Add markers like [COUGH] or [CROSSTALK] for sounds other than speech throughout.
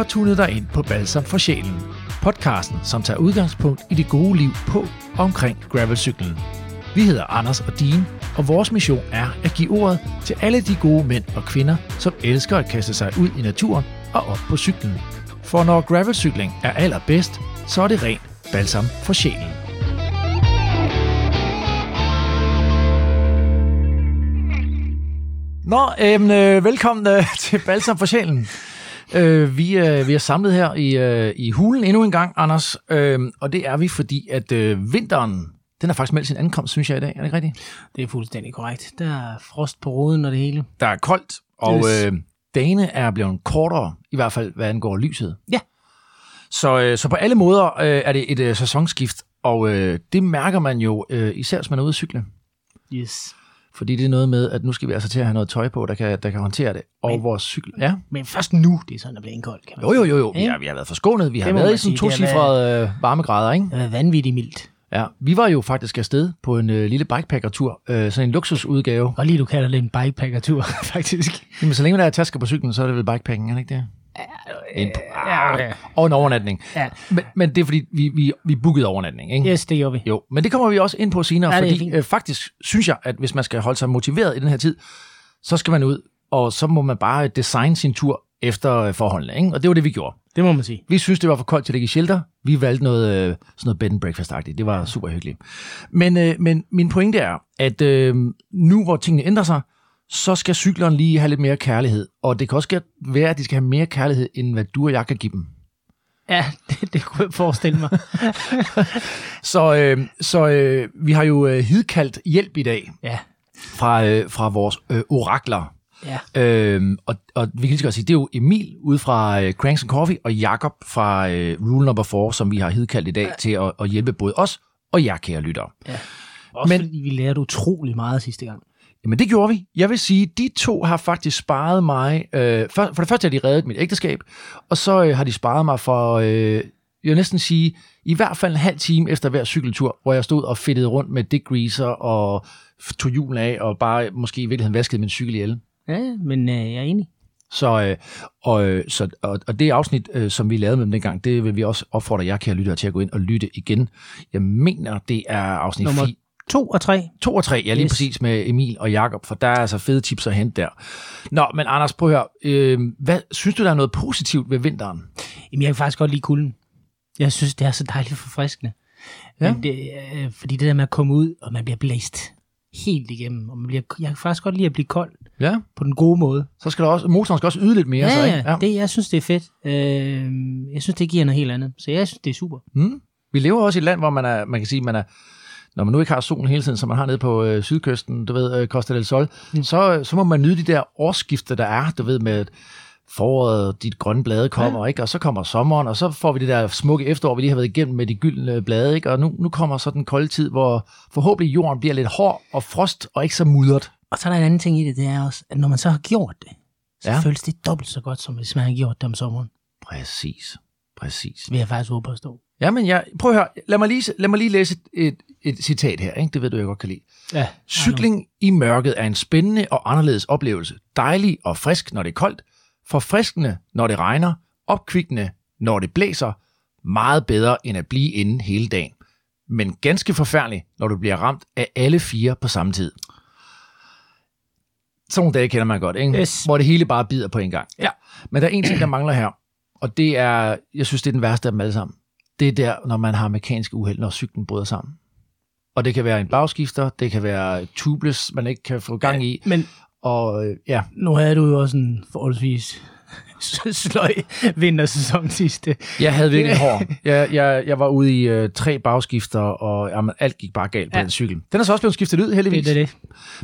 har tunet dig ind på Balsam for Sjælen. Podcasten, som tager udgangspunkt i det gode liv på og omkring gravelcyklen. Vi hedder Anders og Dean, og vores mission er at give ordet til alle de gode mænd og kvinder, som elsker at kaste sig ud i naturen og op på cyklen. For når gravelcykling er allerbedst, så er det rent balsam for sjælen. Nå, øhm, øh, velkommen øh, til Balsam for sjælen. Øh, vi, øh, vi er samlet her i, øh, i hulen endnu en gang, Anders, øh, og det er vi, fordi at øh, vinteren, den har faktisk meldt sin ankomst, synes jeg i dag. Er det ikke rigtigt? Det er fuldstændig korrekt. Der er frost på roden og det hele. Der er koldt, og Yes. øh, dagene er blevet kortere, i hvert fald hvad angår lyset. Ja. Så, øh, så på alle måder øh, er det et øh, sæsonskift, og øh, det mærker man jo øh, især, hvis man er ude at cykle. Yes. Fordi det er noget med, at nu skal vi altså til at have noget tøj på, der kan, der kan håndtere det. Og Men- vores cykel... Ja. Men først nu, det er sådan, at blive koldt, kan man Jo, jo, jo, jo. Vi har, vi har været forskånet. Vi har Det må været i sådan to har cifrede øh, varmegrader, ikke? Det har vanvittigt mildt. Ja. Vi var jo faktisk afsted på en øh, lille bikepacker-tur. Øh, sådan en luksusudgave. Og lige du kalder det en bikepacker-tur, [LAUGHS] faktisk. Jamen, så længe der er tasker på cyklen, så er det vel bikepacking, er det ikke det? En, Ja, okay. og en overnatning. Ja. Men, men det er fordi, vi, vi, vi bookede overnatning, ikke? Yes, det gjorde vi. Jo, men det kommer vi også ind på senere, Ja, fordi øh, faktisk synes jeg, at hvis man skal holde sig motiveret i den her tid, så skal man ud, og så må man bare designe sin tur efter øh, forholdene, ikke? Og det var det, vi gjorde. Det må man sige. Vi synes, det var for koldt til at ligge i shelter. Vi valgte noget, øh, sådan noget bed and breakfast-agtigt. Det var super hyggeligt. Men, øh, men min pointe er, at øh, nu hvor tingene ændrer sig, så skal cyklerne lige have lidt mere kærlighed. Og det kan også være, at de skal have mere kærlighed, end hvad du og jeg kan give dem. Ja, [LAUGHS] det, det kunne jeg forestille mig. [LAUGHS] Så, øh, så øh, vi har jo øh, hidkaldt hjælp i dag Ja, fra, øh, fra vores øh, orakler. ja. Øhm, og, og vi kan lige så godt sige, det er jo Emil ude fra øh, Cranks and Coffee og Jakob fra øh, Rule Number 4, som vi har hidkaldt i dag ja. til at, at hjælpe både os og jer, kære lyttere. Også Men- men, fordi vi lærte utrolig meget sidste gang. Jamen det gjorde vi. Jeg vil sige, de to har faktisk sparet mig. Øh, for, for det første har de reddet mit ægteskab, og så øh, har de sparet mig for, øh, jeg vil næsten sige, i hvert fald en halv time efter hver cykeltur, hvor jeg stod og fedtede rundt med dickgreaser og f- tog julen af, og bare måske i virkeligheden vaskede min cykel ihjel. Ja, men øh, jeg er enig. Så, øh, og, øh, så, og, og det afsnit, øh, som vi lavede med dem dengang, det vil vi også opfordre jer, kære lyttere, til at gå ind og lytte igen. Jeg mener, det er afsnit Nummer 4, To og tre. 2 og 3, ja lige yes. Præcis med Emil og Jakob, for der er altså fede tips at hente der. Nå, men Anders, prøv at høre, øh, hvad, synes du, der er noget positivt ved vinteren? Jamen, jeg kan faktisk godt lide kulden. Jeg synes, det er så dejligt forfriskende. Ja. Men det, øh, fordi det der med at komme ud, og man bliver blæst helt igennem, og man bliver, jeg kan faktisk godt lide at blive kold Ja. på den gode måde. Så skal der også, motoren skal også yde lidt mere. Ja, så, ikke? ja. Det, jeg synes, det er fedt. Øh, jeg synes, det giver noget helt andet. Så jeg synes, det er super. Mm. Vi lever også i et land, hvor man, er, man kan sige, man er, når man nu ikke har solen hele tiden, som man har nede på øh, sydkysten, du ved, øh, Costa del Sol, mm. så, så må man nyde de der årsskifter, der er, du ved, med foråret, de grønne blade kommer, ja. ikke? og så kommer sommeren, og så får vi det der smukke efterår, vi lige har været igennem med de gyldne blade, ikke? og nu, nu kommer så den kolde tid, hvor forhåbentlig jorden bliver lidt hård og frost, og ikke så mudret. Og så er der en anden ting i det, det er også, at når man så har gjort det, så Ja. føles det dobbelt så godt, som hvis man har gjort det om sommeren. Præcis, præcis. Det vil jeg faktisk håbe på at stå. Jamen, jeg, prøv at høre, lad mig lige, lad mig lige læse et, et, citat her, ikke? det ved du, jeg godt kan lide. Ja. Cykling i mørket er en spændende og anderledes oplevelse. Dejlig og frisk, når det er koldt. Forfriskende, når det regner. Opkvikkende, når det blæser. Meget bedre, end at blive inde hele dagen. Men ganske forfærdeligt, når du bliver ramt af alle fire på samme tid. Sådan nogle dage kender man godt, ikke? Yes. Hvor det hele bare bider på en gang. Ja. Men der er en ting, der mangler her. Og det er, jeg synes, det er den værste af dem alle sammen. Det er der, når man har mekaniske uheld, når cyklen bryder sammen. Og det kan være en bagskifter, det kan være tubeless, man ikke kan få gang i. Men Og øh, ja, nu havde du jo også en forholdsvis [LAUGHS] sløj vintersæson sidste. jeg havde virkelig [LAUGHS] hård. Jeg, jeg, jeg var ude i øh, tre bagskifter, og jamen, alt gik bare galt på Ja. den cykel. Den er så også blevet skiftet ud, heldigvis. Det er det.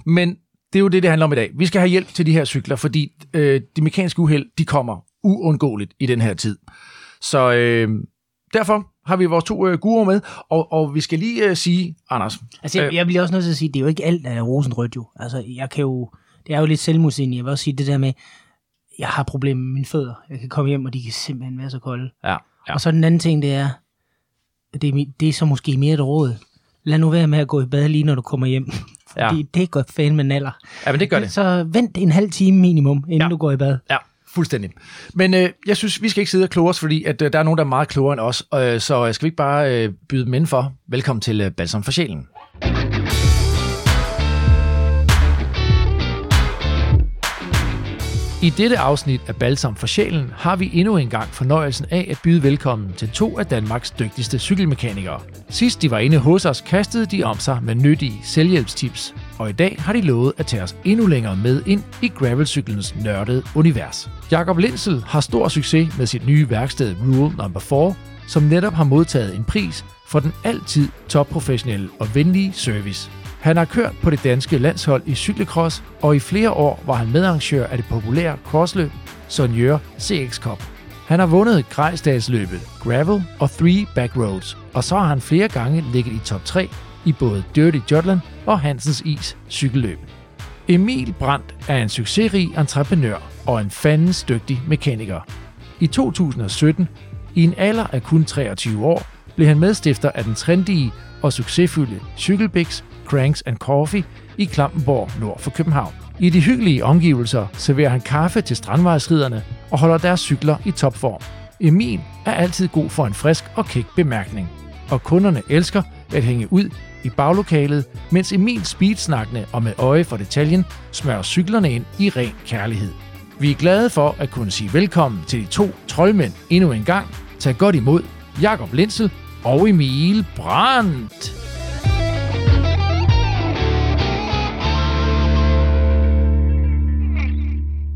Men det er jo det, det handler om i dag. Vi skal have hjælp til de her cykler, fordi øh, de mekaniske uheld, de kommer uundgåeligt i den her tid. Så øh, derfor har vi vores to øh, guruer med, og, og vi skal lige øh, sige, Anders, Altså, jeg, jeg bliver også nødt til at sige, det er jo ikke alt, der er rosenrødt jo. Altså, jeg kan jo, det er jo lidt selvmodsigende. Jeg vil også sige det der med, jeg har problemer med mine fødder. Jeg kan komme hjem, og de kan simpelthen være så kolde. ja, ja. Og så den anden ting, det er, det er, det er så måske mere et råd. Lad nu være med at gå i bad lige når du kommer hjem. Ja. Fordi det går fandme naller. ja men det gør det. Så vent en halv time minimum, inden ja. du går i bad. Ja, Fuldstændig. Men øh, jeg synes, vi skal ikke sidde og kloge os, fordi at, øh, der er nogen, der er meget klogere end os. Øh, så øh, skal vi ikke bare øh, byde dem ind for? Velkommen til øh, Balsam for Sjælen. I dette afsnit af Balsam for Sjælen har vi endnu en gang fornøjelsen af at byde velkommen til to af Danmarks dygtigste cykelmekanikere. Sidst de var inde hos os, kastede de om sig med nyttige selvhjælpstips, og i dag har de lovet at tage os endnu længere med ind i gravelcyklens nørdede univers. Jakob Lindsel har stor succes med sit nye værksted Rule Number 4, som netop har modtaget en pris for den altid topprofessionelle og venlige service. Han har kørt på det danske landshold i cykelcross, og i flere år var han medarrangør af det populære crossløb Sonjør CX Cup. Han har vundet Grejsdalsløbet, Gravel og Three Backroads, og så har han flere gange ligget i top 3 i både Dirty Jutland og Hansens Is cykelløb. Emil Brandt er en succesrig entreprenør og en fandens dygtig mekaniker. I 2017, i en alder af kun 23 år, blev han medstifter af den trendige og succesfulde cykelbiks Cranks and Coffee i Klampenborg nord for København. I de hyggelige omgivelser serverer han kaffe til strandvejsriderne og holder deres cykler i topform. Emil er altid god for en frisk og kæk bemærkning, og kunderne elsker at hænge ud i baglokalet, mens Emil speedsnakkende og med øje for detaljen smører cyklerne ind i ren kærlighed. Vi er glade for at kunne sige velkommen til de to troldmænd endnu en gang. Tag godt imod Jakob Lindsel og Emil Brandt.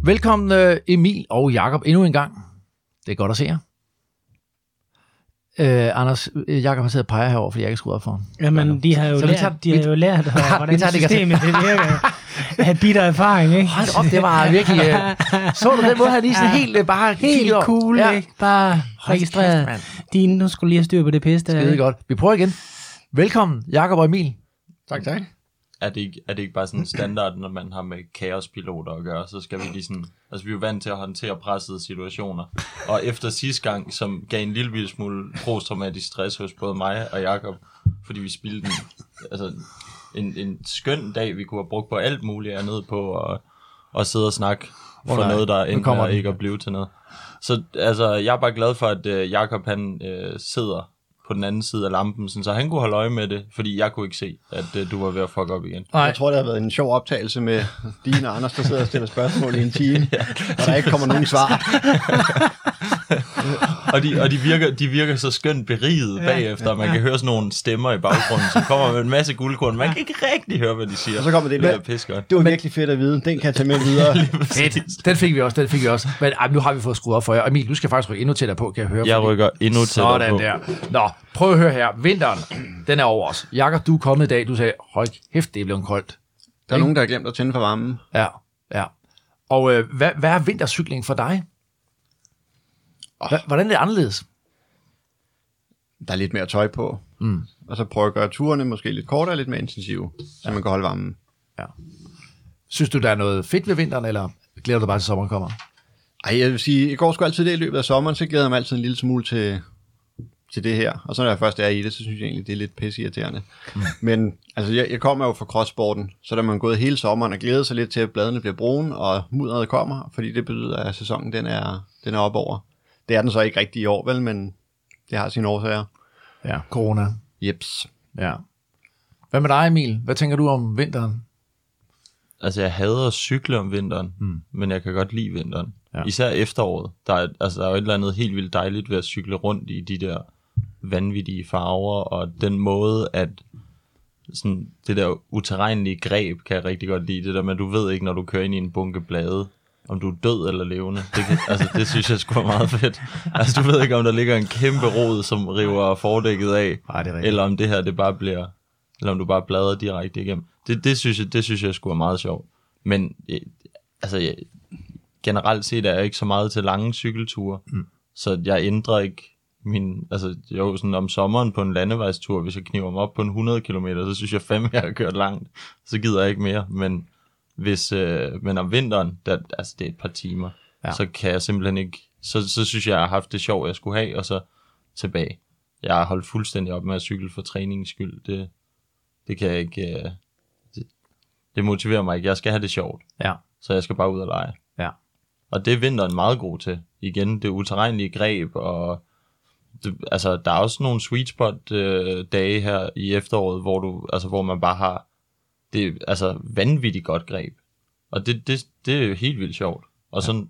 Velkommen øh, Emil og Jakob endnu en gang. Det er godt at se jer. Øh, Anders, øh, Jakob har siddet og peger herover, fordi jeg ikke skruet op for ham. Jamen, de har jo Så lært, tager- de har jo lært [LAUGHS] Vi hvordan tager systemet det virker. Have bitter erfaring, ikke? Hold op, det var virkelig... Øh, så du den måde, han lige sådan helt bare Helt cool, Ja. ikke? Bare registreret. Din, nu skulle lige have styr på det pisse der. Skide godt. Vi prøver igen. Velkommen, Jakob og Emil. Tak, tak. Er det, ikke, er det ikke bare sådan standard, når man har med kaospiloter at gøre, så skal vi lige sådan, altså vi er jo vant til at håndtere pressede situationer, og efter sidste gang, som gav en lille smule posttraumatisk stress hos både mig og Jakob, fordi vi spildte en, altså, en, en skøn dag, vi kunne have brugt på alt muligt andet på at, at sidde og snakke for nej, noget, der den. ikke at blive til noget. Så altså, jeg er bare glad for, at øh, Jakob han øh, sidder på den anden side af lampen, sådan, så han kunne holde øje med det, fordi jeg kunne ikke se, at øh, du var ved at fuck op igen. Jeg tror, det har været en sjov optagelse med [LAUGHS] Dine og Anders, der sidder og stiller spørgsmål i en time, [LAUGHS] og der ikke kommer nogen svar. [LAUGHS] og de, og de, virker, de virker så skønt beriget ja, bagefter, og man kan høre sådan nogle stemmer i baggrunden, som kommer med en masse guldkorn. Man kan ikke rigtig høre, hvad de siger. Og så kommer det det er. Det var virkelig fedt at vide. Den kan jeg tage med [LAUGHS] videre. Fedt. Den fik vi også, den fik vi også. Men ej, nu har vi fået skruet op for jer. Emil, du skal faktisk rykke endnu tættere på, kan jeg høre. Jeg fordi- rykker endnu tættere Sådan på. der. Nå, prøv at høre her. Vinteren, den er over os. Jakob, du er kommet i dag. Du sagde, hold kæft, det er blevet koldt. Der er nogen, der har glemt at tænde for varmen. Ja, ja. Og øh, hvad, hvad er vintercykling for dig? Hva, hvordan er det anderledes? Der er lidt mere tøj på. Mm. Og så prøve at gøre turene måske lidt kortere lidt mere intensive, så man kan holde varmen. Synes du, der er noget fedt ved vinteren, eller glæder du dig bare til sommeren kommer? Ej, jeg vil sige, i går sgu altid det i løbet af sommeren, så glæder jeg mig altid en lille smule til, til det her. Og så når jeg først er i det, så synes jeg egentlig, det er lidt pisseirriterende. Mm. Men altså, jeg, jeg kommer jo fra crosssporten, så der er man gået hele sommeren og glæder sig lidt til, at bladene bliver brune, og mudderet kommer, fordi det betyder, at sæsonen den er, den er op over. Det er den så ikke rigtig i år, vel, men det har sine årsager. Ja, corona. Jeps. Ja. Hvad med dig, Emil? Hvad tænker du om vinteren? Altså, jeg hader at cykle om vinteren, Mm. men jeg kan godt lide vinteren. Ja. Ja. Især efteråret. Der er, altså, der er jo et eller andet helt vildt dejligt ved at cykle rundt i de der vanvittige farver, og den måde, at sådan, det der uterrenlige greb kan jeg rigtig godt lide. Det der med, at du ved ikke, når du kører ind i en bunke blade, om du er død eller levende. Det, kan, altså, det synes jeg skulle er meget fedt. Altså, du ved ikke, om der ligger en kæmpe rod, som river fordækket af, Nej, det er eller om det her, det bare bliver, eller om du bare bladrer direkte igennem. Det, det, synes jeg, det synes jeg skulle er meget sjovt. Men øh, altså, jeg, generelt set er jeg ikke så meget til lange cykelture, mm. så jeg ændrer ikke min, altså jo, sådan om sommeren på en landevejstur, hvis jeg kniver mig op på en 100 km, så synes jeg fandme, jeg har kørt langt, så gider jeg ikke mere, men hvis, øh, men om vinteren, der, altså det er et par timer, Ja. så kan jeg simpelthen ikke, så, så synes jeg, jeg har haft det sjov, jeg skulle have, og så tilbage. Jeg har holdt fuldstændig op med at cykle for træningens skyld, det, det kan jeg ikke, øh, det, det motiverer mig ikke, jeg skal have det sjovt, Ja, så jeg skal bare ud og lege. ja. Og det er vinteren meget god til. Igen, det uterrenlige greb, og det, altså, der er også nogle sweet spot øh, dage her i efteråret, hvor, du, altså, hvor man bare har det altså vanvittigt godt greb. Og det, det, det er jo helt vildt sjovt. Og så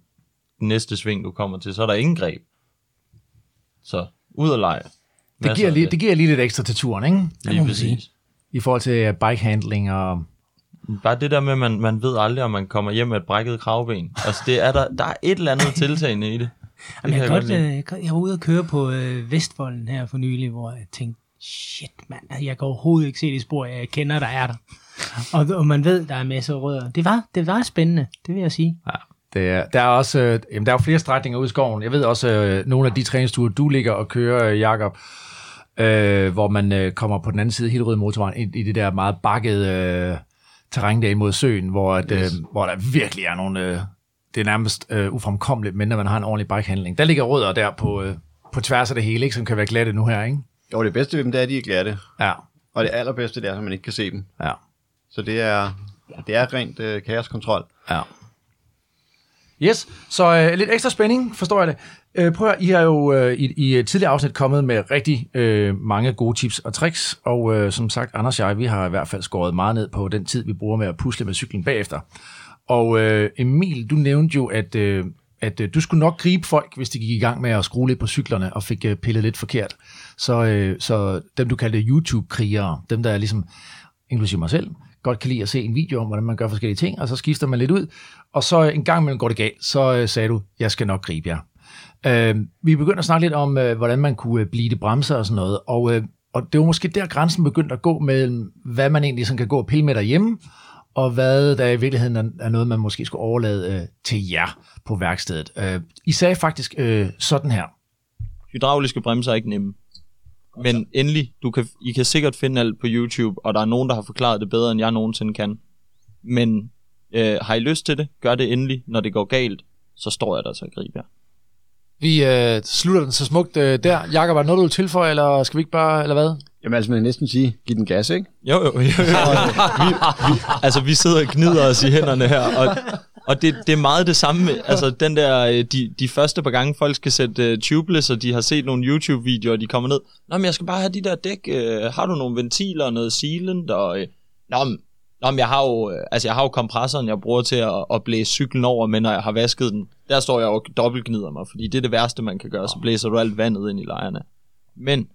næste sving, du kommer til, så er der ingen greb. Så ud og lege. Det giver, lige, det giver lige lidt ekstra til turen, ikke? Lige må man præcis. I forhold til øh, bike handling og... Bare det der med, at man, man ved aldrig, om man kommer hjem med et brækket kravben. Altså, det er der, der er et eller andet tiltagende i det. [LAUGHS] det Jamen, jeg, kan kan godt, øh, jeg jeg var ude og køre på øh, Vestvolden her for nylig, hvor jeg tænkte, shit mand, jeg kan overhovedet ikke se de spor, jeg kender, der er der. [LAUGHS] Og, og man ved, der er masser af rødder. Det var, det var spændende, det vil jeg sige. Ja, det er, der er også øh, jamen, der er jo flere strækninger ude i skoven. Jeg ved også, øh, nogle af de træningsture, du ligger og kører, øh, Jakob, øh, hvor man øh, kommer på den anden side af Hillerød motorvejen, i, i det der meget bakkede øh, terræn der imod søen, hvor, at, øh, hvor der virkelig er nogle... Øh, det er nærmest øh, ufremkommeligt, men når man har en ordentlig bikehandling. Der ligger rødder der på, øh, på tværs af det hele, ikke, som kan være glatte nu her, ikke? Jo, det bedste ved dem, det er, at de er glatte. Ja, Og det allerbedste, det er, at man ikke kan se dem. ja, Så det er, det er rent øh, kaoskontrol. ja. Yes, så øh, lidt ekstra spænding, forstår jeg det. Øh, prøv at, I har jo øh, i, i et tidligere afsnit kommet med rigtig øh, mange gode tips og tricks, og øh, som sagt, Anders og jeg, vi har i hvert fald skåret meget ned på den tid, vi bruger med at pusle med cyklen bagefter. Og øh, Emil, du nævnte jo, at, øh, at øh, du skulle nok gribe folk, hvis de gik i gang med at skrue lidt på cyklerne og fik øh, pillet lidt forkert. Så, øh, så dem, du kaldte YouTube-krigere, dem der er ligesom, inklusive mig selv, godt kan lide at se en video om, hvordan man gør forskellige ting, og så skifter man lidt ud, og så en gang imellem går det galt, så øh, sagde du, jeg skal nok gribe jer. Øh, vi begyndte at snakke lidt om, øh, hvordan man kunne øh, blive det bremser og sådan noget, og, øh, og det var måske der grænsen begyndte at gå mellem, hvad man egentlig sådan kan gå og pille med derhjemme, og hvad der i virkeligheden er, er noget, man måske skulle overlade øh, til jer på værkstedet. Øh, I sagde faktisk øh, sådan her. Hydrauliske bremser er ikke nemme. Men endelig, du kan, I kan sikkert finde alt på YouTube, og der er nogen, der har forklaret det bedre, end jeg nogensinde kan. Men øh, har I lyst til det, gør det endelig. Når det går galt, så står jeg der til at gribe jer. Vi øh, slutter den så smukt øh, der. Jakob, er der noget, du vil tilføje, eller skal vi ikke bare, eller hvad? Jamen altså, man kan næsten sige, giv den gas, ikke? Jo, jo, jo. jo. [LAUGHS] vi, vi, altså, vi sidder og gnider os i hænderne her, og, og det, det er meget det samme. Altså, den der, øh, de, de første par gange, folk skal sætte uh, tubeless, og de har set nogle YouTube-videoer, og de kommer ned. Nå, men jeg skal bare have de der dæk. Uh, har du nogle ventiler og noget sealant? Og, uh, nå, men, nå, men jeg har jo, altså, jeg har jo kompressoren, jeg bruger til at, at blæse cyklen over, men når jeg har vasket den, der står jeg og dobbeltgnider mig, fordi det er det værste, man kan gøre. Så blæser du alt vandet ind i lejerne. Men,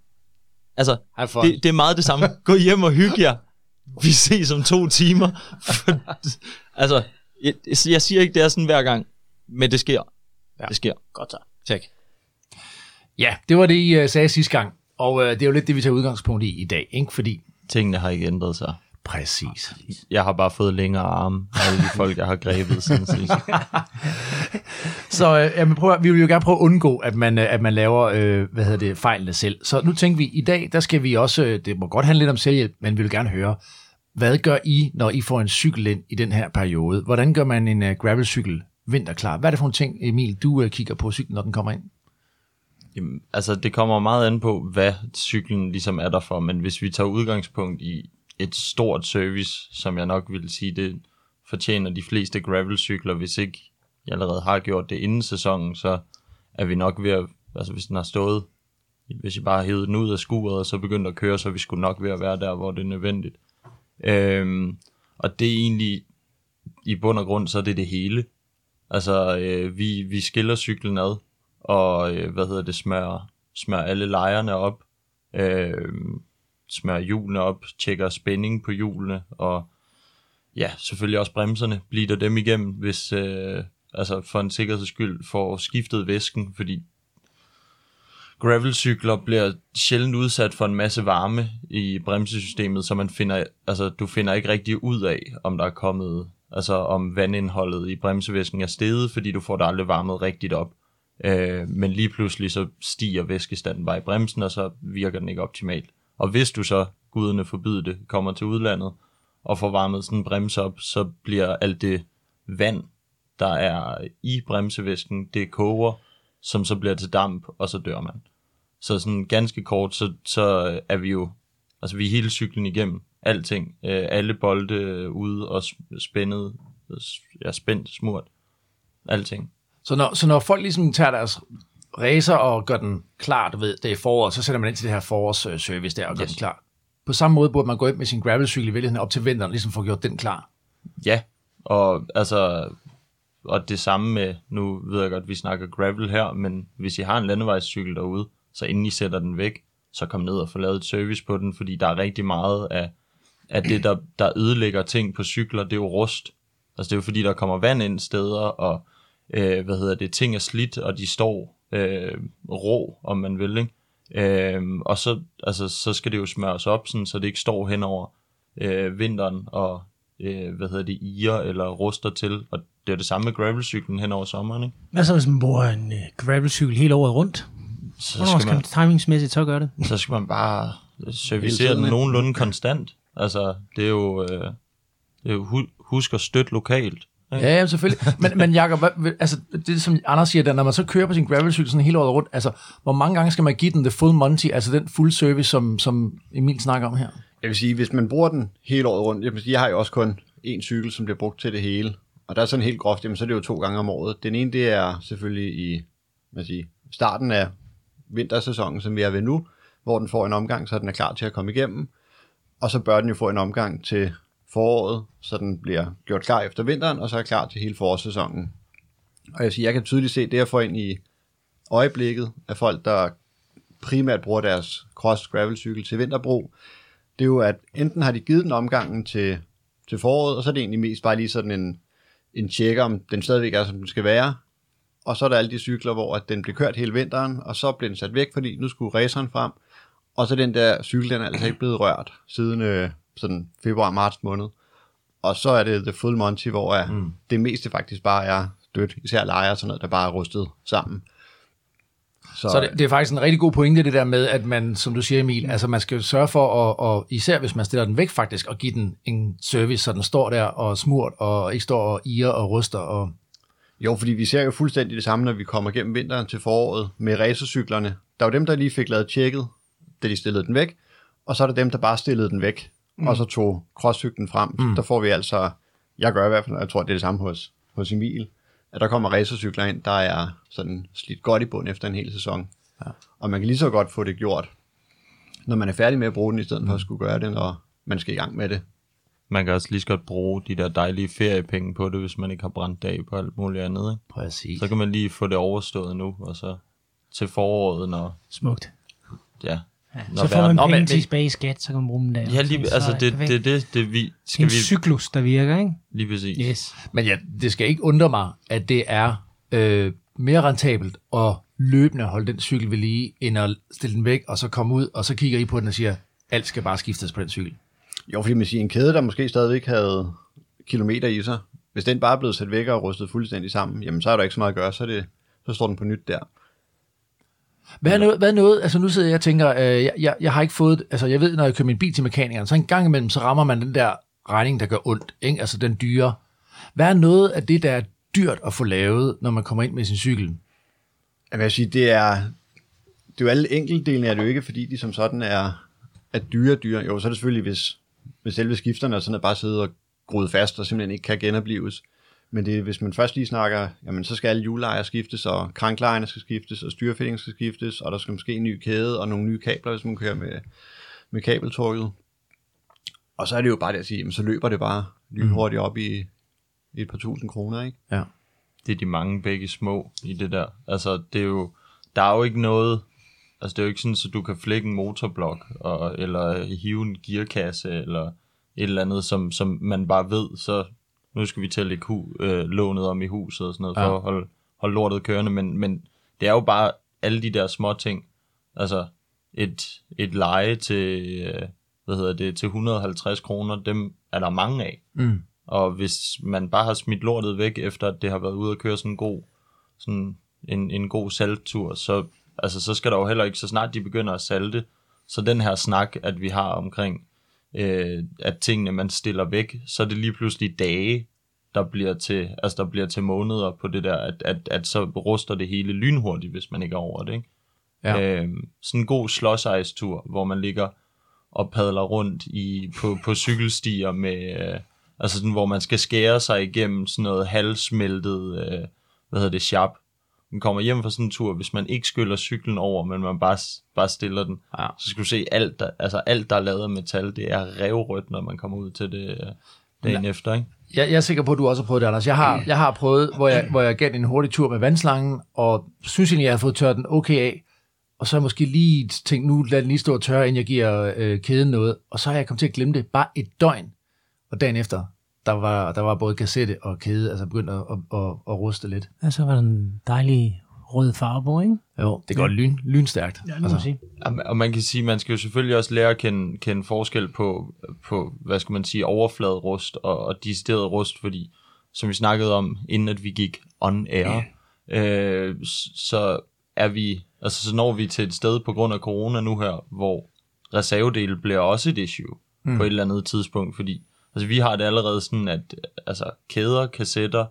altså, det, det er meget det samme. Gå hjem og hygge jer. Vi ses om to timer. [LAUGHS] Altså, jeg, jeg siger ikke, det er sådan hver gang, men det sker. Ja. Det sker. Godt så. Tak. Ja, det var det, I uh, sagde sidste gang. Og uh, det er jo lidt det, vi tager udgangspunkt i i dag, ikke? Fordi... Tingene har ikke ændret sig. Præcis. Jeg har bare fået længere arme af alle de folk, jeg har grebet siden sidst. [LAUGHS] Så øh, jamen, prøv, at- vi vil jo gerne prøve at undgå, at man, øh, at man laver øh, hvad hedder det, fejlene selv. Så nu tænker vi, i dag, der skal vi også, øh, det må godt handle lidt om selvhjælp, men vi vil gerne høre, hvad gør I, når I får en cykel ind i den her periode? Hvordan gør man en uh, gravelcykel vinterklar? Hvad er det for en ting, Emil, du uh, kigger på cyklen, når den kommer ind? Jamen, altså, det kommer meget an på, hvad cyklen ligesom er der for, men hvis vi tager udgangspunkt i et stort service, som jeg nok vil sige, det fortjener de fleste gravelcykler, hvis ikke jeg allerede har gjort det inden sæsonen, så er vi nok ved at, altså hvis den har stået, hvis I bare har hævet den ud af skuret, og så begyndt at køre, så er vi skulle nok ved at være der, hvor det er nødvendigt. Øhm, og det er egentlig, i bund og grund, så er det det hele. Altså, øh, vi, vi skiller cyklen ad, og øh, hvad hedder det, smører, smører alle lejerne op, øh, smører hjulene op, tjekker spænding på hjulene, og ja, selvfølgelig også bremserne, bliver dem igennem, hvis, øh, altså for en sikkerheds skyld, får skiftet væsken, fordi gravelcykler bliver sjældent udsat for en masse varme i bremsesystemet, så man finder, altså, du finder ikke rigtig ud af, om der er kommet, altså om vandindholdet i bremsevæsken er steget, fordi du får det aldrig varmet rigtigt op. Øh, men lige pludselig så stiger væskestanden bare i bremsen, og så virker den ikke optimalt. Og hvis du så, gudene forbyde det, kommer til udlandet og får varmet sådan en bremse op, så bliver alt det vand, der er i bremsevæsken, det koger, som så bliver til damp, og så dør man. Så sådan ganske kort, så, så er vi jo, altså vi er hele cyklen igennem, alting, øh, alle bolde ude og sp- spændet, ja, spændt, smurt, alting. Så når, så når folk ligesom tager deres racer og gør den klar, du ved, det er foråret, så sætter man ind til det her forårsservice der og gør Yes. den klar. På samme måde burde man gå ind med sin gravelcykel i virkeligheden op til vinteren, ligesom få gjort den klar. Ja, og altså, og det samme med, nu ved jeg godt, at vi snakker gravel her, men hvis I har en landevejscykel derude, så inden I sætter den væk, så kom ned og få lavet et service på den, fordi der er rigtig meget af, af det, der, der ødelægger ting på cykler, det er jo rust. Altså det er jo fordi, der kommer vand ind steder, og øh, hvad hedder det, ting er slidt, og de står øh, rå, om man vil, ikke? Øhm, og så, altså, så skal det jo smøres op, sådan, så det ikke står hen over øh, vinteren og øh, hvad hedder det, iger eller ruster til. Og det er det samme med gravelcyklen hen over sommeren, ikke? Hvad så, hvis man bruger en øh, gravelcykel hele året rundt? Så Hvornår skal, skal man man, timingsmæssigt så gøre det? [LAUGHS] så skal man bare servicere den nogenlunde konstant. Altså, det er jo, øh, det er jo hu- husk at støtte lokalt. Ikke? Ja, ja selvfølgelig. Men, men Jacob, hvad, altså, det som Anders siger, der, når man så kører på sin gravelcykel sådan hele året rundt, altså, hvor mange gange skal man give den the full monty, altså den full service, som, som Emil snakker om her? Jeg vil sige, hvis man bruger den hele året rundt, jeg, vil sige, jeg har jo også kun én cykel, som bliver brugt til det hele, og der er sådan helt groft, jamen, så er det jo to gange om året. Den ene, det er selvfølgelig i hvad siger, starten af vintersæsonen, som vi er ved nu, hvor den får en omgang, så den er klar til at komme igennem, og så bør den jo få en omgang til foråret, så den bliver gjort klar efter vinteren, og så er klar til hele forårssæsonen. Og jeg, siger, jeg kan tydeligt se det, jeg får ind i øjeblikket af folk, der primært bruger deres cross gravel cykel til vinterbrug, det er jo, at enten har de givet den omgangen til, til foråret, og så er det egentlig mest bare lige sådan en, en tjek, om den stadigvæk er, som den skal være. Og så er der alle de cykler, hvor at den bliver kørt hele vinteren, og så bliver den sat væk, fordi nu skulle raceren frem. Og så den der cykel, den er altså ikke blevet rørt siden øh, sådan februar-marts måned. Og så er det The Full Monty, hvor øh, mm. det meste faktisk bare er dødt. Især lejer og sådan noget, der bare er rustet sammen. Så, så det, det er faktisk en rigtig god pointe, det der med, at man, som du siger Emil, altså man skal sørge for, at, og især hvis man stiller den væk faktisk, og give den en service, så den står der og smurt, og ikke står og irer og ryster. Og, Jo, fordi vi ser jo fuldstændig det samme, når vi kommer gennem vinteren til foråret med racercyklerne. Der er jo dem, der lige fik lavet tjekket, da de stillede den væk, og så er der dem, der bare stillede den væk, mm. og så tog crosscyklen frem. Mm. Der får vi altså, jeg gør i hvert fald, og jeg tror, det er det samme hos, hos Emil, at der kommer racercykler ind, der er sådan slidt godt i bund efter en hel sæson. Ja. Og man kan lige så godt få det gjort, når man er færdig med at bruge den, i stedet mm. for at skulle gøre det, når man skal i gang med det. Man kan også lige så godt bruge de der dejlige feriepenge på det, hvis man ikke har brændt af på alt muligt andet. Ikke? præcis. Så kan man lige få det overstået nu, og så til foråret, når, Smukt. ja, Ja, Når så får man penge men- tilbage i skat, så kan man bruge dem der. ja lige, Så- altså så er det, det, det, det vi, Det er skal en vi, cyklus, der virker, ikke? lige præcis. Yes. Men ja, det skal ikke undre mig, at det er øh, mere rentabelt at løbende holde den cykel ved lige, end at stille den væk, og så komme ud, og så kigger I på den og siger, alt skal bare skiftes på den cykel. Jo, fordi man siger, en kæde, der måske stadigvæk havde kilometer i sig, hvis den bare er blevet sat væk og rustet fuldstændig sammen, jamen så er der ikke så meget at gøre, så, det, så står den på nyt der. Hvad er noget, hvad er noget altså nu sidder jeg og tænker, øh, jeg, jeg, jeg har ikke fået, altså jeg ved, når jeg kører min bil til mekanikeren, så en gang imellem, så rammer man den der regning, der gør ondt, ikke? altså den dyre. Hvad er noget af det, der er dyrt at få lavet, når man kommer ind med sin cykel? Jeg vil sige, det er, det er jo alle enkeltdelene er det jo ikke, fordi de som sådan er, er dyre dyre. Jo, så er det selvfølgelig, hvis, hvis selve skifterne er sådan, at bare sidde og groet fast og simpelthen ikke kan genoplives. Men det, er, hvis man først lige snakker, jamen så skal alle hjulejer skiftes, og kranklejerne skal skiftes, og styrefældingen skal skiftes, og der skal måske en ny kæde og nogle nye kabler, hvis man kører med, med kabeltorket. Og så er det jo bare det at sige, jamen så løber det bare lynhurtigt op i, i et par tusind kroner, ikke? Ja. det er de mange begge små i det der. Altså, det er jo, der er jo ikke noget, altså det er jo ikke sådan, at du kan flække en motorblok, og, eller hive en gearkasse, eller et eller andet, som, som man bare ved, så nu skal vi til at lægge hu, øh, lånet om i huset og sådan noget, for Ja. at holde, holde lortet kørende, men, men det er jo bare alle de der små ting. Altså, et, et leje til, øh, hvad hedder det, til 150 kroner, dem er der mange af. Mm. Og hvis man bare har smidt lortet væk, efter at det har været ude at køre sådan en god, sådan en, en god salttur, så, altså, så skal der jo heller ikke, så snart de begynder at salte, så den her snak, at vi har omkring, øh, at tingene man stiller væk, så er det lige pludselig dage, der bliver til, altså der bliver til måneder på det der, at, at, at så ruster det hele lynhurtigt, hvis man ikke er over det, ikke? Ja. Øh, sådan en god slåsejstur, hvor man ligger og padler rundt i, på, på cykelstier med, øh, altså sådan, hvor man skal skære sig igennem sådan noget halvsmeltet, øh, hvad hedder det, sharp. Man kommer hjem fra sådan en tur, hvis man ikke skyller cyklen over, men man bare, bare stiller den, Ja. så skal du se, alt der, altså alt, der er lavet af metal, det er revrødt, når man kommer ud til det øh, dagen efter, ikke? Jeg, jeg er sikker på, at du også har prøvet det, Anders. Jeg har, jeg har prøvet, hvor jeg, hvor jeg gav en hurtig tur med vandslangen, og synes egentlig, jeg har fået tørret den okay af. Og så har jeg måske lige tænkt, nu lad den lige stå og tørre, inden jeg giver øh, kæden noget. Og så har jeg kommet til at glemme det bare et døgn. Og dagen efter, der var, der var både kassette og kæde, altså begyndt at, at, at, at ruste lidt. Og så var der en dejlig rød farve på, ikke? Jo, det går lyn, lynstærkt. Ja, det må altså. sige. Og- man kan sige, man skal jo selvfølgelig også lære at kende, kende forskel på, på, hvad skal man sige, overfladerust og, og decideret rust, fordi som vi snakkede om, inden at vi gik on air, øh, s- så er vi, altså så når vi til et sted på grund af corona nu her, hvor reservedele bliver også et issue mm. på et eller andet tidspunkt, fordi altså vi har det allerede sådan, at altså kæder, kassetter,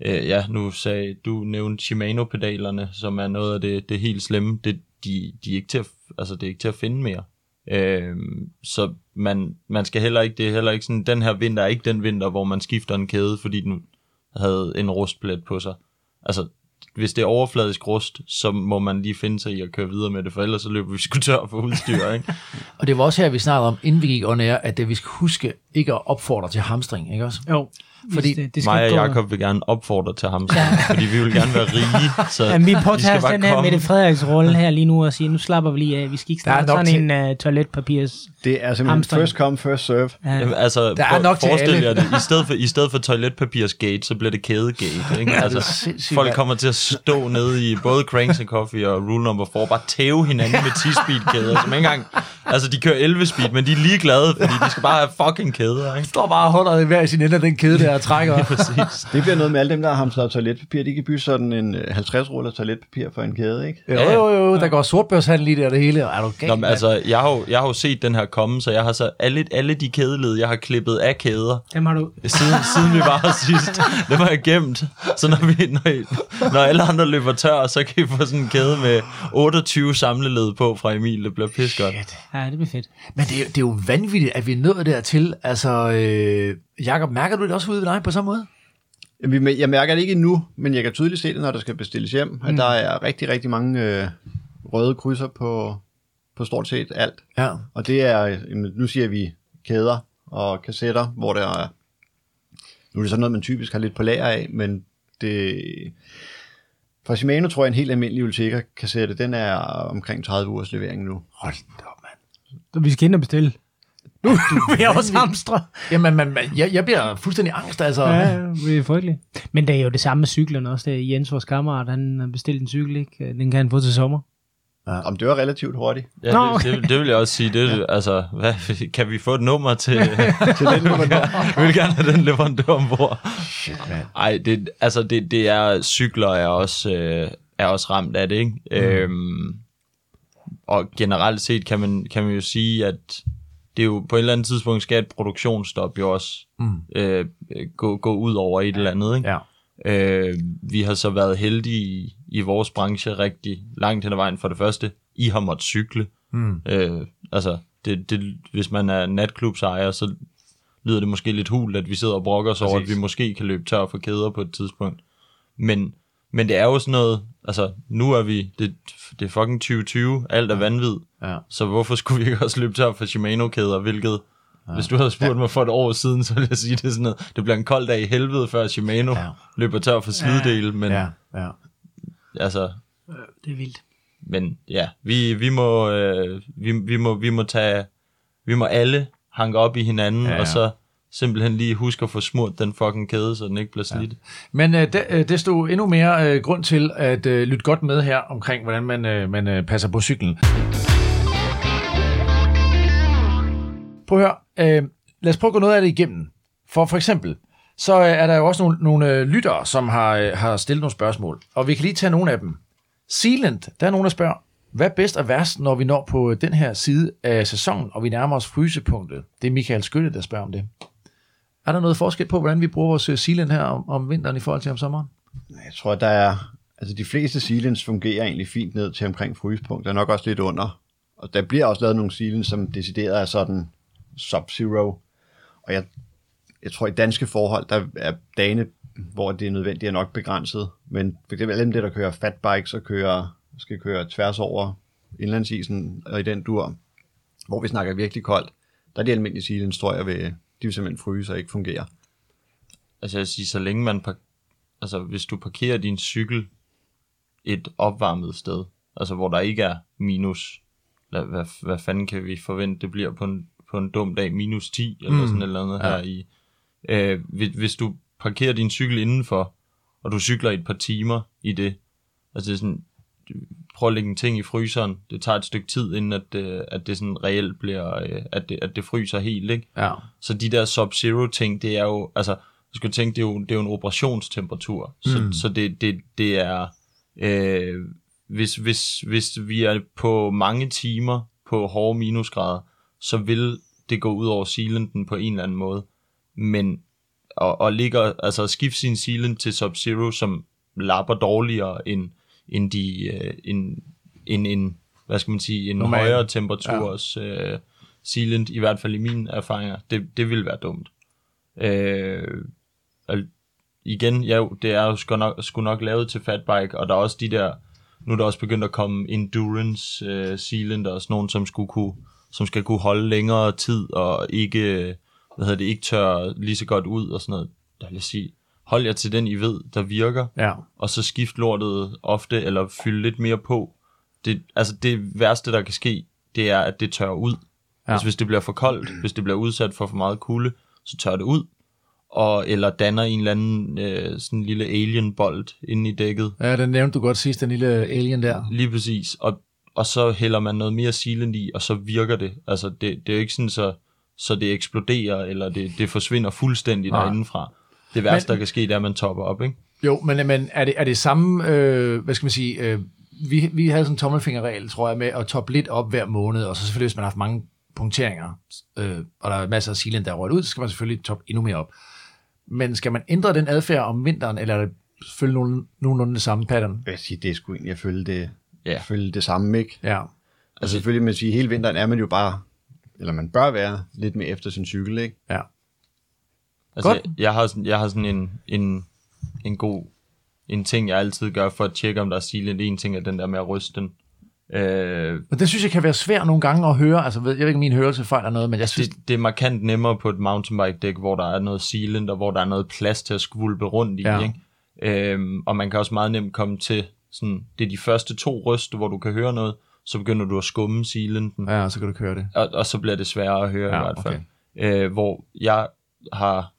Øh, ja, nu sagde du nævnte Shimano-pedalerne, som er noget af det, det helt slemme. Det, de, de er ikke til at, altså, det er ikke til at finde mere. Øh, så man, man skal heller ikke, det er heller ikke sådan, den her vinter er ikke den vinter, hvor man skifter en kæde, fordi den havde en rustplet på sig. Altså, hvis det er overfladisk rust, så må man lige finde sig i at køre videre med det, for ellers så løber vi sgu tør for udstyr, [LAUGHS] ikke? Og det var også her, vi snakkede om, inden vi gik on air, at det, vi skal huske ikke at opfordre til hamstring, ikke også? Jo. Fordi det, det skal Mig og Jakob vil gerne opfordre til ham, fordi vi vil gerne være rige, [LAUGHS] så Jamen, vi skal påtager os den her komme. Mette Frederiks rolle her lige nu og siger, nu slapper vi lige af. Vi skal ikke Der er starte nok sådan en uh, toiletpapirs... Det er simpelthen Hamstring. first come, first serve. Ja. Jamen, altså, Der er for, nok til forestil alle. jer det. I stedet for, i stedet for toiletpapirsgate, så bliver det kædegate. Ikke? Altså, sindssygt, folk kommer til at stå nede i både Cranks and Coffee og Rule Number 4, bare tæve hinanden med 10-speed kæder, som ikke engang... Altså, de kører 11 speed, men de er ligeglade, fordi de skal bare have fucking kæder, ikke? står bare og holder i hver i sin ende af den kæde der og trækker. [LAUGHS] Præcis. Det bliver noget med alle dem, der har hamstret toiletpapir. De kan bygge sådan en øh, 50 ruller toiletpapir for en kæde, ikke? Jo, jo, jo, der går sortbørshandel i det og det hele. Er du galt, Nå, men altså, jeg har, jo, jeg har jo set den her komme, så jeg har så alle, alle de kædeled, jeg har klippet af kæder, Dem har du... siden, siden vi var her [LAUGHS] sidst. Det var jeg gemt. Så når, vi, når, I, når alle andre løber tør, så kan I få sådan en kæde med 28 samleled på fra Emil. Det bliver pis godt. Ja, det bliver fedt. Men det er, det er jo vanvittigt, at vi er nået dertil. Altså, øh, Jakob, mærker du det også ude ved dig på samme måde? Jeg mærker det ikke endnu, men jeg kan tydeligt se det, når der skal bestilles hjem, at der er rigtig, rigtig mange øh, røde krydser på, på stort set alt. Ja. Og det er, jamen, nu siger vi kæder og kassetter, hvor der er, nu er det sådan noget, man typisk har lidt på lager af, men det, for Shimano tror jeg, en helt almindelig Ultegra kassette, den er omkring 30 ugers levering nu. Hold da op, mand. Så vi skal ind og bestille. Nu vil jeg også hamstre. Jamen, man, man, jeg, jeg bliver fuldstændig angst, altså. Ja, det er frygteligt. Men det er jo det samme med cyklerne også. Det er Jens, vores kammerat, han har bestilt en cykel, ikke? Den kan han få til sommer. Om det var relativt hurtigt. Ja, Nå, det, okay. det, det vil jeg også sige. Det, ja. altså, hvad, kan vi få et nummer til... [LAUGHS] Til den [LAUGHS] vi vil gerne have den leverandør ombord. Shit, mand. Ej, det, altså det, det er, cykler er også, øh, er også ramt af det, ikke? Mm. Øhm, og generelt set kan man, kan man jo sige, at det er jo på et eller andet tidspunkt skal et produktionsstop jo også Mm. øh, gå, gå ud over et eller andet, ikke? Ja. Øh, vi har så været heldige i, i vores branche rigtig langt hen ad vejen for det første. I har måttet cykle. Mm. Øh, altså, det, det, hvis man er natklubsejer, så lyder det måske lidt hul, at vi sidder og brokker os over, at vi måske kan løbe tør for kæder på et tidspunkt. Men, men det er jo sådan noget, altså nu er vi, det, det er fucking 2020, alt er vanvid, Ja. så hvorfor skulle vi ikke også løbe tør for Shimano-kæder, hvilket, ja. hvis du havde spurgt mig for et år siden, så ville jeg sige det sådan noget, det bliver en kold dag i helvede, før Shimano Ja. ja. løber tør for slidedele, men Ja, ja. ja. altså, Det er vildt. men ja, vi, vi, må, øh, vi, vi, må, vi må tage, vi må alle hanke op i hinanden, Ja, ja, ja. ja. og så simpelthen lige huske at få smurt den fucking kæde, så den ikke bliver slidt. Ja. Men øh, det, øh, det stod endnu mere øh, grund til at øh, lytte godt med her omkring, hvordan man, øh, man øh, passer på cyklen. Prøv at høre. Øh, lad os prøve at gå noget af det igennem. For for eksempel, så øh, er der jo også nogle, nogle øh, lyttere, som har, øh, har stillet nogle spørgsmål. Og vi kan lige tage nogle af dem. Sealand, der er nogen, der spørger, hvad er bedst og værst, når vi når på den her side af sæsonen, og vi nærmer os frysepunktet? Det er Michael Skytte, der spørger om det. Er der noget forskel på, hvordan vi bruger vores sealant her om, om vinteren i forhold til om sommeren? Jeg tror, der er... Altså, de fleste sealants fungerer egentlig fint ned til omkring frysepunkt. Der er nok også lidt under. Og der bliver også lavet nogle sealants, som decideret er sådan sub-zero. Og jeg, jeg tror, i danske forhold, der er dagene, hvor det er nødvendigt, er nok begrænset. Men for eksempel alle dem, der kører fatbikes og kører, skal køre tværs over indlandsisen og i den dur, hvor vi snakker virkelig koldt, der er de almindelige silens, tror jeg, ved, de vil simpelthen fryse og ikke fungere. Altså jeg siger, sige, så længe man, par- altså hvis du parkerer din cykel et opvarmet sted, altså hvor der ikke er minus, hvad, hvad, hvad fanden kan vi forvente, det bliver på en, på en dum dag, minus 10 eller Mm. sådan et eller andet Ja. her i. Øh, hvis, hvis du parkerer din cykel indenfor, og du cykler et par timer i det, altså det er sådan, prøv at lægge en ting i fryseren, det tager et stykke tid, inden at, øh, at det sådan reelt bliver, øh, at det, at det fryser helt, ikke? Ja. Så de der Sub-Zero ting, det er jo, altså, du skal tænke, det er jo, det er jo en operationstemperatur. Så, Mm. mm. så det, det, det er, øh, hvis, hvis, hvis vi er på mange timer på hårde minusgrader, så vil det gå ud over sealenten på en eller anden måde. Men og, og ligger, altså at skifte sin sealant til Sub-Zero, som lapper dårligere end, end, de, øh, end, end, end, hvad skal man sige, en Normal. højere temperaturs ja. øh, sealant, i hvert fald i mine erfaringer, det, det vil være dumt. Øh, og igen, ja, det er jo sgu nok, sgu nok lavet til fatbike, og der er også de der, nu er der også begyndt at komme endurance øh, sealant og sådan nogle, som skulle kunne, som skal kunne holde længere tid og ikke, hvad hedder det, ikke tør lige så godt ud og sådan noget. Der vil jeg sige, hold jer til den, I ved, der virker, Ja. og så skift lortet ofte, eller fylde lidt mere på. Det, altså det værste, der kan ske, det er, at det tør ud. Ja. Altså hvis det bliver for koldt, hvis det bliver udsat for for meget kulde, så tør det ud. Og, eller danner en eller anden øh, sådan en lille alien-bold inde i dækket. Ja, den nævnte du godt sidst, den lille alien der. Lige præcis. Og, og så hælder man noget mere sealant i, og så virker det. Altså det, det er jo ikke sådan, så, så det eksploderer, eller det, det forsvinder fuldstændig Nej. derindefra. Det værste, Men- der kan ske, det er, at man topper op, ikke? Jo, men, men er, det, er det samme, øh, hvad skal man sige, øh, vi, vi havde sådan en tommelfingerregel, tror jeg, med at toppe lidt op hver måned, og så selvfølgelig, hvis man har haft mange punkteringer, øh, og der er masser af silen, der er røget ud, så skal man selvfølgelig toppe endnu mere op. Men skal man ændre den adfærd om vinteren, eller er det selvfølgelig nogen, nogenlunde det samme pattern? Jeg vil sige, det er sgu egentlig at følge det, Ja. følge det samme, ikke? Ja, Altså selvfølgelig, man siger, hele vinteren er man jo bare, eller man bør være lidt mere efter sin cykel, ikke? ja. Altså, Godt. jeg, jeg, har sådan, jeg har sådan en, en, en god en ting, jeg altid gør for at tjekke, om der er sealant. En ting er den der med at ryste den. Øh, Men det synes jeg kan være svært nogle gange at høre. Altså, ved- jeg ved ikke, om min hørelse fejler noget, men jeg synes, det, det er markant nemmere på et mountainbike-dæk, hvor der er noget sealant, og hvor der er noget plads til at skvulpe rundt i. Ja. Ja. Ikke? Øhm, og man kan også meget nemt komme til, sådan, det er de første to ryste, hvor du kan høre noget, så begynder du at skumme sealanten, ja, så kan du køre det. og, og så bliver det sværere at høre Ja, i hvert fald. Okay. Øh, hvor jeg har,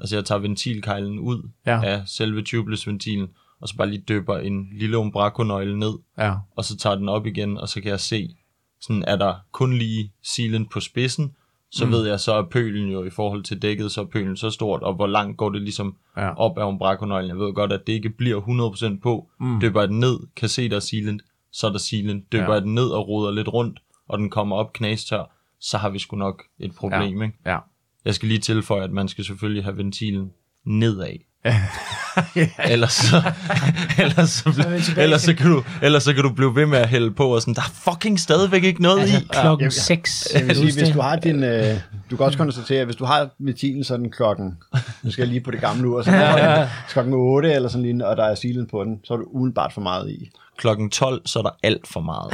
altså jeg tager ventilkejlen ud Ja. af selve tubeless-ventilen, og så bare lige døber en lille umbraco-nøgle ned, Ja, og så tager den op igen, og så kan jeg se, sådan er der kun lige sealant på spidsen, så mm. ved jeg, så er pølen jo i forhold til dækket, så er pølen så stort, og hvor langt går det ligesom Ja. op af umbraco-nøglen. Jeg ved godt, at det ikke bliver 100% på. Mm. Døber jeg den ned, kan se, der er sealant, så er der sealant. Døber Ja. ja. jeg den ned og roder lidt rundt, og den kommer op knastør, så har vi sgu nok et problem, ikke? ja. Jeg skal lige tilføje, at man skal selvfølgelig have ventilen nedad. [LAUGHS] Ellers så, [LAUGHS] ellers, så, er ellers, så kan du, ellers så kan du blive ved med at hælde på, og sådan, der er fucking stadigvæk ikke noget Altså, i. klokken Ja, 6. Jeg vil sige, hvis du har din, øh, du kan også konstatere, at hvis du har ventilen sådan klokken, nu skal jeg lige på det gamle ur, så ja, ja. klokken 8 eller sådan lignende, og der er silen på den, så er du umiddelbart for meget i. Klokken 12, så er der alt for meget.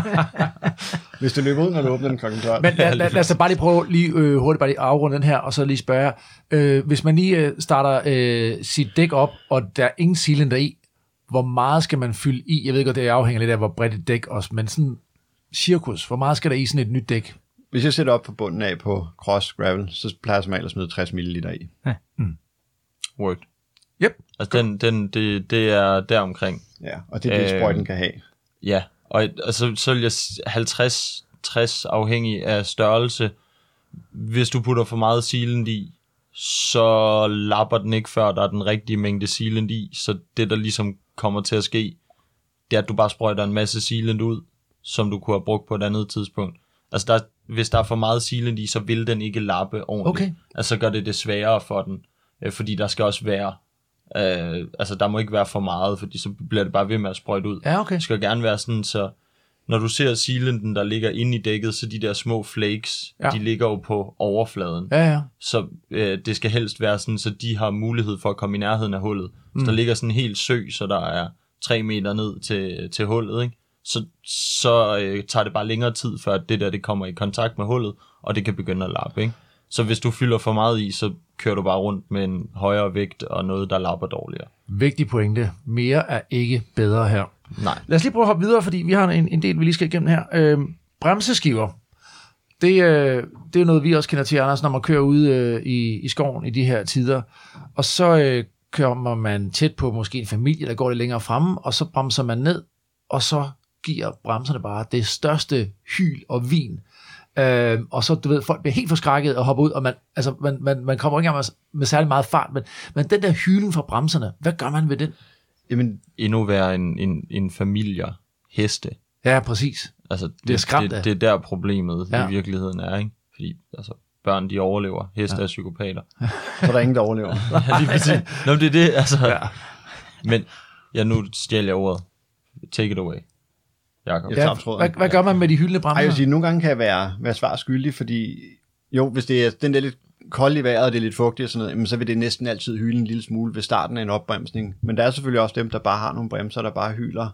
[LAUGHS] Hvis det løber ud, når du åbner den klokken 12. Men lad, lad, lad os da bare lige prøve lige øh, hurtigt bare lige afrunde den her, og så lige spørge, øh, hvis man lige øh, starter øh, sit dæk op, og der er ingen cylinder i, hvor meget skal man fylde i? Jeg ved godt, det afhænger lidt af, hvor bredt et dæk også, men sådan cirkus, hvor meget skal der i sådan et nyt dæk? Hvis jeg sætter op på bunden af på cross gravel, så plejer jeg som at smide 60 ml i. Word. Yep. Altså, den, den, det, det er deromkring. Ja, og det er det, Øh, sprøjten kan have. Ja, og, og så, så vil jeg s- 50-60 afhængig af størrelse. Hvis du putter for meget sealant i, så lapper den ikke, før der er den rigtige mængde sealant i. Så det, der ligesom kommer til at ske, det er, at du bare sprøjter en masse sealant ud, som du kunne have brugt på et andet tidspunkt. Altså, der, hvis der er for meget sealant i, så vil den ikke lappe ordentligt. Okay. Altså, så gør det det sværere for den. Øh, fordi der skal også være... Øh, altså, der må ikke være for meget, fordi så bliver det bare ved med at sprøjte ud. Ja, okay. Det skal gerne være sådan, så når du ser sealanden, der ligger inde i dækket, så de der små flakes, Ja. ja. de ligger jo på overfladen. Ja, ja. Så øh, det skal helst være sådan, så de har mulighed for at komme i nærheden af hullet. Mm. Så der ligger sådan en helt sø, så der er tre meter ned til, til hullet, ikke? Så, så øh, tager det bare længere tid, før det der det kommer i kontakt med hullet, og det kan begynde at lappe, ikke? Så hvis du fylder for meget i, så kører du bare rundt med en højere vægt og noget, der lapper dårligere. Vigtig pointe. Mere er ikke bedre her. Nej. Lad os lige prøve at hoppe videre, fordi vi har en, en del, vi lige skal igennem her. Øh, bremseskiver. Det, øh, det er noget, vi også kender til, Anders, når man kører ude øh, i, i skoven i de her tider. Og så øh, kommer man tæt på måske en familie, der går lidt længere fremme, og så bremser man ned, og så giver bremserne bare det største hyl og vin. Øh, og så, du ved, folk bliver helt forskrækket og hopper ud, og man, altså, man, man, man kommer ikke engang med, med særlig meget fart, men, men den der hylen fra bremserne, hvad gør man ved den? Jamen, Endnu værre en, en, en familie heste. Ja, præcis. Altså, Det er skræmt det, det er der problemet Ja. i virkeligheden er, ikke? Fordi altså, børn, de overlever. Heste ja. er psykopater. [LAUGHS] så er der ingen, der overlever. [LAUGHS] Ja, lige præcis. Nå, men det er det, altså. Ja. Men, ja, nu stjæler jeg ordet. Take it away, Jakob. Jeg Ja, tager hvad, hvad gør man med de hyldende Ej, bremser? jeg vil sige, nogle gange kan jeg være, være svar skyldig, fordi jo, hvis det er den der lidt kold i vejret, og det er lidt fugtigt og sådan noget, jamen, så vil det næsten altid hyle en lille smule ved starten af en opbremsning. Men der er selvfølgelig også dem, der bare har nogle bremser, der bare hyler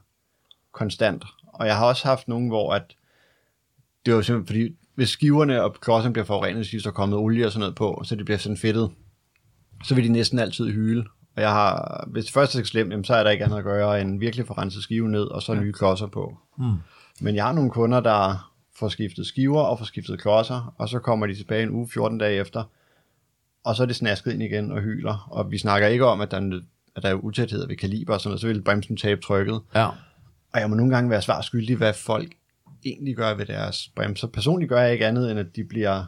konstant. Og jeg har også haft nogle, hvor at det var jo simpelthen fordi, hvis skiverne og klodserne bliver forurenet, hvis der er kommet olie og sådan noget på, så det bliver sådan fedtet, så vil de næsten altid hyle. Og jeg har, hvis det først er slemt, så er der ikke andet at gøre end virkelig få renset skiven ned, og så nye klodser på. Mm. Men jeg har nogle kunder, der får skiftet skiver og får skiftet klodser, og så kommer de tilbage en uge, 14 dage efter, og så er det snasket ind igen og hyler. Og vi snakker ikke om, at der er, at der er utætheder ved kaliber og sådan noget, så vil bremsen tabe trykket. Ja. Og jeg må nogle gange være svar skyldig, hvad folk egentlig gør ved deres bremser. Personligt gør jeg ikke andet, end at de bliver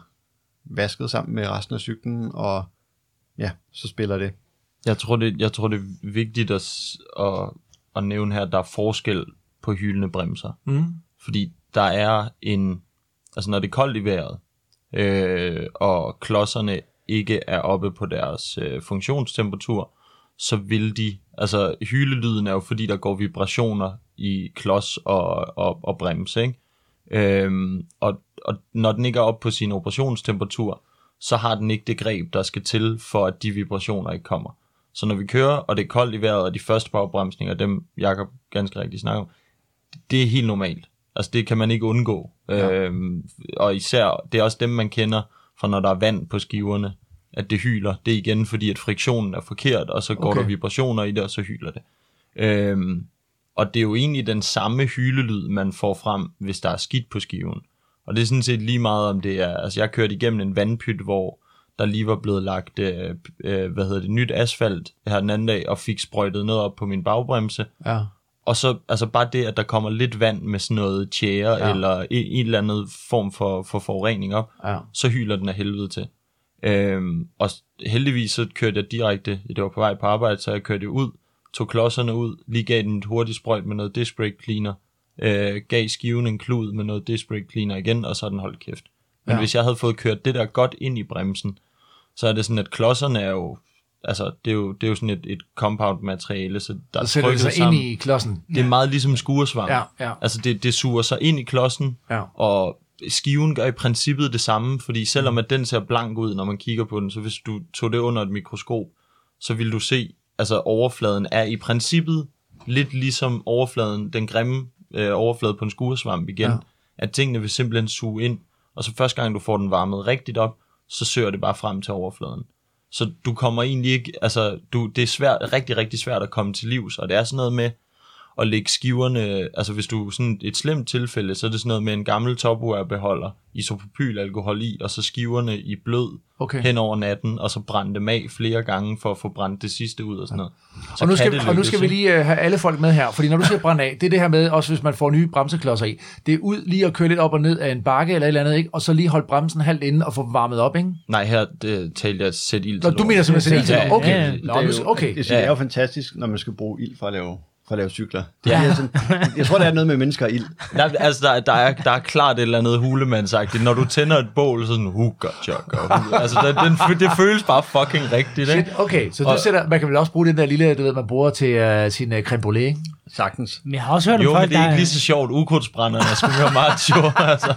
vasket sammen med resten af cyklen, og ja, så spiller det. Jeg tror, det, jeg tror, det er vigtigt at, at, at nævne her, at der er forskel på hyldende bremser. Mm. Fordi der er en... Altså, når det er koldt i vejret, øh, og klodserne ikke er oppe på deres øh, funktionstemperatur, så vil de... Altså, hylelyden er jo fordi, der går vibrationer i klods og, og, og bremse, ikke? Øhm, og, og når den ikke er oppe på sin operationstemperatur, så har den ikke det greb, der skal til, for at de vibrationer ikke kommer. Så når vi kører, og det er koldt i vejret, og de første par opbremsninger, dem Jakob ganske rigtigt snakker om, det er helt normalt. Altså det kan man ikke undgå. Ja. Øhm, og især, det er også dem, man kender fra når der er vand på skiverne, at det hyler. Det er igen fordi, at friktionen er forkert, og så går Okay. der vibrationer i det, og så hyler det. Øhm, og det er jo egentlig den samme hylelyd, man får frem, hvis der er skidt på skiven. Og det er sådan set lige meget om det er, altså jeg kørte igennem en vandpyt, hvor der lige var blevet lagt, øh, øh, hvad hedder det, nyt asfalt her den anden dag, og fik sprøjtet noget op på min bagbremse. Ja. Og så altså bare det, at der kommer lidt vand med sådan noget tjære, Ja. eller en, en eller anden form for, for forurening op, Ja. så hyler den af helvede til. Øhm, og heldigvis så kørte jeg direkte, det var på vej på arbejde, så jeg kørte ud, tog klodserne ud, lige gav den et hurtigt sprøjt med noget disc brake cleaner, øh, gav skiven en klud med noget disc brake cleaner igen, og så den holdt kæft. Men Ja. ja. hvis jeg havde fået kørt det der godt ind i bremsen, så er det sådan, at klodserne er jo, altså det er jo, det er jo sådan et, et compound materiale, så der er sætter det sig ind sammen. i klodsen. Det er meget ligesom skuresvamp. Ja, ja. Altså det, det suger sig ind i klodsen, Ja. og skiven gør i princippet det samme, fordi selvom at den ser blank ud, når man kigger på den, så hvis du tog det under et mikroskop, så vil du se, altså overfladen er i princippet lidt ligesom overfladen, den grimme øh, overflade på en skuresvamp igen, Ja. ja. at tingene vil simpelthen suge ind, og så første gang du får den varmet rigtigt op, så søger det bare frem til overfladen. Så du kommer egentlig ikke, altså du, det er svært, rigtig, rigtig svært at komme til livs, og det er sådan noget med at lægge skiverne, altså hvis du sådan et slemt tilfælde, så er det sådan noget med en gammel topware-beholder, isopropylalkohol i, og så skiverne i blød Okay. hen over natten, og så brænde dem af flere gange for at få brændt det sidste ud og sådan noget. Så og nu, skal, det og nu lykkes, skal vi lige uh, have alle folk med her, fordi når du siger brænde af, det er det her med, også hvis man får nye bremseklodser i, det er ud lige at køre lidt op og ned af en bakke eller et eller andet, ikke? og så lige holde bremsen halvt inde og få dem varmet op, ikke? Nej, her det, talte jeg sætte ild Nå, til du lort. mener simpelthen sætte ild til Okay, ja. Nå, Det er nu- jo, okay. Det, det er jo fantastisk, når man skal bruge ild for at lave for at lave cykler. Det er sådan, jeg tror, det er noget med mennesker og ild. Der, altså, der, der, er, der er klart et eller andet hulemandsagtigt. Når du tænder et bål, så sådan, hugger, jogger. Altså, det, den, det føles bare fucking rigtigt, ikke? Shit, okay, så du sætter, man kan vel også bruge den der lille, du ved, man bruger til uh, sin uh, creme brûlée, ikke? Sagtens. Men jeg har også hørt om Jo, men folk, det er der... ikke lige så sjovt. Ukrudtsbrænderne er sgu mere macho, altså.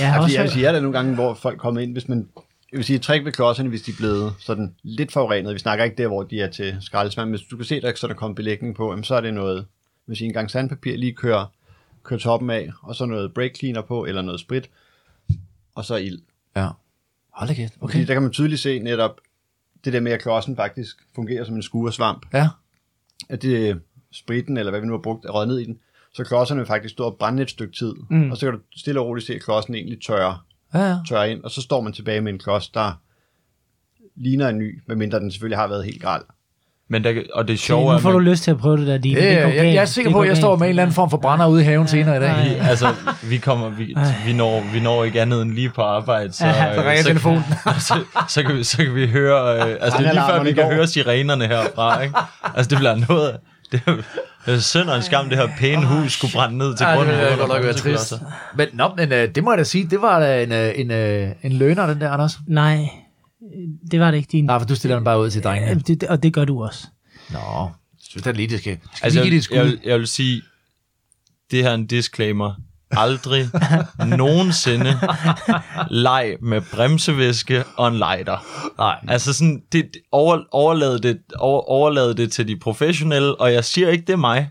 jeg har Ja, også jeg hørt, siger, der er nogle gange, hvor folk kommer ind, hvis man... Jeg vil sige, trick ved klodserne, hvis de er blevet sådan lidt forurenet. Vi snakker ikke der, hvor de er til skraldespand, men hvis du kan se, der er sådan kommet belægning på, jamen, så er det noget, sige, en gang sandpapir, lige køre, køre toppen af, og så noget brake cleaner på, eller noget sprit, og så ild. Ja. Hold da kæft, okay. Fordi der kan man tydeligt se netop, det der med, at klodsen faktisk fungerer som en skuresvamp. Ja. At det spritten, eller hvad vi nu har brugt, er røget ned i den. Så klodserne vil faktisk stå og brænde et stykke tid. Mm. Og så kan du stille og roligt se, at klodsen egentlig tørrer Ja, ja. tørre ind, og så står man tilbage med en klods, der ligner en ny, medmindre den selvfølgelig har været helt gral. Men der, og det sjove nu er, får at du man, lyst til at prøve det der, Dine. Det, det jeg, jeg er sikker Det på, at jeg står med en eller anden form for brænder ude i haven senere i dag. vi, altså, vi kommer, vi, vi, når, vi når ikke andet end lige på arbejde, så, Ja, øh, Så ringer så, telefonen. [LAUGHS] så, så, kan vi, så kan vi høre, øh, altså det er lige før, vi kan høre sirenerne herfra, ikke? Altså det bliver noget, det er, synd og en skam, det her pæne hus skulle brænde ned til Ja, det grunden. ville godt nok være trist. Men, nå, men uh, det må jeg da sige, det var da en, uh, en, uh, en løner, den der, Anders. Nej, det var det ikke din. Nej, for du stiller den bare ud til Ja, drengene. det, det- og det gør du også. Nå, jeg synes da lige, det skal, skal Altså, lige give det et jeg, skud. jeg, vil, jeg vil sige, det her er en disclaimer. Aldrig nogensinde leg med bremsevæske og en lighter. Nej. Altså sådan, det, over, overlad, det, over, overlad det til de professionelle, og jeg siger ikke, det er mig.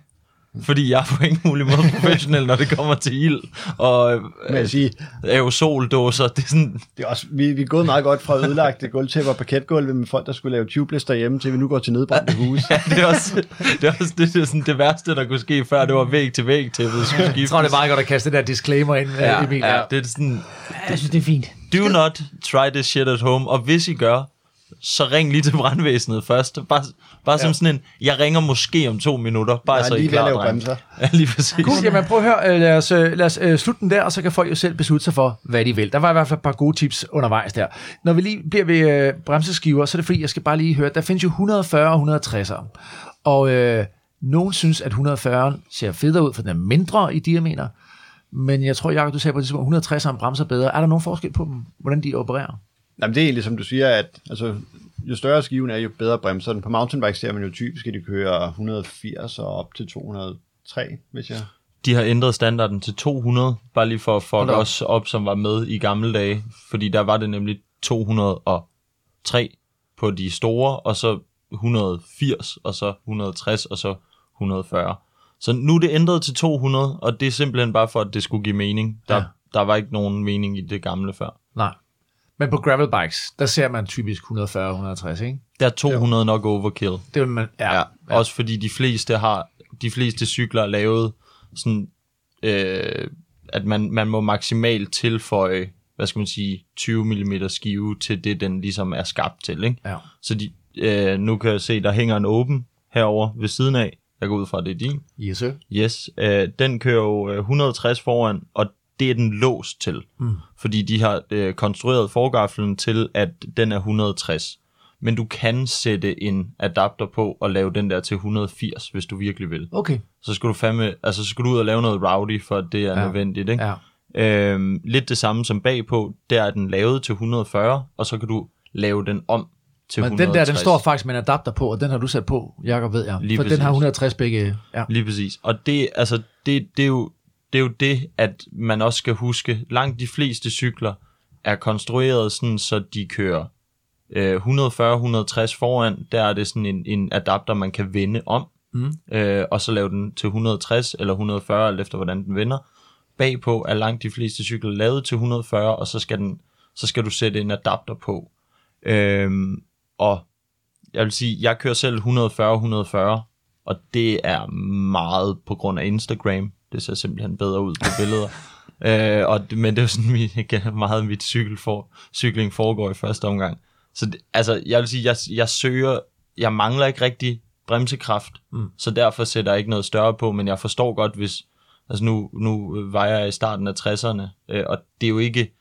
Fordi jeg er på ingen mulig måde professionel, når det kommer til ild og øh, sige, aerosoldåser. Det er sådan, det er også, vi, vi er gået meget godt fra ødelagte gulvtæpper og parketgulve med folk, der skulle lave tubeless derhjemme, til vi nu går til nedbrændte hus. ja, det er også, det, er også det, det, er sådan det værste, der kunne ske før, det var væg til væg til, skulle skiftes. Jeg tror, det er meget godt at kaste det der disclaimer ind, ja, Emil. ja, det er sådan, Jeg synes, det er fint. do not try this shit at home, og hvis I gør, så ring lige til brandvæsenet først. Bare, bare som sådan en, jeg ringer måske om to minutter, bare Jeg er så I lige er at klar, lave bremser. [LAUGHS] Ja, lige præcis. Cool, jamen prøv at høre, øh, lad os, øh, lad os øh, slutte den der, og så kan folk jo selv beslutte sig for, hvad de vil. Der var i hvert fald et par gode tips undervejs der. Når vi lige bliver ved øh, bremseskiver, så er det fordi, jeg skal bare lige høre, der findes jo 140 og 160'er. Og øh, nogen synes, at 140 ser federe ud, for den er mindre i diameter. Men jeg tror, Jacob, du sagde på det tidspunkt, 160'eren bremser bedre. Er der nogen forskel på dem, hvordan de opererer? Jamen, det er egentlig, som du siger, at altså, jo større skiven er, jo bedre bremser den. På mountainbike ser man jo typisk, at de kører 180 og op til 203, hvis jeg... De har ændret standarden til 200, bare lige for at fuck os op, som var med i gamle dage. Fordi der var det nemlig 203 på de store, og så 180, og så 160, og så 140. Så nu er det ændret til 200, og det er simpelthen bare for, at det skulle give mening. Der, ja. der var ikke nogen mening i det gamle før. Nej. Men på gravel bikes, der ser man typisk 140-160, ikke? Der er 200 jo. nok overkill. Det vil man, ja, Ja, ja. Også fordi de fleste har, de fleste cykler er lavet sådan, øh, at man, man må maksimalt tilføje, hvad skal man sige, 20 mm skive til det, den ligesom er skabt til, ikke? ja. Så de, øh, nu kan jeg se, der hænger en åben herover ved siden af. Jeg går ud fra, at det er din. Yes, sir. Yes, øh, den kører jo øh, 160 foran, og det er den låst til. Mm. Fordi de har øh, konstrueret forgaflen til, at den er 160. Men du kan sætte en adapter på og lave den der til 180, hvis du virkelig vil. Okay. Så skal du fandme, altså så skal du ud og lave noget rowdy, for at det er Ja. nødvendigt. Ikke? Ja. Øhm, lidt det samme som bagpå, der er den lavet til 140, og så kan du lave den om til Men 160. den der, den står faktisk med en adapter på, og den har du sat på, Jakob ved jeg. Lige for den præcis. har 160 begge. Ja. Lige præcis. Og det, altså, det, det, er jo, det er jo det, at man også skal huske. Langt de fleste cykler er konstrueret sådan, så de kører øh, 140-160 foran. Der er det sådan en, en adapter, man kan vende om. Mm. Øh, og så lave den til 160 eller 140, alt efter hvordan den vender. Bagpå er langt de fleste cykler lavet til 140, og så skal, den, så skal du sætte en adapter på. Øhm, og jeg vil sige, jeg kører selv 140-140, og det er meget på grund af Instagram. Det ser simpelthen bedre ud på billeder. [LAUGHS] øh, og, men det er jo sådan, mit, [LAUGHS] meget mit cykel for, cykling foregår i første omgang. Så det, altså, jeg vil sige, jeg, jeg søger, jeg mangler ikke rigtig bremsekraft, mm. så derfor sætter jeg ikke noget større på, men jeg forstår godt, hvis, altså nu, nu var jeg i starten af 60'erne, øh, og det er jo ikke,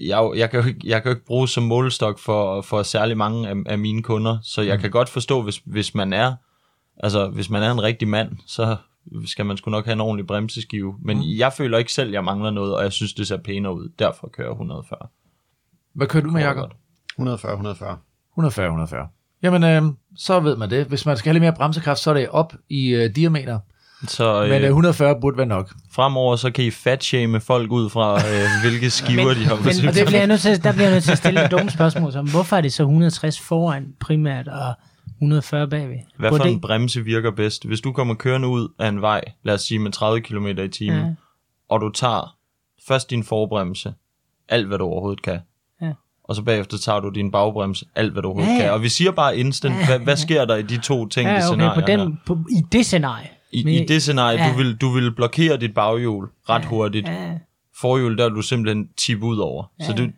jeg, jeg, kan jo ikke, jeg kan jo ikke bruge som målestok for, for særlig mange af, af mine kunder, så jeg mm. kan godt forstå, hvis, hvis man er Altså, hvis man er en rigtig mand, så skal man sgu nok have en ordentlig bremseskive. Men mm. jeg føler ikke selv, at jeg mangler noget, og jeg synes, det ser pænere ud. Derfor kører jeg 140. Hvad kører du med, Jacob? 140, 140. 140, 140. Jamen, øh, så ved man det. Hvis man skal have lidt mere bremsekraft, så er det op i øh, diameter. Så øh, Men øh, 140 burde være nok. fremover, så kan I fatshame folk ud fra, øh, hvilke [LAUGHS] skiver Men- de har på Men, og det bliver jeg nødt til, der bliver jeg nødt til at stille et dumt spørgsmål, som hvorfor er det så 160 foran primært og 140 bagved? Hvad for en bremse virker bedst? Hvis du kommer kørende ud af en vej, lad os sige med 30 km i timen, Ja. ja. og du tager først din forbremse, alt hvad du overhovedet kan, Ja. og så bagefter tager du din bagbremse, alt hvad du overhovedet Ja, ja. kan. Og vi siger bare instant, Ja, hvad, hvad ja. sker der i de to tænkte Ja, okay, scenarier på den, her? på, i det scenarie. I, Men- I det scenarie, Ja. du, vil, du vil blokere dit baghjul ret hurtigt. Ja, Forhjul, der vil du simpelthen tippe ud over. Så Ja. du,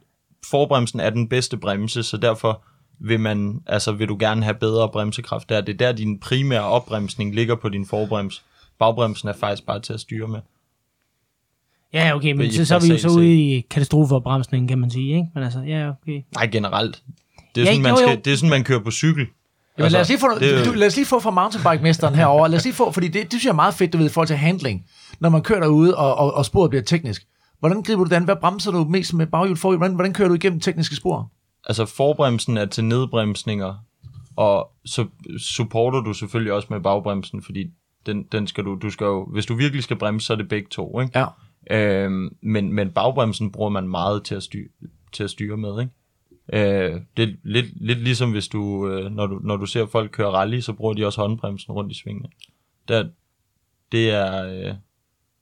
forbremsen er den bedste bremse, så derfor vil, man, altså vil du gerne have bedre bremsekraft der. Det er der, din primære opbremsning ligger på din forbrems. Bagbremsen er faktisk bare til at styre med. ja okay, men så, så er vi jo så ude i katastrofeopbremsningen, kan man sige, ikke? Men altså, ja, okay. Nej, generelt. Det er, Ja, sådan, man jo, jo. skal, det er sådan, man kører på cykel. Jamen, lad, os lige få, Altså, det du, lad os lige få fra mountainbike-mesteren herover. Lad os lige få, fordi det, det synes jeg er meget fedt, du ved, i forhold til handling. Når man kører derude, og, og, og sporet bliver teknisk. Hvordan griber du den? Hvad bremser du mest med baghjul, forhjul? Hvordan, hvordan kører du igennem tekniske spor? Altså forbremsen er til nedbremsninger, og så supporter du selvfølgelig også med bagbremsen, fordi den, den skal du, du skal jo, hvis du virkelig skal bremse, så er det begge to, ikke? Ja. Øhm, men, men bagbremsen bruger man meget til at styre, til at styre med, ikke? Øh, det er lidt, lidt ligesom hvis du, øh, når du, når du ser folk køre rally, så bruger de også håndbremsen rundt i svingene. Der, det er, øh,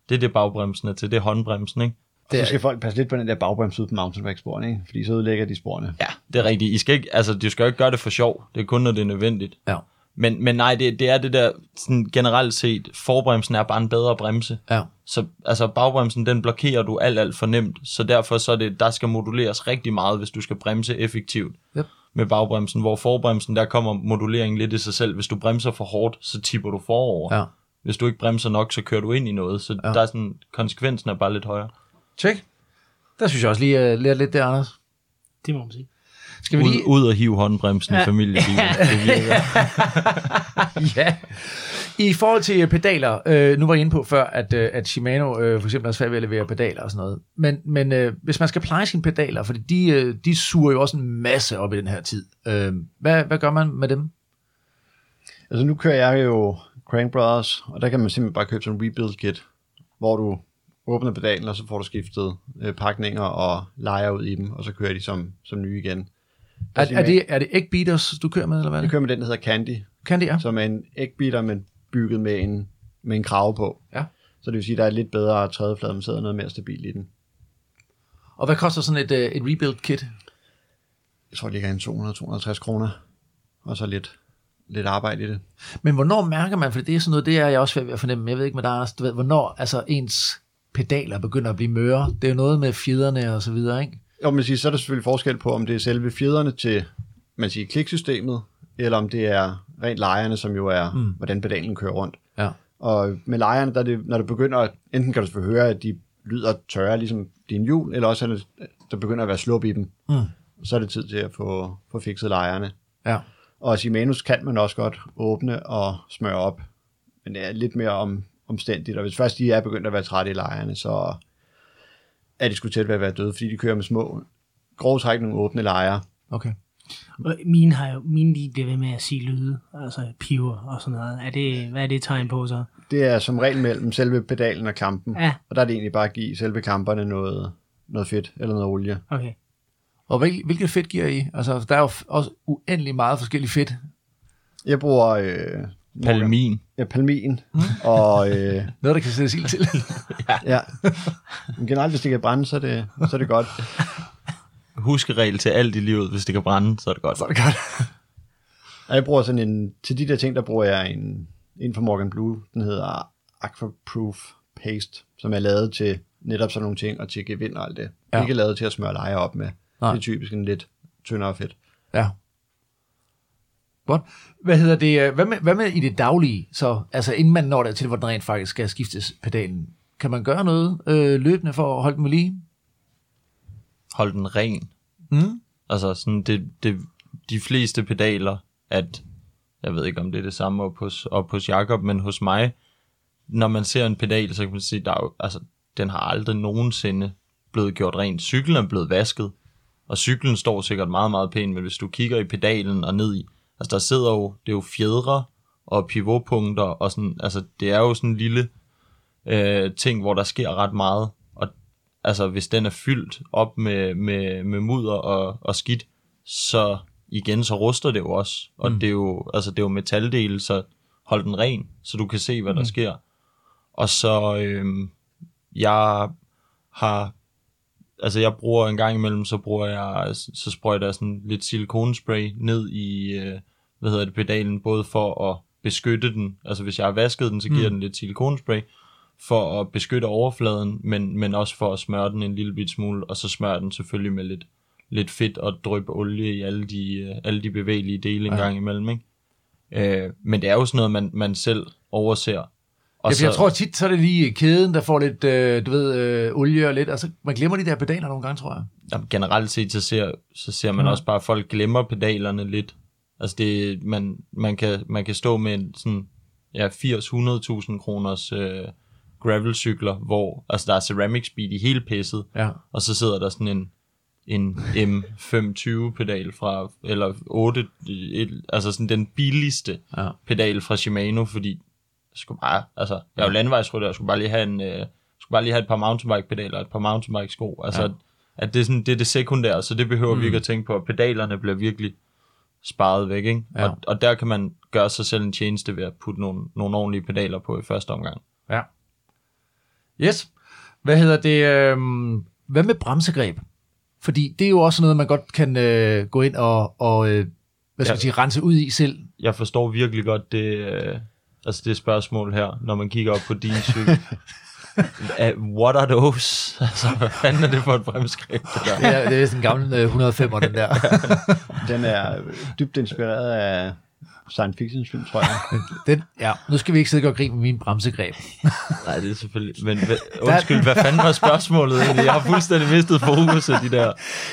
det er det bagbremsen er til, det er håndbremsen, ikke? Og så skal folk passe lidt på den der bagbremse ud på mountainbike-sporene, ikke? Fordi så ødelægger de sporene. Ja, det er rigtigt. I skal ikke, altså, du skal jo ikke gøre det for sjov. Det er kun, når det er nødvendigt. Ja. Men, men nej, det, det er det der, sådan generelt set, forbremsen er bare en bedre bremse. Ja. Så altså bagbremsen, den blokerer du alt, alt for nemt. Så derfor så er det, der skal moduleres rigtig meget, hvis du skal bremse effektivt Yep. med bagbremsen. Hvor forbremsen, der kommer moduleringen lidt i sig selv. Hvis du bremser for hårdt, så tipper du forover. Ja. Hvis du ikke bremser nok, så kører du ind i noget. Så ja. der er sådan, konsekvensen er bare lidt højere. Tjek. Der synes jeg også lige, uh, lære lidt der, Anders. Det må man sige. Skal vi lige... Ud, ud og hive håndbremsen ja. i familiebilen. [LAUGHS] Ja. I forhold til øh, pedaler, øh, nu var jeg inde på før, at, øh, at Shimano øh, for eksempel har svært ved at levere pedaler og sådan noget. Men, men øh, hvis man skal pleje sine pedaler, fordi de, øh, de suger jo også en masse op i den her tid. Øh, hvad, hvad gør man med dem? Altså nu kører jeg jo Crank Brothers, og der kan man simpelthen bare købe sådan en rebuild kit, hvor du åbner pedalen, og så får du skiftet øh, pakninger og lejer ud i dem, og så kører de som, som nye igen. Er, er, det, er det egg beaters, du kører med, eller hvad? Jeg det? kører med den, der hedder Candy, Kan det, ja? som er en ægbeater, men bygget med en, med en krave på. Ja. Så det vil sige, at der er lidt bedre trædeflade, men sidder noget mere stabilt i den. Og hvad koster sådan et, øh, et rebuild kit? Jeg tror, det ligger en 200-250 kroner, og så lidt, lidt arbejde i det. Men hvornår mærker man, for det er sådan noget, det er jeg også ved at fornemme, jeg ved ikke med dig, Anders, du ved, hvornår altså ens pedaler begynder at blive møre. Det er jo noget med fjederne og så videre, ikke? Jo, men sige, så er der selvfølgelig forskel på, om det er selve fjederne til man siger, kliksystemet, eller om det er rent lejerne, som jo er, mm. hvordan pedalen kører rundt. Ja. Og med lejerne, der er det, når du begynder, at- enten kan du selvfølgelig høre, at de lyder tørre, ligesom dine hjul, eller også det, der begynder at være slup i dem. Mm. Så er det tid til at få, få fikset lejerne. Ja. Og Simanus kan man også godt åbne og smøre op, men det er lidt mere om, omstændigt. Og hvis først de er begyndt at være trætte i lejerne, så er de sgu tæt ved at være døde, fordi de kører med små, grove træk nogle åbne lejer. Okay. Og Mine, har jo, mine de bliver ved med at sige lyde, altså piver og sådan noget. Er det, hvad er det et tegn på så? Det er som regel mellem selve pedalen og klampen, Ja, og der er det egentlig bare at give selve klamperne noget, noget fedt eller noget olie. okay. Og hvil, hvilket fedt giver I? Altså, der er jo også uendelig meget forskellige fedt. Jeg bruger øh, Palmin. ja, palmin, og øh, [LAUGHS] Noget, der kan sættes ild til. [LAUGHS] ja. Men generelt, hvis det kan brænde, så er det, så er det godt. Huskeregel til alt i livet. Hvis det kan brænde, så er det godt. Så er det godt. [LAUGHS] Og jeg bruger sådan en, til de der ting, der bruger jeg en, en fra Morgan Blue, den hedder Aquaproof Paste, som er lavet til netop sådan nogle ting, og til gevind og alt det. Ja. Ja. Ikke lavet til at smøre lejer op med. Nej. Det er typisk en lidt tyndere fedt. Ja. Godt. Hvad hedder det? øh, Hvad med, hvad med i det daglige? Så, altså inden man når dertil, hvor den rent faktisk skal skiftes pedalen. Kan man gøre noget øh, løbende for at holde den ved lige? Hold den ren. Mm? Altså sådan, det, det, de fleste pedaler, at jeg ved ikke, om det er det samme op hos, op hos Jakob, men hos mig, når man ser en pedal, så kan man sige, der er jo, altså, den har aldrig nogensinde blevet gjort rent. Cyklen er blevet vasket, og cyklen står sikkert meget, meget pænt, men hvis du kigger i pedalen og ned i, altså der sidder jo, det er jo fjedre og pivotpunkter, og sådan, altså det er jo sådan en lille øh, ting, hvor der sker ret meget, og altså hvis den er fyldt op med, med, med mudder og, og skidt, så igen, så ruster det jo også, og mm. det er jo, altså det er jo metaldele, så hold den ren, så du kan se, hvad der Mm. sker. Og så, øh, jeg har altså jeg bruger en gang imellem, så bruger jeg, så sprøjter jeg sådan lidt silikonespray ned i, øh, hvad hedder det, pedalen, både for at beskytte den, altså hvis jeg har vasket den, så giver mm. den lidt silikonspray, for at beskytte overfladen, men, men også for at smøre den en lille bit smule, og så smører den selvfølgelig med lidt, lidt fedt og dryppe olie i alle de, øh, alle de bevægelige dele en Ja. gang imellem, ikke? Øh, men det er jo sådan noget, man, man selv overser. Og Ja, for jeg tror tit, så er det lige kæden, der får lidt, øh, du ved, øh, olie og lidt, altså man glemmer de der pedaler nogle gange, tror jeg. Jamen, generelt set, så ser, så ser man ja. også bare, at folk glemmer pedalerne lidt. Altså, det, man, man, kan, man kan stå med en sådan, ja, 80-100.000 kroners øh, gravelcykler, hvor altså, der er ceramic speed i hele pisset, Ja. og så sidder der sådan en, en M520-pedal fra, eller 8, et, altså sådan den billigste Ja. pedal fra Shimano, fordi jeg skulle bare, altså, jeg er jo landevejsrytter, jeg skulle bare lige have en, øh, skulle bare lige have et par mountainbike-pedaler og et par mountainbike-sko. Altså, Ja. ja. at det er, sådan, det er det sekundære, så det behøver mm. vi ikke at tænke på, at pedalerne bliver virkelig sparet væk, ikke? Ja. Og, og der kan man gøre sig selv en tjeneste ved at putte nogle, nogle ordentlige pedaler på i første omgang. Ja. Yes. Hvad hedder det? Øh, hvad med bremsegreb? Fordi det er jo også noget, man godt kan øh, gå ind og, og øh, hvad skal Ja. man sige, rense ud i selv. Jeg forstår virkelig godt det, øh, altså det spørgsmål her, når man kigger op på din cykel. [LAUGHS] What are those? Altså, hvad fanden er det for et bremsgreb, det der? Det er, det er sådan en gammel øh, 105'er, den der. [LAUGHS] Den er øh, dybt inspireret af science fiction film, tror jeg. [LAUGHS] Den, ja, nu skal vi ikke sidde og gøre grin med min bremsegreb. [LAUGHS] Nej, det er selvfølgelig... Men [LAUGHS] hvad, undskyld, hvad fanden var spørgsmålet egentlig? Jeg har fuldstændig mistet fokus af de der...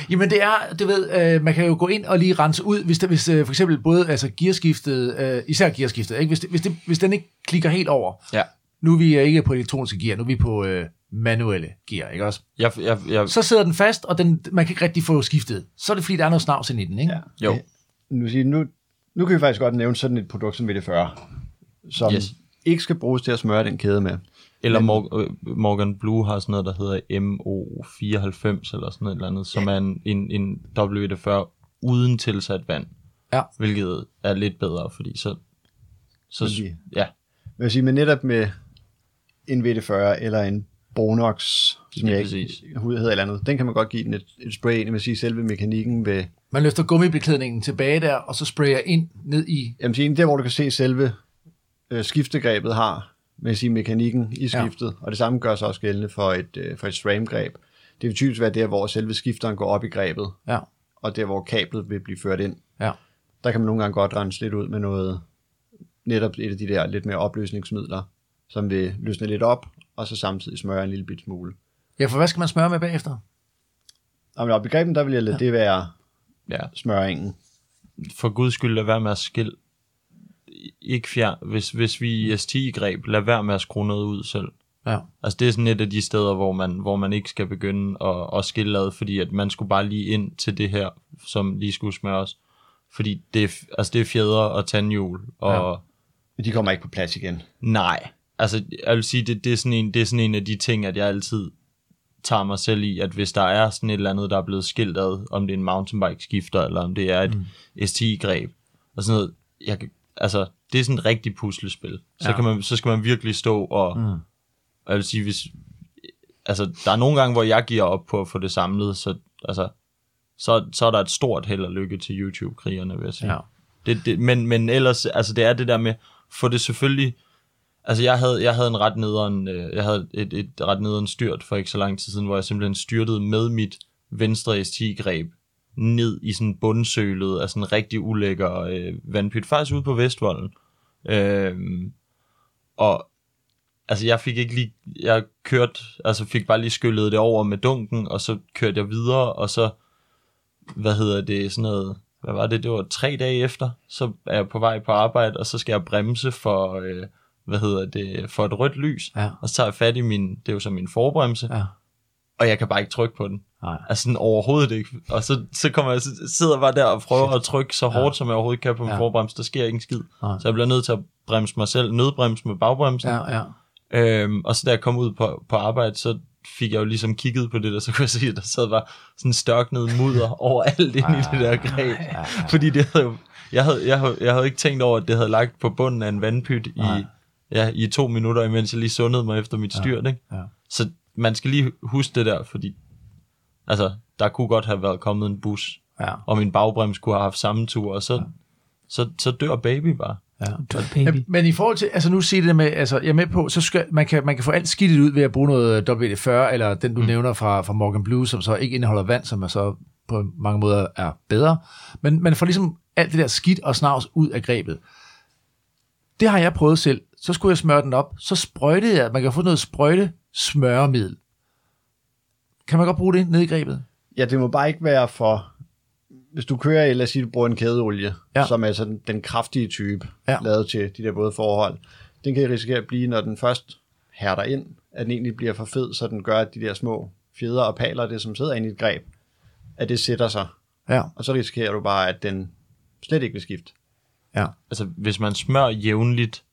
Jamen det er, du ved, øh, man kan jo gå ind og lige rense ud, hvis, der, hvis øh, for eksempel både altså gearskiftet, øh, især gearskiftet, ikke? Hvis, det, hvis, det, hvis den ikke klikker helt over. Ja. Nu er vi øh, ikke på elektroniske gear, nu er vi på øh, manuelle gear, ikke også? Jeg, jeg, jeg, Så sidder den fast, og den, man kan ikke rigtig få skiftet. Så er det fordi, der er noget snavs ind i den, ikke? Ja. Jo. Nu, siger, nu, nu kan vi faktisk godt nævne sådan et produkt som VD40, som Yes. ikke skal bruges til at smøre den kæde med. eller Men- Morgan, øh, Morgan Blue har sådan noget, der hedder MO94 eller sådan noget eller andet, som er en, en, en WD-40 uden tilsat vand. Ja. Hvilket er lidt bedre, fordi så... så de- ja, Men jeg siger, men netop med en VD40 eller en Bonox, som jeg ikke hedder eller andet, den kan man godt give den et, et spray ind. Vil sige, selve mekanikken ved, Man løfter gummibeklædningen tilbage der, og så sprayer ind ned i... vil sige, der hvor du kan se selve øh, skiftegrebet har, med sige mekanikken i Ja. skiftet, og det samme gør sig også gældende for et, øh, for et SRAM-greb. Det vil typisk være der, hvor selve skifteren går op i grebet, Ja, og der hvor kablet vil blive ført ind. ja. Der kan man nogle gange godt rense lidt ud med noget, netop et af de der lidt mere opløsningsmidler, som vil løsne lidt op, og så samtidig smøre en lille bit smule. Ja, for hvad skal man smøre med bagefter? Og med op i greben, der vil jeg lade ja. det være ja. smøringen. For guds skyld, lad være med at skille. Ikke fjern. Hvis, hvis vi er i ST-greb, lad være med at skrue noget ud selv. Ja. Altså det er sådan et af de steder, hvor man, hvor man ikke skal begynde at, at skille ad, fordi at man skulle bare lige ind til det her, som lige skulle smøres. Fordi det er, altså det er fjeder og tandhjul, og ja. Men de kommer ikke på plads igen. nej. Altså jeg vil sige, det, det, er sådan en, det er sådan en af de ting, at jeg altid tager mig selv i, at hvis der er sådan et eller andet, der er blevet skilt ad, om det er en mountainbike skifter, eller om det er et mm. ST-greb, og sådan noget, jeg, altså, det er sådan et rigtigt puslespil. Så, ja. kan man, så skal man virkelig stå og, Mm. og jeg vil sige, hvis, altså, der er nogle gange, hvor jeg giver op på at få det samlet, så, altså, så, så er der et stort held og lykke til YouTube-krigerne, vil jeg sige. Ja. Det, det, men, men ellers, altså det er det der med, få det selvfølgelig, altså jeg havde, jeg havde en ret nederen, øh, jeg havde et, et ret nederen styrt for ikke så lang tid siden, hvor jeg simpelthen styrtede med mit venstre ST-greb ned i sådan bundsølet af sådan en rigtig ulækker øh, vandpyt, faktisk ude på Vestvolden. Øhm, og altså jeg fik ikke lige, jeg kørte, altså fik bare lige skyllet det over med dunken, og så kørte jeg videre, og så, hvad hedder det, sådan noget, hvad var det, det var tre dage efter, så er jeg på vej på arbejde, og så skal jeg bremse for, øh, hvad hedder det, for et rødt lys, Ja. og så tager jeg fat i min, det er jo så min forbremse, Ja. og jeg kan bare ikke trykke på den. Nej. Altså sådan overhovedet ikke. Og så, så kommer jeg, så sidder jeg bare der og prøver at trykke så hårdt, som jeg overhovedet kan på min Ja. forbremse. Der sker ikke en skid. Nej. Så jeg bliver nødt til at bremse mig selv, nødbremse med bagbremsen. Ja, ja. Øhm, og så da jeg kom ud på, på arbejde, så fik jeg jo ligesom kigget på det der, så kunne jeg se, at der sad bare sådan størknet mudder [LAUGHS] over alt ind i det der greb. Fordi det havde jo, jeg havde, jeg, havde, jeg havde ikke tænkt over, at det havde lagt på bunden af en vandpyt i, ja, i to minutter, imens jeg lige sundede mig efter mit styrt. Ikke? ja. Så man skal lige huske det der, fordi altså, der kunne godt have været kommet en bus, Ja. og min bagbrems kunne have haft samme tur, og så, ja. så, så dør baby bare. ja. Baby. Men i forhold til, altså nu siger det med, altså jeg er med på, så skal, man, kan, man kan få alt skidtet ud ved at bruge noget WD-40, eller den du mm. nævner fra, fra Morgan Blue, som så ikke indeholder vand, som er så på mange måder er bedre. Men man får ligesom alt det der skidt og snavs ud af grebet. Det har jeg prøvet selv. Så skulle jeg smøre den op, så sprøjtede jeg, man kan få noget sprøjte smøremiddel. Kan man godt bruge det ned i grebet? Ja, det må bare ikke være for... Hvis du kører, lad os sige, du bruger en kædeolie, Ja. som er sådan den kraftige type, Ja. lavet til de der både forhold, den kan risikere at blive, når den først hærder ind, at den egentlig bliver for fed, så den gør, at de der små fjeder og paler, det som sidder inde i et greb, at det sætter sig. Ja, Og så risikerer du bare, at den slet ikke vil skifte. ja. altså hvis man smør jævnligt,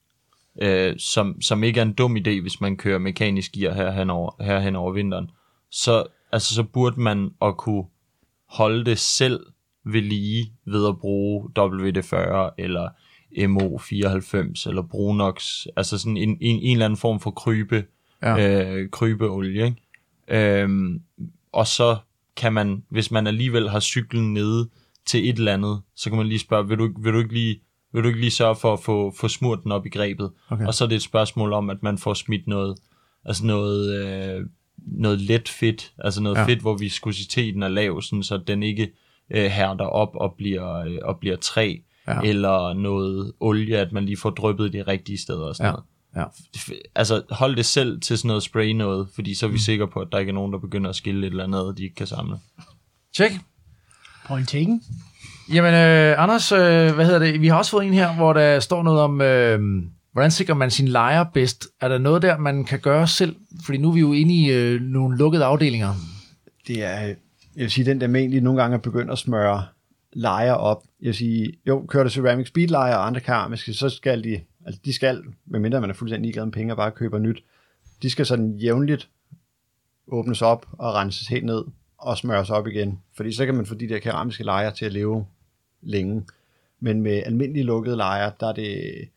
øh, som, som ikke er en dum idé, hvis man kører mekanisk gear her hen over, her hen over vinteren, så, altså, så burde man at kunne holde det selv ved lige ved at bruge WD-40 eller MO94 eller Brunox, altså sådan en, en, en eller anden form for krybe, Ja. øh, krybeolie. Ikke? Øhm, og så kan man, hvis man alligevel har cyklen nede til et eller andet, så kan man lige spørge, vil du, vil du ikke lige vil du ikke lige sørge for at få, få smurt den op i grebet? Okay. Og så er det et spørgsmål om, at man får smidt noget, altså noget, øh, noget let fedt, altså noget Ja. fedt, hvor viskositeten er lav, sådan, så den ikke øh, hærder op og bliver, øh, og bliver træ, Ja. ja. eller noget olie, at man lige får dryppet de rigtige steder og sådan Ja. noget ja. altså hold det selv til sådan noget spray noget, fordi så er vi mm. sikre på, at der ikke er nogen, der begynder at skille et eller andet, de ikke kan samle. Tjek. Point taken. Jamen, øh, Anders, øh, hvad hedder det? Vi har også fået en her, hvor der står noget om, øh, hvordan sikrer man sin lejer bedst? Er der noget der, man kan gøre selv? Fordi nu er vi jo inde i øh, nogle lukkede afdelinger. Det er, øh, jeg vil sige, den der med egentlig nogle gange er begyndt at smøre lejer op. Jeg vil sige, jo, kører du ceramic speed lejer og andre keramiske, så skal de, altså de skal, medmindre man er fuldstændig ligeglad med penge og bare køber nyt, de skal sådan jævnligt åbnes op og renses helt ned og smøres op igen. Fordi så kan man få de der keramiske lejer til at leve længe. Men med almindelige lukkede lejer, der er det,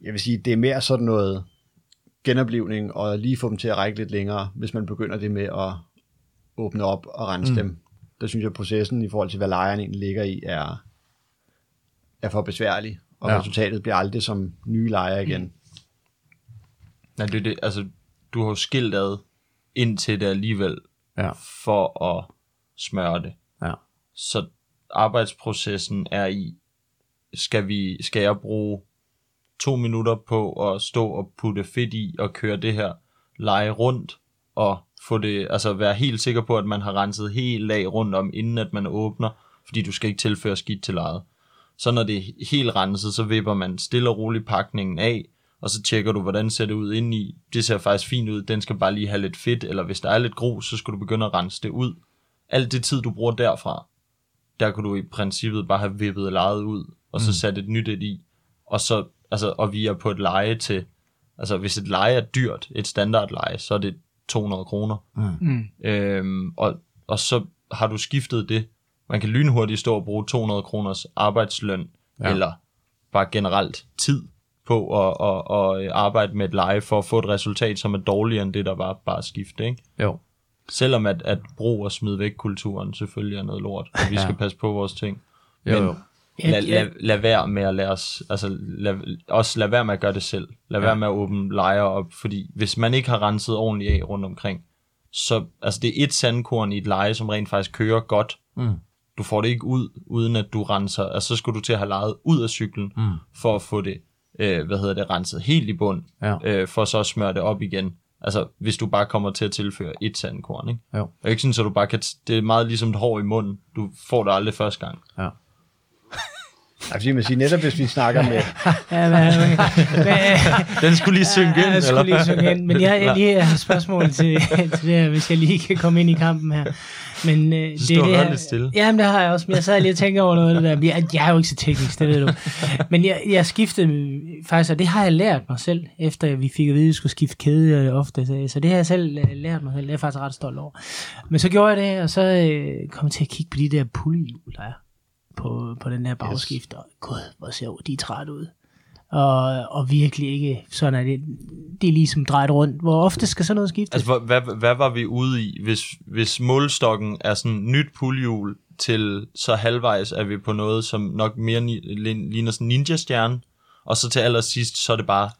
jeg vil sige, det er mere sådan noget genoplevning og lige få dem til at række lidt længere, hvis man begynder det med at åbne op og rense mm. dem. Der synes jeg, at processen i forhold til, hvad lejeren egentlig ligger i, er, er for besværlig, og Ja. resultatet bliver aldrig som nye lejer igen. Nej, det er det, altså, du har jo skilt ad indtil det alligevel, Ja. for at smøre det. Ja. Så arbejdsprocessen er i, skal, vi, skal jeg bruge to minutter på at stå og putte fedt i og køre det her leje rundt, og få det, altså være helt sikker på, at man har renset helt lag rundt om, inden at man åbner, fordi du skal ikke tilføre skidt til lejet. Så når det er helt renset, så vipper man stille og roligt pakningen af, og så tjekker du, hvordan ser det ud indeni. Det ser faktisk fint ud, den skal bare lige have lidt fedt, eller hvis der er lidt grus, så skal du begynde at rense det ud. Alt det tid, du bruger derfra, der kunne du i princippet bare have vippet lejet ud, og så sat et nyt et i, og så, altså, og vi er på et leje til, altså hvis et leje er dyrt, et standardleje, så er det 200 kroner. Mm. Øhm, og, og så har du skiftet det. Man kan lynhurtigt stå og bruge 200 kroners arbejdsløn, Ja. eller bare generelt tid på at, at, at arbejde med et leje for at få et resultat, som er dårligere end det, der var bare at skifte. Ikke? Jo. Selvom at, at brug og smid væk kulturen selvfølgelig er noget lort, og vi Ja. skal passe på vores ting. Jo, Men jo. Ja, lad, ja. lad, lad være med at lade os, altså lad, også lad være med at gøre det selv. Lad ja. være med at åbne lejre op, fordi hvis man ikke har renset ordentligt af rundt omkring, så altså det er et sandkorn i et leje, som rent faktisk kører godt. Mm. Du får det ikke ud, uden at du renser. Altså så skal du til at have lejet ud af cyklen, Mm. for at få det, øh, hvad hedder det, renset helt i bund, Ja. øh, for så at smøre det op igen. Altså hvis du bare kommer til at tilføre et sandkorn, ikke? Jo. Og ikke sådan, så du bare kan, t- det er meget ligesom et hår i munden. Du får det aldrig første gang. Ja. Nej, fordi man siger netop, hvis vi snakker med... Ja, hvad, [LAUGHS] Den skulle lige synge ind, jeg skulle eller? lige synge ind. Men jeg, jeg lige har et spørgsmål til, til det her, hvis jeg lige kan komme ind i kampen her. Men øh, det er det her, lidt stille. Jamen, det har jeg også, men jeg sad lige og tænkte over noget af det der. Jeg, jeg er jo ikke så teknisk, det ved du. Men jeg, jeg skiftede faktisk, og det har jeg lært mig selv, efter vi fik at vide, at vi skulle skifte kæde øh, ofte. Så, så det har jeg selv øh, lært mig selv. Det er jeg faktisk ret stolt over. Men så gjorde jeg det, og så øh, kom jeg til at kigge på de der pullehjul, der er på, på den her bagskift. Og gud, hvor ser de er træt ud. Og, og virkelig ikke sådan, at det, det er ligesom drejet rundt. Hvor ofte skal sådan noget skiftes? Altså, hvad, hvad, var vi ude i, hvis, hvis målstokken er sådan nyt puljehjul til så halvvejs er vi på noget, som nok mere ni, ligner sådan en ninja-stjerne, og så til allersidst, så er det bare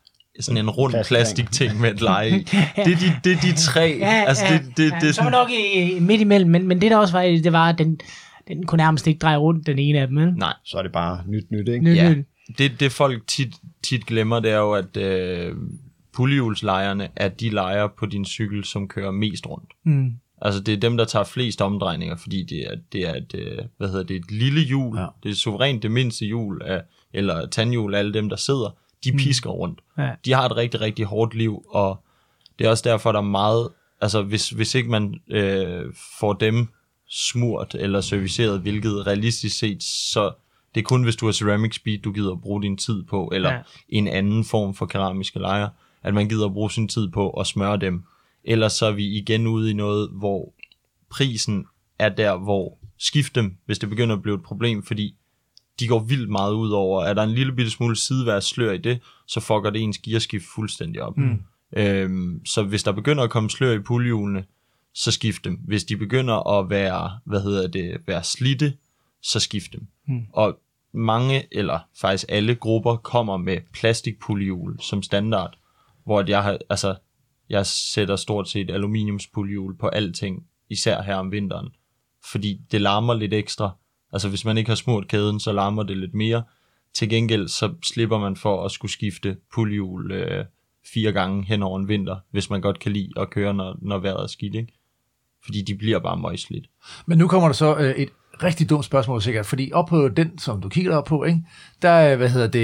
sådan en rund Plastik. plastikting med et leje i. [LAUGHS] Det er de, det er de tre. altså, det, det, det, ja, det er så var sådan, nok i, midt imellem, men, men det der også var, det det var, at den, den kunne nærmest ikke dreje rundt, den ene af dem. vel? nej, Så er det bare nyt nyt, ikke? Nyt, Ja. nyt. Det, det folk tit, tit glemmer, det er jo, at øh, puljehjulslejerne er de lejer på din cykel, som kører mest rundt. Mm. Altså det er dem, der tager flest omdrejninger, fordi det er, det er et, øh, hvad hedder det, et lille hjul. Ja. Det er suverænt det mindste hjul, af, eller tandhjul alle dem, der sidder. De pisker rundt. Ja. De har et rigtig, rigtig hårdt liv, og det er også derfor, der er meget... Altså hvis, hvis ikke man øh, får dem smurt eller serviceret, hvilket realistisk set, så det er kun, hvis du har ceramic speed, du gider at bruge din tid på, eller Ja. en anden form for keramiske lejer, at man gider at bruge sin tid på at smøre dem. Ellers så er vi igen ude i noget, hvor prisen er der, hvor skift dem, hvis det begynder at blive et problem, fordi de går vildt meget ud over, er der en lille bitte smule sideværs i det, så fucker det ens gearskift fuldstændig op. Mm. Øhm, så hvis der begynder at komme slør i puljehjulene, så skift dem. Hvis de begynder at være, hvad hedder det, være slidte, så skift dem. Mm. Og mange, eller faktisk alle grupper, kommer med plastikpuljehjul som standard, hvor jeg har, altså, jeg sætter stort set aluminiumspuljehjul på alting, især her om vinteren, fordi det larmer lidt ekstra. Altså hvis man ikke har smurt kæden, så larmer det lidt mere. Til gengæld så slipper man for at skulle skifte puljehjul øh, fire gange hen over en vinter, hvis man godt kan lide at køre, når, når vejret er skidt, ikke? Fordi de bliver bare møgslidt. Men nu kommer der så øh, et rigtig dumt spørgsmål sikkert, fordi op på den, som du kigger op på, ikke, der er, hvad hedder det,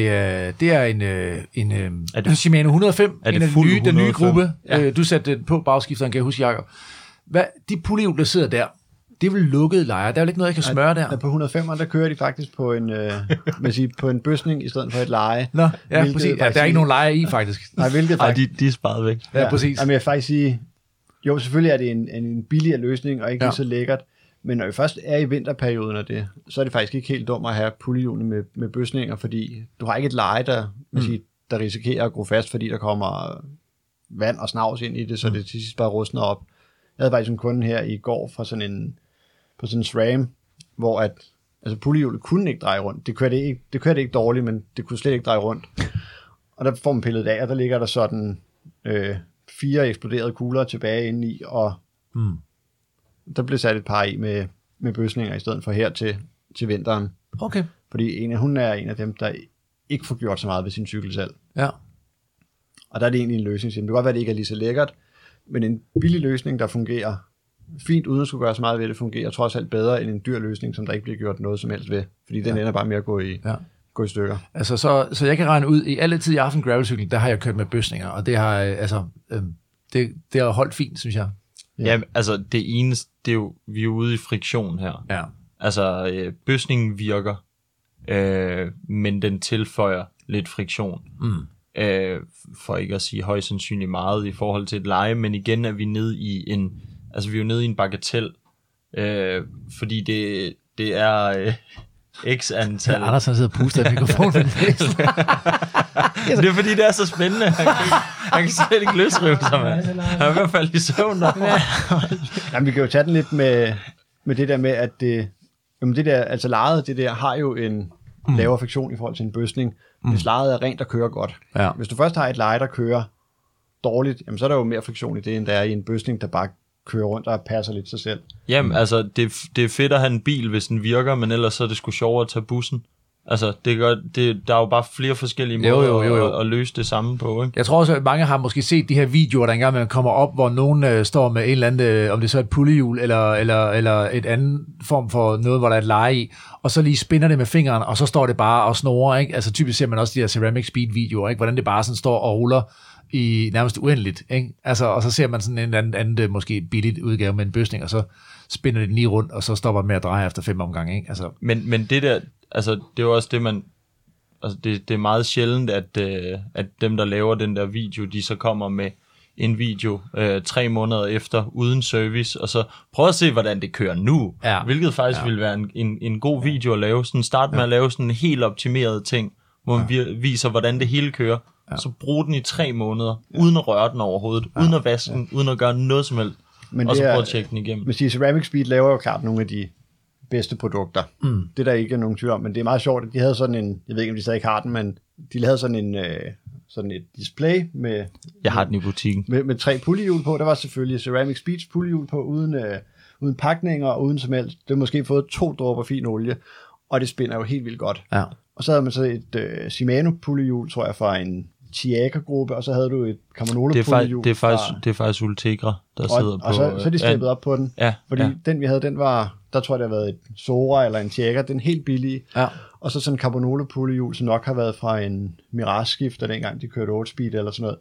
øh, det er en, øh, en øh, Er det- Shimano 105, er det en af de fuld nye, den nye 105? gruppe. Ja. Øh, du satte den på bagskifteren, kan jeg huske, Jacob. Hvad, de pullehjul, der sidder der, det er vel lukkede lejre. Der er vel ikke noget, jeg kan smøre der? Ja, på 105'eren, der kører de faktisk på en, øh, [LAUGHS] vil sige, på en bøsning i stedet for et leje. Nå, ja, Hvilket præcis. Ja, der er ikke nogen lejre i, faktisk. Nej, hvilket Ej, faktisk... de, de er sparet væk. Ja, præcis. Jamen, jeg vil faktisk sige, jo, selvfølgelig er det en, en, en billigere løsning, og ikke Ja. ja. lige så lækkert. Men når vi først er i vinterperioden af det, så er det faktisk ikke helt dumt at have puljehjulene med, med bøsninger, fordi du har ikke et leje, der, mm. sige, der risikerer at gro fast, fordi der kommer vand og snavs ind i det, så det til sidst bare rustner op. Jeg havde faktisk en kunde her i går fra sådan en, på sådan en SRAM, hvor at, altså puljehjulet kunne ikke dreje rundt. Det kørte ikke, det kørte ikke dårligt, men det kunne slet ikke dreje rundt. [LAUGHS] Og der får man pillet af, og der ligger der sådan øh, fire eksploderede kugler tilbage inde i, og Mm. Der blev sat et par i med, med bøsninger i stedet for her til, til vinteren. Okay. Fordi en af, hun er en af dem, der ikke får gjort så meget ved sin cykel selv. Ja. Og der er det egentlig en løsning. Det kan godt være, at det ikke er lige så lækkert, men en billig løsning, der fungerer fint, uden at skulle gøre så meget ved det, fungerer trods alt bedre end en dyr løsning, som der ikke bliver gjort noget som helst ved. Fordi den ender bare med at gå i, Ja. gå i stykker. Altså, så, så jeg kan regne ud, i alle tid i aften gravelcykel, der har jeg kørt med bøsninger, og det har, øh, altså, øh, det, det har holdt fint, synes jeg. Ja. Altså det eneste, det er jo, vi er ude i friktion her. Ja. Altså, øh, bøsningen virker, øh, men den tilføjer lidt friktion. Mm. Øh, for ikke at sige højst sandsynligt meget i forhold til et leje, men igen er vi nede i en, altså vi er jo nede i en bagatel, øh, fordi det, det er øh, x antal. Ja, Anders han sidder og puster i mikrofonen. [LAUGHS] det er fordi, det er så spændende. Han kan, han kan slet ikke løsrive sig, mand. Han er i hvert fald i søvn. Der. Jamen, vi kan jo tage den lidt med, med det der med, at det, jamen det der, altså lejet, det der har jo en lavere friktion i forhold til en bøsning, hvis lejet er rent og kører godt. Ja. Hvis du først har et leje, der kører dårligt, jamen så er der jo mere friktion i det, end der er i en bøsning, der bare kører rundt og passer lidt sig selv. Jamen, altså, det, det er fedt at have en bil, hvis den virker, men ellers så er det sgu sjovere at tage bussen. Altså, det gør, det, der er jo bare flere forskellige Jo, måder jo, jo, jo. At, at løse det samme på, ikke? Jeg tror også, at mange har måske set de her videoer, der engang man kommer op, hvor nogen øh, står med en eller anden, øh, om det så er et pullehjul, eller, eller, eller et andet form for noget, hvor der er et leje i, og så lige spinner det med fingeren, og så står det bare og snorer, ikke? Altså typisk ser man også de her Ceramic Speed videoer, ikke? Hvordan det bare sådan står og ruller i nærmest uendeligt, ikke? Altså, og så ser man sådan en anden, anden øh, måske billigt udgave med en bøsning, og så spinner det den lige rundt, og så stopper den med at dreje efter fem omgange, ikke? Altså, Men, men det der, altså, det er jo også det, man... Altså, det, det er meget sjældent, at, øh, at dem, der laver den der video, de så kommer med en video øh, tre måneder efter, uden service, og så prøv at se, hvordan det kører nu. Ja. Hvilket faktisk Ja. ja. ville være en, en, en god video at lave. Sådan start med at lave sådan en helt optimeret ting, hvor man ja. viser, hvordan det hele kører. Ja. Så brug den i tre måneder, ja. uden at røre den overhovedet, ja. uden at vaske den, uden at gøre noget som helst. Men og så det er- prøv at tjekke den igennem. Men sige, Ceramic Speed laver jo klart nogle af de bedste produkter. Mm. Det er der ikke nogen tvivl om, men det er meget sjovt, at de havde sådan en, jeg ved ikke, om de stadig har den, men de havde sådan en, øh, sådan et display med, Jeg har den i butikken. med, med tre pullehjul på. Der var selvfølgelig Ceramic Speeds pullehjul på, uden, øh, uden pakninger og uden som helst. Det har måske fået to dråber fin olie, og det spænder jo helt vildt godt. ja. Og så havde man så et øh, Shimano pullehjul, tror jeg, fra en Chiaka-gruppe, og så havde du et Camanolo Det er, det, er faktisk, fra, det er faktisk Ultegra, der sidder og, på... og så, så er de steppet op på den. Ja, Fordi ja. ja. den, vi havde, den var, der tror jeg, det har været et Sora eller en Chiaka, den helt billige. Ja. Og så sådan en Carbonolo pullehjul, som nok har været fra en Mirage-skifter, dengang de kørte 8-speed eller sådan noget.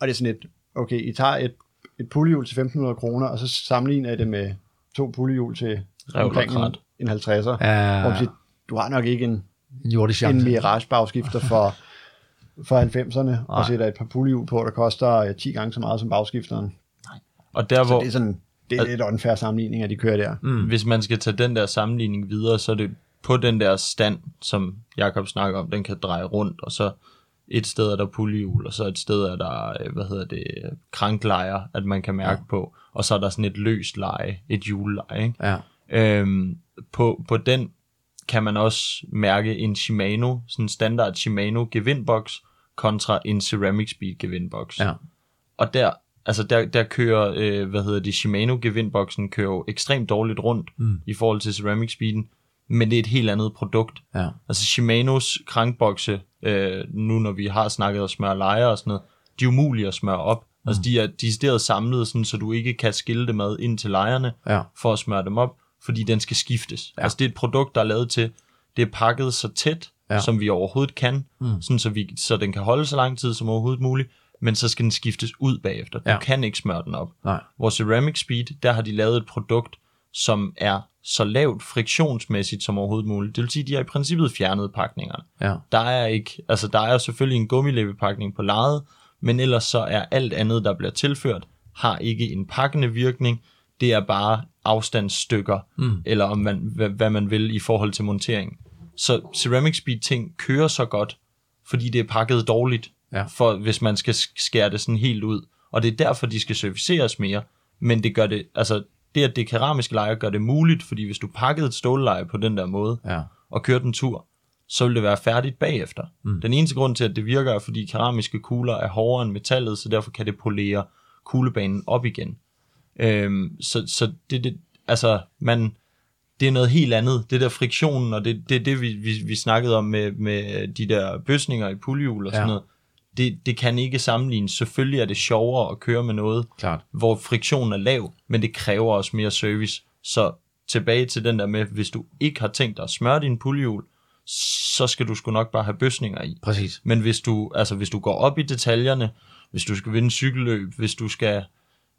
Og det er sådan et, okay, I tager et, et pullehjul til 1.500 kroner, og så sammenligner I det med to pullehjul til og omkring en, en 50'er. Ja. Hvor man siger, du har nok ikke en, En jordisk en chance. Mirage-bagskifter for, for 90'erne, og sætter et par pullehjul på, der koster øh, 10 gange så meget som bagskifteren. Og der, Så hvor, det er sådan, det er lidt unfair sammenligning, at de kører der. mm. hvis man skal tage den der sammenligning videre, så er det på den der stand, som Jakob snakker om, den kan dreje rundt, og så et sted er der pullehjul, og så et sted er der, øh, hvad hedder det, kranklejer, at man kan mærke ja. på, og så er der sådan et løst leje, et hjulleje, ikke? Ja. Øhm, på, på den kan man også mærke en Shimano, sådan en standard Shimano gevindboks, kontra en Ceramic Speed gevindboks. Ja. Og der, altså der, der kører, øh, hvad hedder det, Shimano gevindboksen kører jo ekstremt dårligt rundt mm. i forhold til Ceramic Speeden, men det er et helt andet produkt. Ja. Altså Shimanos krankbokse, øh, nu når vi har snakket om smøre lejer og sådan noget, de er umulige at smøre op. Mm. Altså de er decideret samlet, sådan, så du ikke kan skille det med ind til lejerne Ja. for at smøre dem op, fordi den skal skiftes. Ja. Altså det er et produkt, der er lavet til, det er pakket så tæt, Ja. som vi overhovedet kan, mm. sådan, så, vi, så den kan holde så lang tid som overhovedet muligt, men så skal den skiftes ud bagefter. Du Ja. kan ikke smøre den op. Nej. Hvor Ceramic Speed, der har de lavet et produkt, som er så lavt friktionsmæssigt som overhovedet muligt. Det vil sige, at de har i princippet fjernet pakningerne. Ja. Der er ikke, altså der er selvfølgelig en gummilevepakning på lejet, men ellers så er alt andet, der bliver tilført, har ikke en pakkende virkning. Det er bare afstandsstykker, mm. eller om man, hvad, hvad man vil i forhold til montering. Så Ceramic Speed ting kører så godt, fordi det er pakket dårligt, Ja. for hvis man skal sk- skære det sådan helt ud. Og det er derfor, de skal serviceres mere. Men det gør det, altså det at det keramiske leje gør det muligt, fordi hvis du pakkede et stålleje på den der måde, Ja. og kørte en tur, så vil det være færdigt bagefter. Mm. Den eneste grund til, at det virker, er, fordi keramiske kugler er hårdere end metallet, så derfor kan det polere kuglebanen op igen. Øhm, så, så det, det, altså, man, det er noget helt andet. Det der friktionen, og det, det er det, vi, vi, vi snakkede om med, med de der bøsninger i puljehjul og sådan Ja. noget. Det, det kan ikke sammenlignes. Selvfølgelig er det sjovere at køre med noget, Klart. hvor friktionen er lav, men det kræver også mere service. Så tilbage til den der med, hvis du ikke har tænkt dig at smøre din puljehjul, så skal du sgu nok bare have bøsninger i. Præcis. Men hvis du, altså hvis du går op i detaljerne, hvis du skal vinde cykelløb, hvis du skal,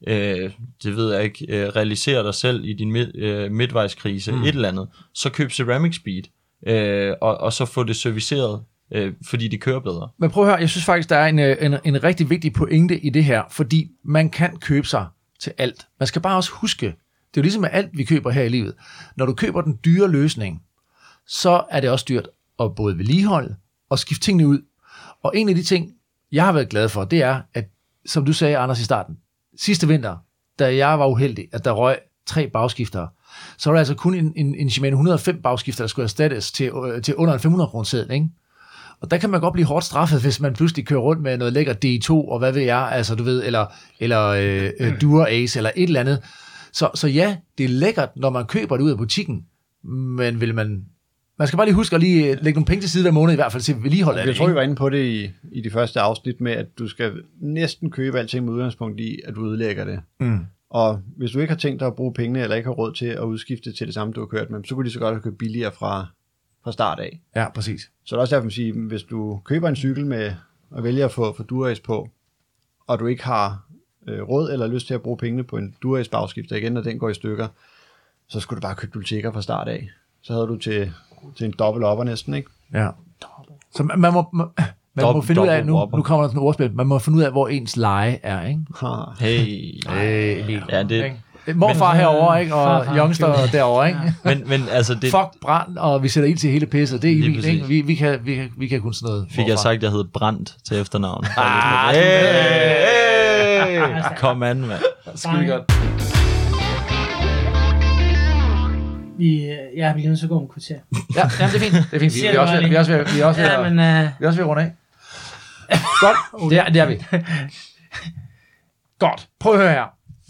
øh, det ved jeg ikke, øh, realisere dig selv i din mid, øh, midtvejskrise, mm. et eller andet, så køb Ceramic Speed, øh, og, og så få det serviceret, øh, fordi det kører bedre. Men prøv at høre, jeg synes faktisk, der er en, øh, en, en rigtig vigtig pointe i det her, fordi man kan købe sig til alt. Man skal bare også huske, det er jo ligesom med alt, vi køber her i livet. Når du køber den dyre løsning, så er det også dyrt at både vedligeholde og skifte tingene ud. Og en af de ting, jeg har været glad for, det er, at som du sagde, Anders, i starten, sidste vinter, da jeg var uheldig, at der røg tre bagskiftere, så var der altså kun en, en, en Shimano 105 bagskifter, der skulle erstattes til, øh, til under en 500 kroner seddel, ikke? Og der kan man godt blive hårdt straffet, hvis man pludselig kører rundt med noget lækker D2, og hvad ved jeg, altså du ved, eller, eller øh, øh, Dura Ace, eller et eller andet. Så, så ja, det er lækkert, når man køber det ud af butikken, men vil man man skal bare lige huske at lige øh, lægge nogle penge til side hver måned i hvert fald til vedligehold af Jeg det. tror, vi var inde på det i, i de første afsnit med, at du skal næsten købe alting med udgangspunkt i, at du udlægger det. Mm. Og hvis du ikke har tænkt dig at bruge pengene, eller ikke har råd til at udskifte til det samme, du har kørt med, så kunne de så godt have købt billigere fra, fra start af. Ja, præcis. Så det er også derfor, man siger, hvis du køber en cykel med og vælger at få, få Durace på, og du ikke har øh, råd eller lyst til at bruge pengene på en Durace bagskifter igen, når den går i stykker, så skulle du bare købe Dulteca fra start af. Så havde du til, til en dobbelt opper næsten, ikke? Ja. Så man, man må, man, man må Dob- finde ud af, nu, nu kommer der sådan et ordspil, man må finde ud af, hvor ens leje er, ikke? Ha. Hey. Emil. Ja, det? Morfar Men- herovre, ikke? Og Farfar. youngster derovre, ikke? men, men altså, det Fuck brand, og vi sætter ind til hele pisset. Det er Lige Emil, ikke? Vi, vi, kan, vi, kan, vi kan kun sådan noget. fik jeg morfar. sagt, at jeg hed Brandt til efternavn. Ah, hey, hey. Kom an, mand. Skide godt. Vi, øh, ja, vi er nødt til at gå om kvarter. Ja, ja, det er fint. Det er fint. Vi, vi, er også, ved- vi, er også, ved- vi er også, ved Ja, men uh, vi er også ved at runde af. [LAUGHS] Godt, det er, det er vi. [LAUGHS] Godt, prøv at høre her.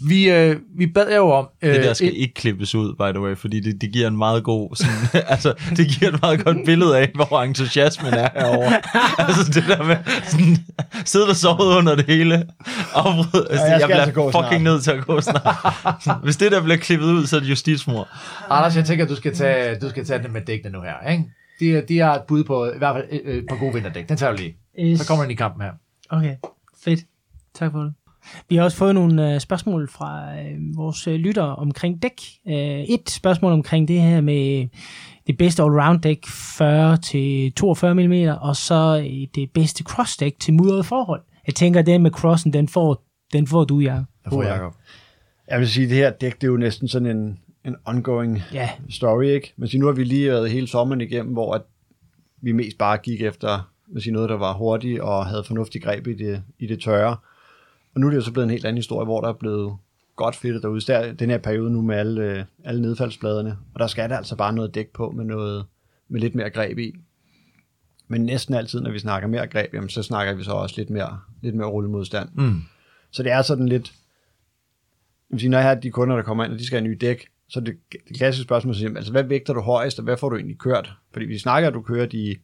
Vi, øh, vi bad jer jo om... Øh, Det der skal et- ikke klippes ud, by the way, fordi det, det giver en meget god, sådan, [LAUGHS] altså, det giver et meget godt billede af, hvor entusiasmen er herovre. [LAUGHS] altså det der med, sådan, sidde og sovet under det hele. Afbryd, altså, jeg jeg, bliver altså fucking snart. nødt til at gå snart. [LAUGHS] Hvis det der bliver klippet ud, så er det justitsmor. Anders, jeg tænker, at du skal tage, du skal tage den med dækkene nu her, ikke? De, de har et bud på, i hvert fald øh, øh, på gode vinterdæk. Den tager du lige. Yes. Så kommer den i kampen her. Okay, fedt. Tak for det. Vi har også fået nogle øh, spørgsmål fra øh, vores øh, lyttere omkring dæk. Øh, et spørgsmål omkring det her med det bedste all-round dæk 40 til 42 mm, og så det bedste cross dæk til mudrede forhold. Jeg tænker, at den med crossen, den får, den får du, ja. Der får Jacob. Jeg vil sige, at det her dæk, det er jo næsten sådan en, en ongoing Ja, story, ikke? Men sige, nu har vi lige været hele sommeren igennem, hvor at vi mest bare gik efter sige, noget, der var hurtigt og havde fornuftig greb i det, i det tørre. Og nu er det jo så blevet en helt anden historie, hvor der er blevet godt fedtet derude. Der er den her periode nu med alle, øh, alle nedfaldsbladene, og der skal der altså bare noget dæk på med, noget, med lidt mere greb i. Men næsten altid, når vi snakker mere greb, jamen, så snakker vi så også lidt mere, lidt mere rullemodstand. Mm. Så det er sådan lidt, jeg vil sige, når jeg har de kunder, der kommer ind, og de skal have en ny dæk, så det, det klassiske spørgsmål, er, altså hvad vægter du højest, og hvad får du egentlig kørt? Fordi vi snakker, at du kører de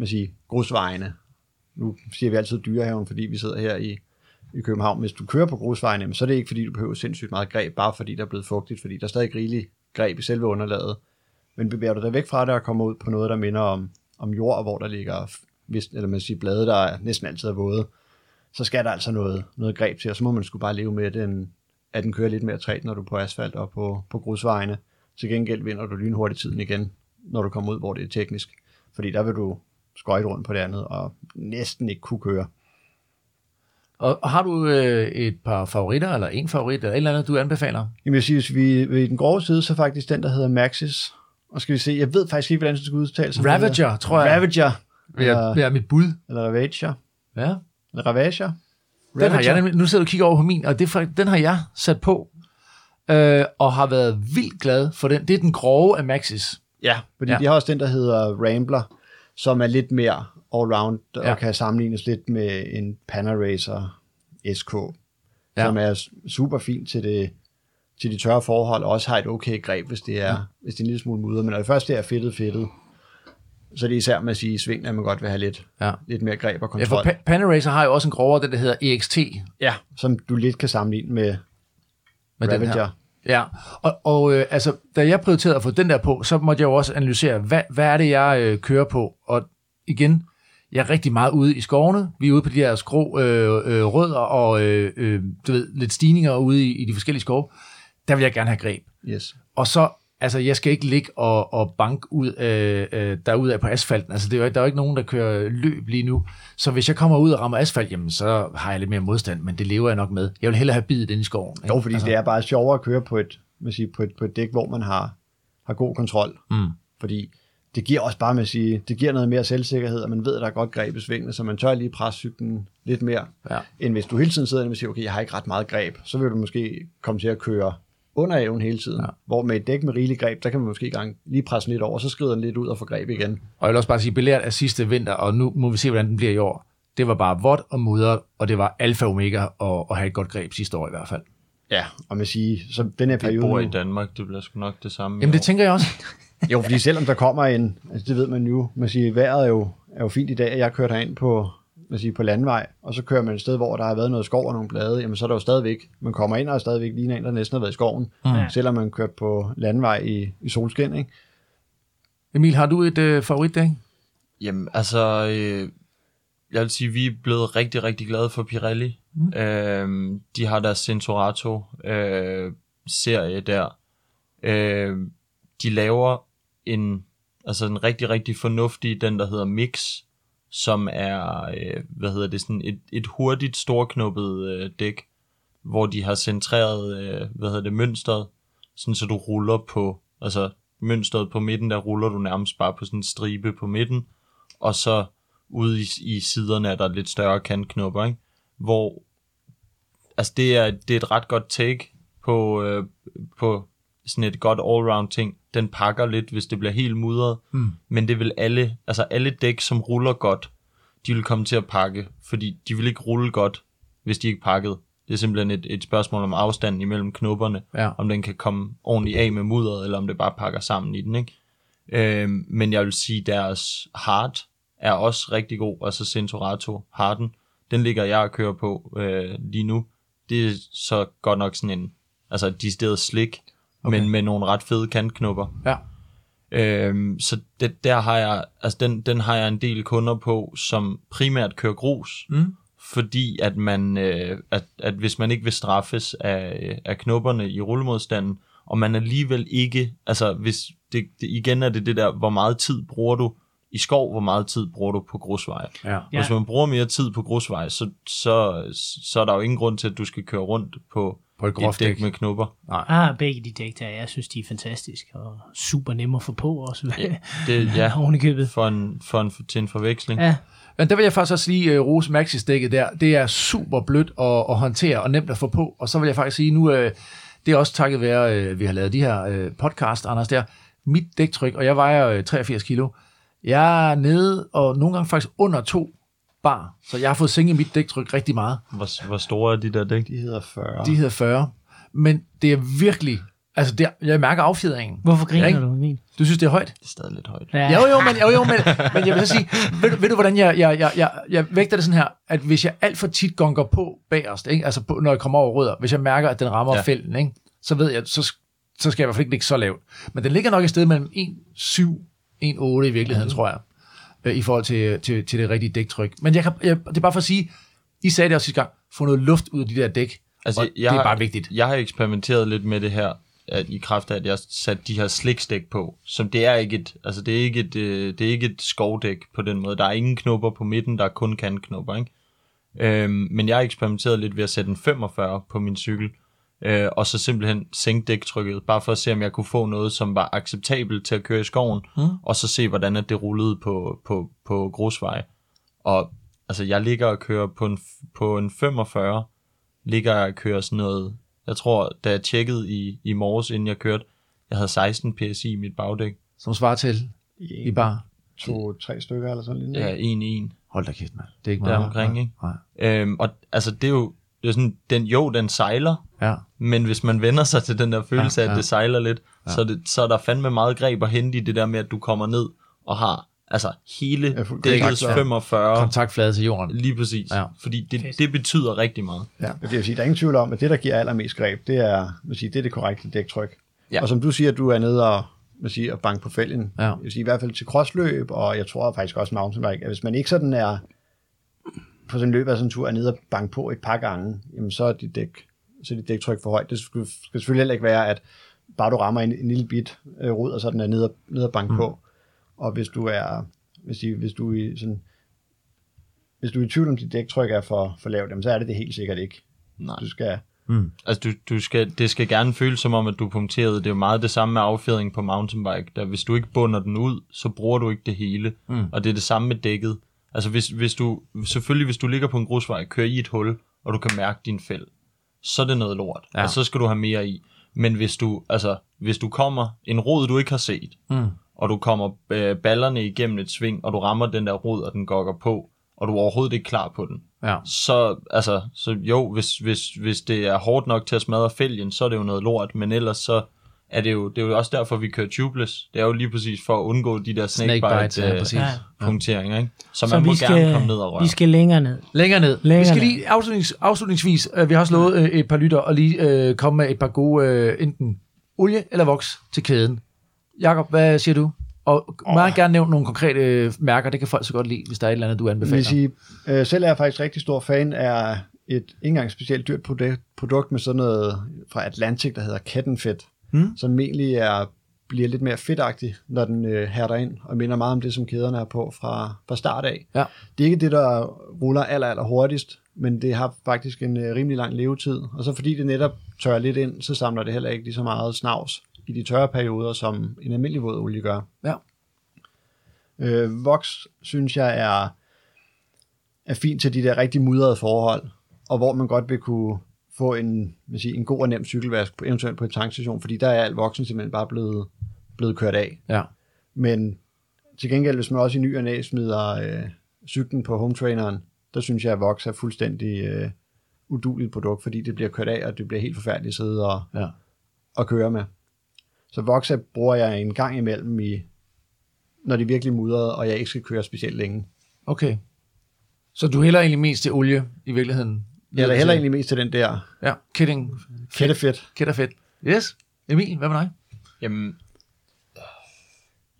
man siger, grusvejene. Nu siger vi altid dyrehaven, fordi vi sidder her i, i København. Hvis du kører på grusvejene, så er det ikke, fordi du behøver sindssygt meget greb, bare fordi der er blevet fugtigt, fordi der er stadig rigeligt greb i selve underlaget. Men bevæger du dig væk fra det og kommer ud på noget, der minder om, om jord, hvor der ligger eller man siger, blade, der er næsten altid er våde, så skal der altså noget, noget greb til, og så må man skulle bare leve med, at den, at den kører lidt mere træt, når du er på asfalt og på, på grusvejene. Til gengæld vinder du lynhurtigt tiden igen, når du kommer ud, hvor det er teknisk. Fordi der vil du skøjte rundt på det andet, og næsten ikke kunne køre. Og, og har du øh, et par favoritter, eller en favorit, eller et eller andet, du anbefaler? Jamen jeg siger, hvis vi er i den grove side, så er faktisk den, der hedder Maxis. Og skal vi se, jeg ved faktisk ikke, hvordan det skal udtales. Ravager, tror jeg. Ravager. Vil jeg, Eller, vil jeg mit bud? eller Ravager. Ja. Eller Ravager. Den har jeg nemlig, nu sidder du og kigger over på min, og det, er for- den har jeg sat på, øh, og har været vildt glad for den. Det er den grove af Maxis. Ja, fordi ja. de har også den, der hedder Rambler, som er lidt mere all-round, og Ja. kan sammenlignes lidt med en Panaracer SK, Ja. som er super fint til det til de tørre forhold, og også har et okay greb, hvis det er, ja. hvis det er en lille smule mudder. Men når det først er fedtet, fedtet, så er det især med at sige, sving, at man godt vil have lidt, Ja. lidt mere greb og Ja, for kontrol. Pa- Panaracer har jo også en grovere, den der hedder EXT. Ja, som du lidt kan sammenligne med, Med den her. Ravager. Ja, og, og øh, altså, da jeg prioriterede at få den der på, så måtte jeg jo også analysere, hvad, hvad er det, jeg øh, kører på? Og igen, jeg er rigtig meget ude i skovene. Vi er ude på de her skrå øh, øh, rødder og øh, øh, du ved, lidt stigninger ude i, i de forskellige skove. Der vil jeg gerne have greb. Yes. Og så, altså, jeg skal ikke ligge og, og banke ud af, øh, derude af på asfalten. Altså, det er jo, der er jo ikke nogen, der kører løb lige nu. Så hvis jeg kommer ud og rammer asfalt, jamen, så har jeg lidt mere modstand, men det lever jeg nok med. Jeg vil hellere have bidet ind i skoven. ikke? Jo, fordi altså, det er bare sjovere at køre på et, man siger, på et, på et dæk, hvor man har, har god kontrol. Mm. Fordi det giver også bare med at sige, det giver noget mere selvsikkerhed, og man ved, at der er godt greb i svingene, så man tør lige presse cyklen lidt mere, Ja. end hvis du hele tiden sidder og siger, okay, jeg har ikke ret meget greb, så vil du måske komme til at køre under evnen hele tiden. Ja. Hvor med et dæk med rigelig greb, der kan man måske gang lige presse den lidt over, så skrider den lidt ud og får greb igen. Og jeg vil også bare sige, belært af sidste vinter, og nu må vi se, hvordan den bliver i år. Det var bare vådt og mudret, og det var alfa og omega at, at have et godt greb sidste år i hvert fald. Ja, og man siger, så den her Vi periode... bor i Danmark, det bliver sgu nok det samme. Jamen det år. tænker jeg også. [LAUGHS] Jo, fordi selvom der kommer en, altså det ved man jo, man siger, vejret er jo, er jo fint i dag, og jeg kørte herind på, man siger, på landvej, og så kører man et sted, hvor der har været noget skov og nogle blade, jamen så er der jo stadigvæk, man kommer ind og er stadigvæk ligner en, der næsten har været i skoven, mm. selvom man kørt på landvej i, i solskin, ikke? Emil, har du et øh, favoritdag? Jamen, altså, øh, jeg vil sige, vi er blevet rigtig, rigtig glade for Pirelli. Mm. Øh, de har deres Centurato øh, serie der. Øh, de laver en, altså en rigtig, rigtig fornuftig, den der hedder Mix, som er, øh, hvad hedder det, sådan et, et hurtigt storknuppet øh, dæk, hvor de har centreret, øh, hvad hedder det, mønstret, sådan så du ruller på, altså mønstret på midten, der ruller du nærmest bare på sådan en stribe på midten, og så ude i, i siderne er der lidt større kantknopper, ikke? hvor altså det er, det er et ret godt take på, øh, på sådan et godt all-round ting. Den pakker lidt, hvis det bliver helt mudret, mm. men det vil alle, altså alle dæk, som ruller godt, de vil komme til at pakke, fordi de vil ikke rulle godt, hvis de ikke pakkede. Det er simpelthen et, et spørgsmål om afstanden imellem knopperne, Ja. om den kan komme ordentligt af med mudderet, eller om det bare pakker sammen i den, ikke? Øhm, men jeg vil sige, deres hard er også rigtig god, altså Centurato harden, den ligger jeg og kører på øh, lige nu. Det er så godt nok sådan en, altså decideret slik, okay. men med nogle ret fede kantknopper. Ja. Øhm, så det, der har jeg, altså den, den har jeg en del kunder på, som primært kører grus, Mm. fordi at man, øh, at, at hvis man ikke vil straffes af, af knopperne i rullemodstanden, og man alligevel ikke, altså hvis det, det, igen er det det der, hvor meget tid bruger du i skov, hvor meget tid bruger du på grusveje. Ja. Hvis man bruger mere tid på grusveje, så, så, så er der jo ingen grund til, at du skal køre rundt på, På et groft et dæk dæk. med knopper. Ah, begge de dæk der, jeg synes, de er fantastiske, og super nemme at få på også. Ja, det, ja, [LAUGHS] Oven i købet. for en, for en, til en forveksling. Ja, Men der vil jeg faktisk også sige, uh, Rose Maxis dækket der, det er super blødt at, at håndtere og nemt at få på. Og så vil jeg faktisk sige, nu uh, det er også takket være, uh, vi har lavet de her uh, podcast, Anders, der. Mit dæktryk, og jeg vejer uh, 83 kilo. Jeg er nede og nogle gange faktisk under to bar. Så jeg har fået sænket mit dæktryk rigtig meget. Hvor, hvor store er de der dæk? De hedder 40. De hedder 40. Men det er virkelig, altså det, er- jeg mærker affjedringen. hvorfor griner ikke? du, Emil? Du synes, det er højt? Det er stadig lidt højt. Ja. Jo, jo, men, jo, jo, men, men jeg vil så sige, ved, du- ved du, hvordan jeg, jeg, jeg, jeg, jeg vægter det sådan her, at hvis jeg alt for tit gonker på bagerst, ikke? altså på, når jeg kommer over rødder, hvis jeg mærker, at den rammer ja. Ja. fælden, ikke? så ved jeg, så, så skal jeg i hvert fald ikke ligge så lavt. Men den ligger nok et sted mellem 1,7 1,8 i virkeligheden, mm. tror jeg, øh, i forhold til, til, til det rigtige dæktryk. Men jeg kan, jeg, det er bare for at sige, I sagde det også sidste gang, få noget luft ud af de der dæk, altså, og det er har, bare vigtigt. Jeg har eksperimenteret lidt med det her, at i kraft af, at jeg satte de her sliksdæk på, som det er ikke et, altså det er ikke et, øh, det er ikke et skovdæk på den måde. Der er ingen knopper på midten, der er kun kantknopper, ikke? Øhm, men jeg har eksperimenteret lidt ved at sætte en 45 på min cykel, øh, og så simpelthen sænke dæktrykket, bare for at se, om jeg kunne få noget, som var acceptabelt til at køre i skoven, mm. og så se, hvordan at det rullede på, på, på grusveje. Og altså, jeg ligger og kører på en, på en 45, ligger jeg og kører sådan noget, jeg tror, da jeg tjekkede i, i morges, inden jeg kørte, jeg havde 16 psi i mit bagdæk. Som svarer til i bar. To, tre stykker eller sådan noget. Ja, 1-1 Hold da kæft, mand. Det er ikke der meget. omkring, ikke? Nej. Øhm, og altså, det er jo, det er sådan, den, jo, den sejler, Ja. men hvis man vender sig til den der følelse Ja, af, ja. at det sejler lidt, så, er det, så er der fandme meget greb at hente i det der med, at du kommer ned og har altså hele Ja, dækkets kontaktflade. 45, Kontaktflade til jorden. lige præcis. Ja. Fordi det, det betyder rigtig meget. Ja, det vil sige, der er ingen tvivl om, at det, der giver allermest greb, det er, vil sige, det, er det korrekte dæktryk. Ja. Og som du siger, du er nede og, vil sige, og banke på fælgen. Ja. Jeg vil sige, i hvert fald til crossløb, og jeg tror faktisk også mountainbike, at hvis man ikke sådan er på sådan en løb af sådan en tur er nede og banke på et par gange, jamen så er dit dæk, så er dit dæktryk for højt. Det skal, skal selvfølgelig heller ikke være, at bare du rammer en, en lille bit øh, rod, og så den er nede og, nede og banke mm. på. Og hvis du er, hvis, sige, hvis du er i sådan, hvis du er i tvivl om dit dæktryk er for, for lavt, jamen, så er det det helt sikkert ikke. Nej. Du skal, Altså, du, du skal, det skal gerne føles som om, at du er punkteret. Det er jo meget det samme med affjedring på mountainbike. Der, hvis du ikke bunder den ud, så bruger du ikke det hele. Mm. Og det er det samme med dækket. Altså, hvis, hvis du, selvfølgelig, hvis du ligger på en grusvej, kører i et hul, og du kan mærke din fæld, så er det noget lort. Ja. Og så skal du have mere i. Men hvis du, altså, hvis du kommer en rod, du ikke har set, Mm. og du kommer øh, ballerne igennem et sving, og du rammer den der rod, og den gokker på, og du er overhovedet ikke klar på den, Ja. så, altså, så jo, hvis, hvis, hvis det er hårdt nok til at smadre fælgen, så er det jo noget lort, men ellers så er det jo, det er jo også derfor, vi kører tubeless. Det er jo lige præcis for at undgå de der Snake snakebite, bites, ja, øh. Ja. punkteringer, ikke? Så Så man må vi gerne skal, komme ned og røre. vi skal længere ned. Længere ned. Længere vi skal lige afslutnings, afslutningsvis, øh, vi har også lovet øh, et par lytter at lige øh, komme med et par gode, øh, enten olie eller voks til kæden. Jakob, hvad siger du? Og meget gerne nævne nogle konkrete øh, mærker, det kan folk så godt lide, hvis der er et eller andet, du Jeg anbefaler. vil sige, øh, selv er jeg faktisk rigtig stor fan af et ikke engang specielt dyrt produkt, produkt med sådan noget fra Atlantic, der hedder Kettenfedt, Hmm? som egentlig er, bliver lidt mere fedtagtig, når den øh, hærder ind, og minder meget om det, som kæderne er på fra, fra start af. Ja. Det er ikke det, der ruller aller, aller hurtigst, men det har faktisk en øh, rimelig lang levetid. Og så fordi det netop tørrer lidt ind, så samler det heller ikke lige så meget snavs i de tørre perioder, som en almindelig våd olie gør. Ja. Øh, Vox synes jeg er, er fint til de der rigtig mudrede forhold, og hvor man godt vil kunne få en, vil sige, en god og nem cykelvask, eventuelt på en tankstation, fordi der er al voksen simpelthen bare blevet, blevet kørt af. Ja. Men til gengæld, hvis man også i ny og næ smider øh, cyklen på home traineren, der synes jeg, at Vox er fuldstændig øh, uduligt produkt, fordi det bliver kørt af, og det bliver helt forfærdeligt at sidde og, Ja. og køre med. Så Vox bruger jeg en gang imellem, i, når det er virkelig mudret, og jeg ikke skal køre specielt længe. Okay. Så du hælder egentlig mest til olie i virkeligheden? Jeg er heller egentlig mest til den der Ja, kidding. Kætter fedt. Yes. Emil, hvad med dig? Jamen,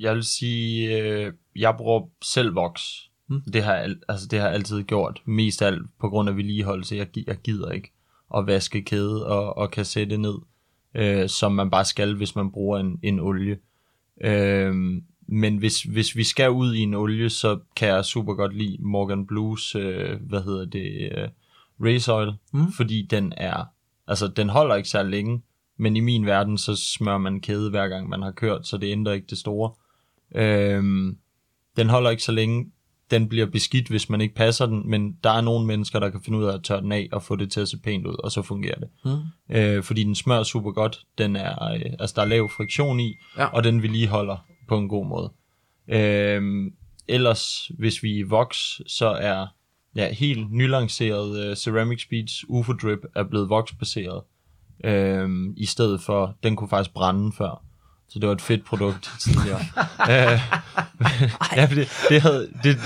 jeg vil sige, øh, jeg bruger selv Vox. Mm. Det, har al- altså, det har jeg altid gjort. Mest alt på grund af vedligeholdelse. Jeg, jeg gider ikke at vaske kæde og, og kassette ned, øh, som man bare skal, hvis man bruger en, en olie. Øh, men hvis, hvis vi skal ud i en olie, så kan jeg super godt lide Morgan Blues, øh, hvad hedder det, øh, Race Oil, Mm. fordi den er, altså den holder ikke så længe, men i min verden, så smører man kæde hver gang man har kørt, så det ændrer ikke det store. Øhm, den holder ikke så længe, den bliver beskidt, hvis man ikke passer den, men der er nogle mennesker, der kan finde ud af at tørre den af og få det til at se pænt ud, og så fungerer det. Mm. Øh, fordi den smører super godt, den er, øh, altså der er lav friktion i, Ja. og den vedligeholder på en god måde. Øhm, ellers, hvis vi er Vox, så er ja, helt nylanceret uh, Ceramic Speeds UFO Drip er blevet Vox-baseret. Øhm, I stedet for, den kunne faktisk brænde før. Så det var et fedt produkt [LAUGHS] tidligere. øh, ja, det, det havde, det,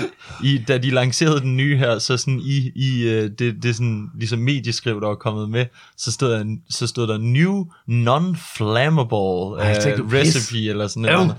i, da de lancerede den nye her, så sådan i, i øh, det, det sådan, ligesom medieskriv, der var kommet med, så stod der, så stod der New Non-Flammable Ej, uh, pis. Recipe, eller sådan noget.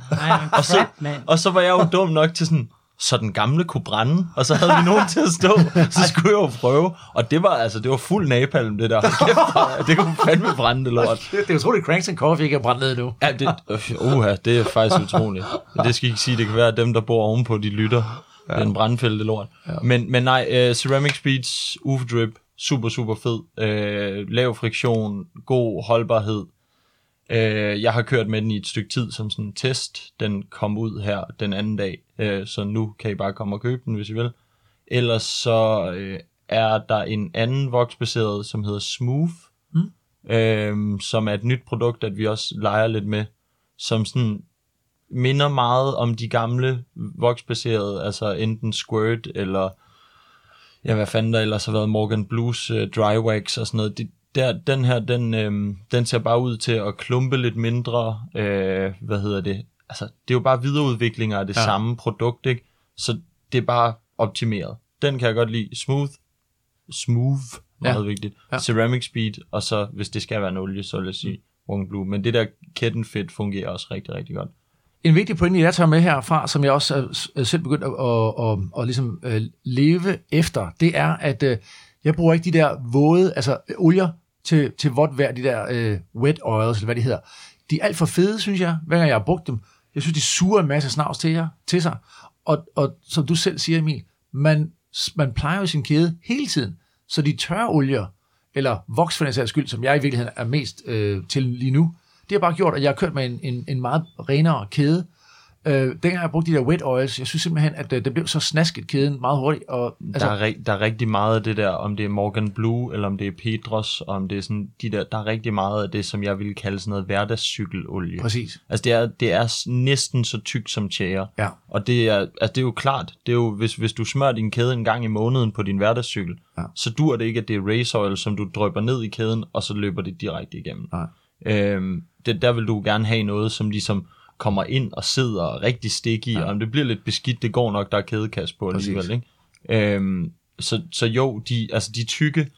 Og så, og så var jeg jo dum nok til sådan, så den gamle kunne brænde, og så havde vi nogen til at stå, så skulle jeg jo prøve, og det var altså, det var fuld napalm, det der. Kæft, det kunne fandme brænde det lort. Det, er utroligt, Cranks and Coffee ikke er brændt ned nu. Ja, det, øh, uha, det er faktisk utroligt. Men det skal ikke sige, det kan være, at dem, der bor ovenpå, de lytter. Ja. Det er en brandfælde lort. Ja. Men, men nej, uh, Ceramic Speeds, UF Drip, super, super fed. Uh, lav friktion, god holdbarhed. Uh, jeg har kørt med den i et stykke tid som sådan en test. Den kom ud her den anden dag, uh, så nu kan I bare komme og købe den, hvis I vil. Ellers så uh, er der en anden voksbaseret, som hedder Smooth, øhm, som er et nyt produkt, at vi også leger lidt med, som sådan minder meget om de gamle voksbaserede, altså enten Squirt eller ja, hvad fanden der ellers har været Morgan Blues uh, Dry Wax og sådan noget. Det, der, den her, den, øhm, den ser bare ud til at klumpe lidt mindre, øh, hvad hedder det, altså det er jo bare videreudviklinger af det Ja. samme produkt, ikke? Så det er bare optimeret. Den kan jeg godt lide. Smooth, smooth, meget Ja. vigtigt. Ja. Ceramic Speed, og så hvis det skal være en olie, så lad os sige Morgan Blue. Men det der kætten fedt fungerer også rigtig, rigtig godt. En vigtig pointe, jeg tager med herfra, som jeg også er selv begyndt at, at, at, at, ligesom, øh, leve efter, det er, at øh, jeg bruger ikke de der våde, altså øh, olier til, til vådt vejr, de der øh, wet oils, eller hvad de hedder. De er alt for fede, synes jeg, hver gang jeg har brugt dem. Jeg synes, de suger en masse snavs til, jer, til sig. Og, og som du selv siger, Emil, man, man plejer jo sin kæde hele tiden. Så de tørre olier, eller voks for den sags skyld, som jeg i virkeligheden er mest øh, til lige nu, det har bare gjort, at jeg har kørt med en, en, en meget renere kæde, Øh, dengang jeg brugte de der wet oils, jeg synes simpelthen, at øh, det blev så snasket kæden meget hurtigt. Og, Altså, der, er, der er rigtig meget af det der, om det er Morgan Blue, eller om det er Pedros, om det er sådan, de der, der er rigtig meget af det, som jeg ville kalde sådan noget hverdagscykelolie. præcis. Altså det er, det er næsten så tykt som tjære. Ja. Og det er, altså det er jo klart, det er jo, hvis, hvis du smører din kæde en gang i måneden på din hverdagscykel, Ja. så dur det ikke, at det er race oil, som du drøber ned i kæden, og så løber det direkte igennem. Nej. Øhm, det, der vil du gerne have noget, som ligesom kommer ind og sidder rigtig stik i, ja. og om det bliver lidt beskidt, det går nok, der er kædekast på Præcis. alligevel. Ikke? Øhm, så, så jo, de, altså de tykke,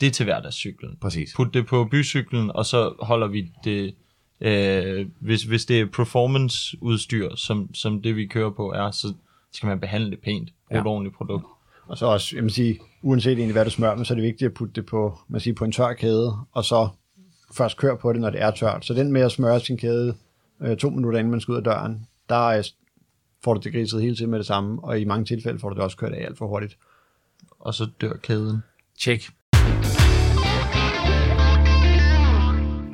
det er til hverdagscyklen. Præcis. Put det på bycyklen, og så holder vi det, øh, hvis, hvis det er performance udstyr, som, som det vi kører på er, så skal man behandle det pænt. Brug Ja. et ordentligt produkt. Og så også, jeg vil sige, uanset egentlig hvad du smører med, så er det vigtigt at putte det på, man siger, på en tør kæde, og så først kør på det, når det er tørt. Så den med at smøre sin kæde øh, to minutter inden man skal ud af døren, der er, får du det griset hele tiden med det samme, og i mange tilfælde får du det også kørt af alt for hurtigt. Og så dør kæden. Tjek.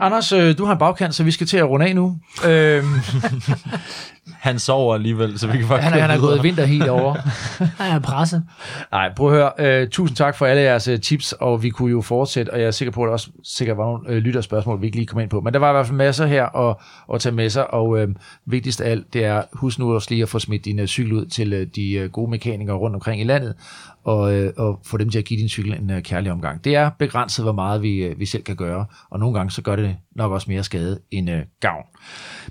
Anders, øh, du har en bagkant, så vi skal til at runde af nu. Øhm, [LAUGHS] Han sover alligevel, så vi kan faktisk han, han er gået vinter helt over. [LAUGHS] Jeg er presset. Nej, prøv at høre. Øh, tusind tak for alle jeres øh, tips, og vi kunne jo fortsætte, og jeg er sikker på, at der også sikkert var nogle øh, lytterspørgsmål, vi ikke lige kom ind på. Men der var i hvert fald masser her at, at tage med sig, og øh, vigtigst af alt, det er, husk nu også lige at få smidt din øh, cykel ud til øh, de øh, gode mekanikere rundt omkring i landet, og, øh, og få dem til at give din cykel en øh, kærlig omgang. Det er begrænset, hvor meget vi, øh, vi selv kan gøre, og nogle gange så gør det nok også mere skade end øh, gavn.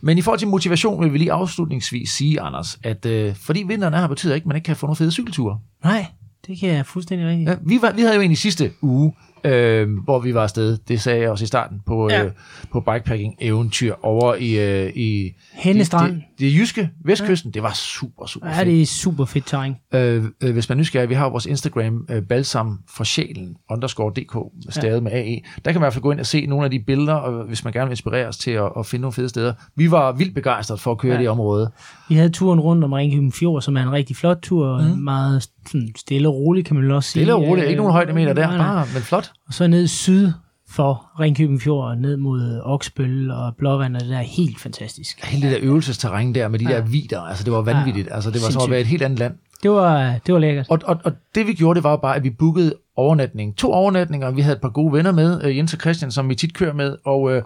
Men i forhold til motivation vil vi lige afslutningsvis sige, Anders, at øh, fordi vinteren er her, betyder ikke, at man ikke kan få nogle fede cykelture. Nej, det kan jeg fuldstændig rigtigt. Ja, vi, var, vi havde jo en i sidste uge, øh, hvor vi var afsted. Det sagde jeg også i starten på, ja. Ja. øh, på bikepacking-eventyr over i, øh, i Henne Strand. det, det, det jyske, vestkysten. Det var super, super Ja, fedt. det er super fedt terræn. Øh, øh, hvis man er nysgerrig, vi har vores Instagram, øh, balsam for sjælen, underscore dk, stadig ja. med AE. Der kan man i hvert fald gå ind og se nogle af de billeder, og hvis man gerne vil inspireres til at, at finde nogle fede steder. Vi var vildt begejstrede for at køre ja. Ja. det område. Vi havde turen rundt om Ringkøbing Fjord, som er en rigtig flot tur, og Mhm. meget sådan, stille og rolig, kan man vel også sige. Stille og roligt, ikke nogen højdemeter der, bare, men flot. Og så ned syd for Ringkøbing Fjord, ned mod Oksbøl og Blåvand, og det der er helt fantastisk. Hele det der øvelsesterræn der med de ja. Ja. der vider, altså det var vanvittigt. Altså det var som at Sindssygt. være et helt andet land. Det var, det var lækkert. Og, og, og det vi gjorde, det var jo bare, at vi bookede overnatning. To overnatninger, vi havde et par gode venner med, øh, Jens og Christian, som vi tit kører med, og øh,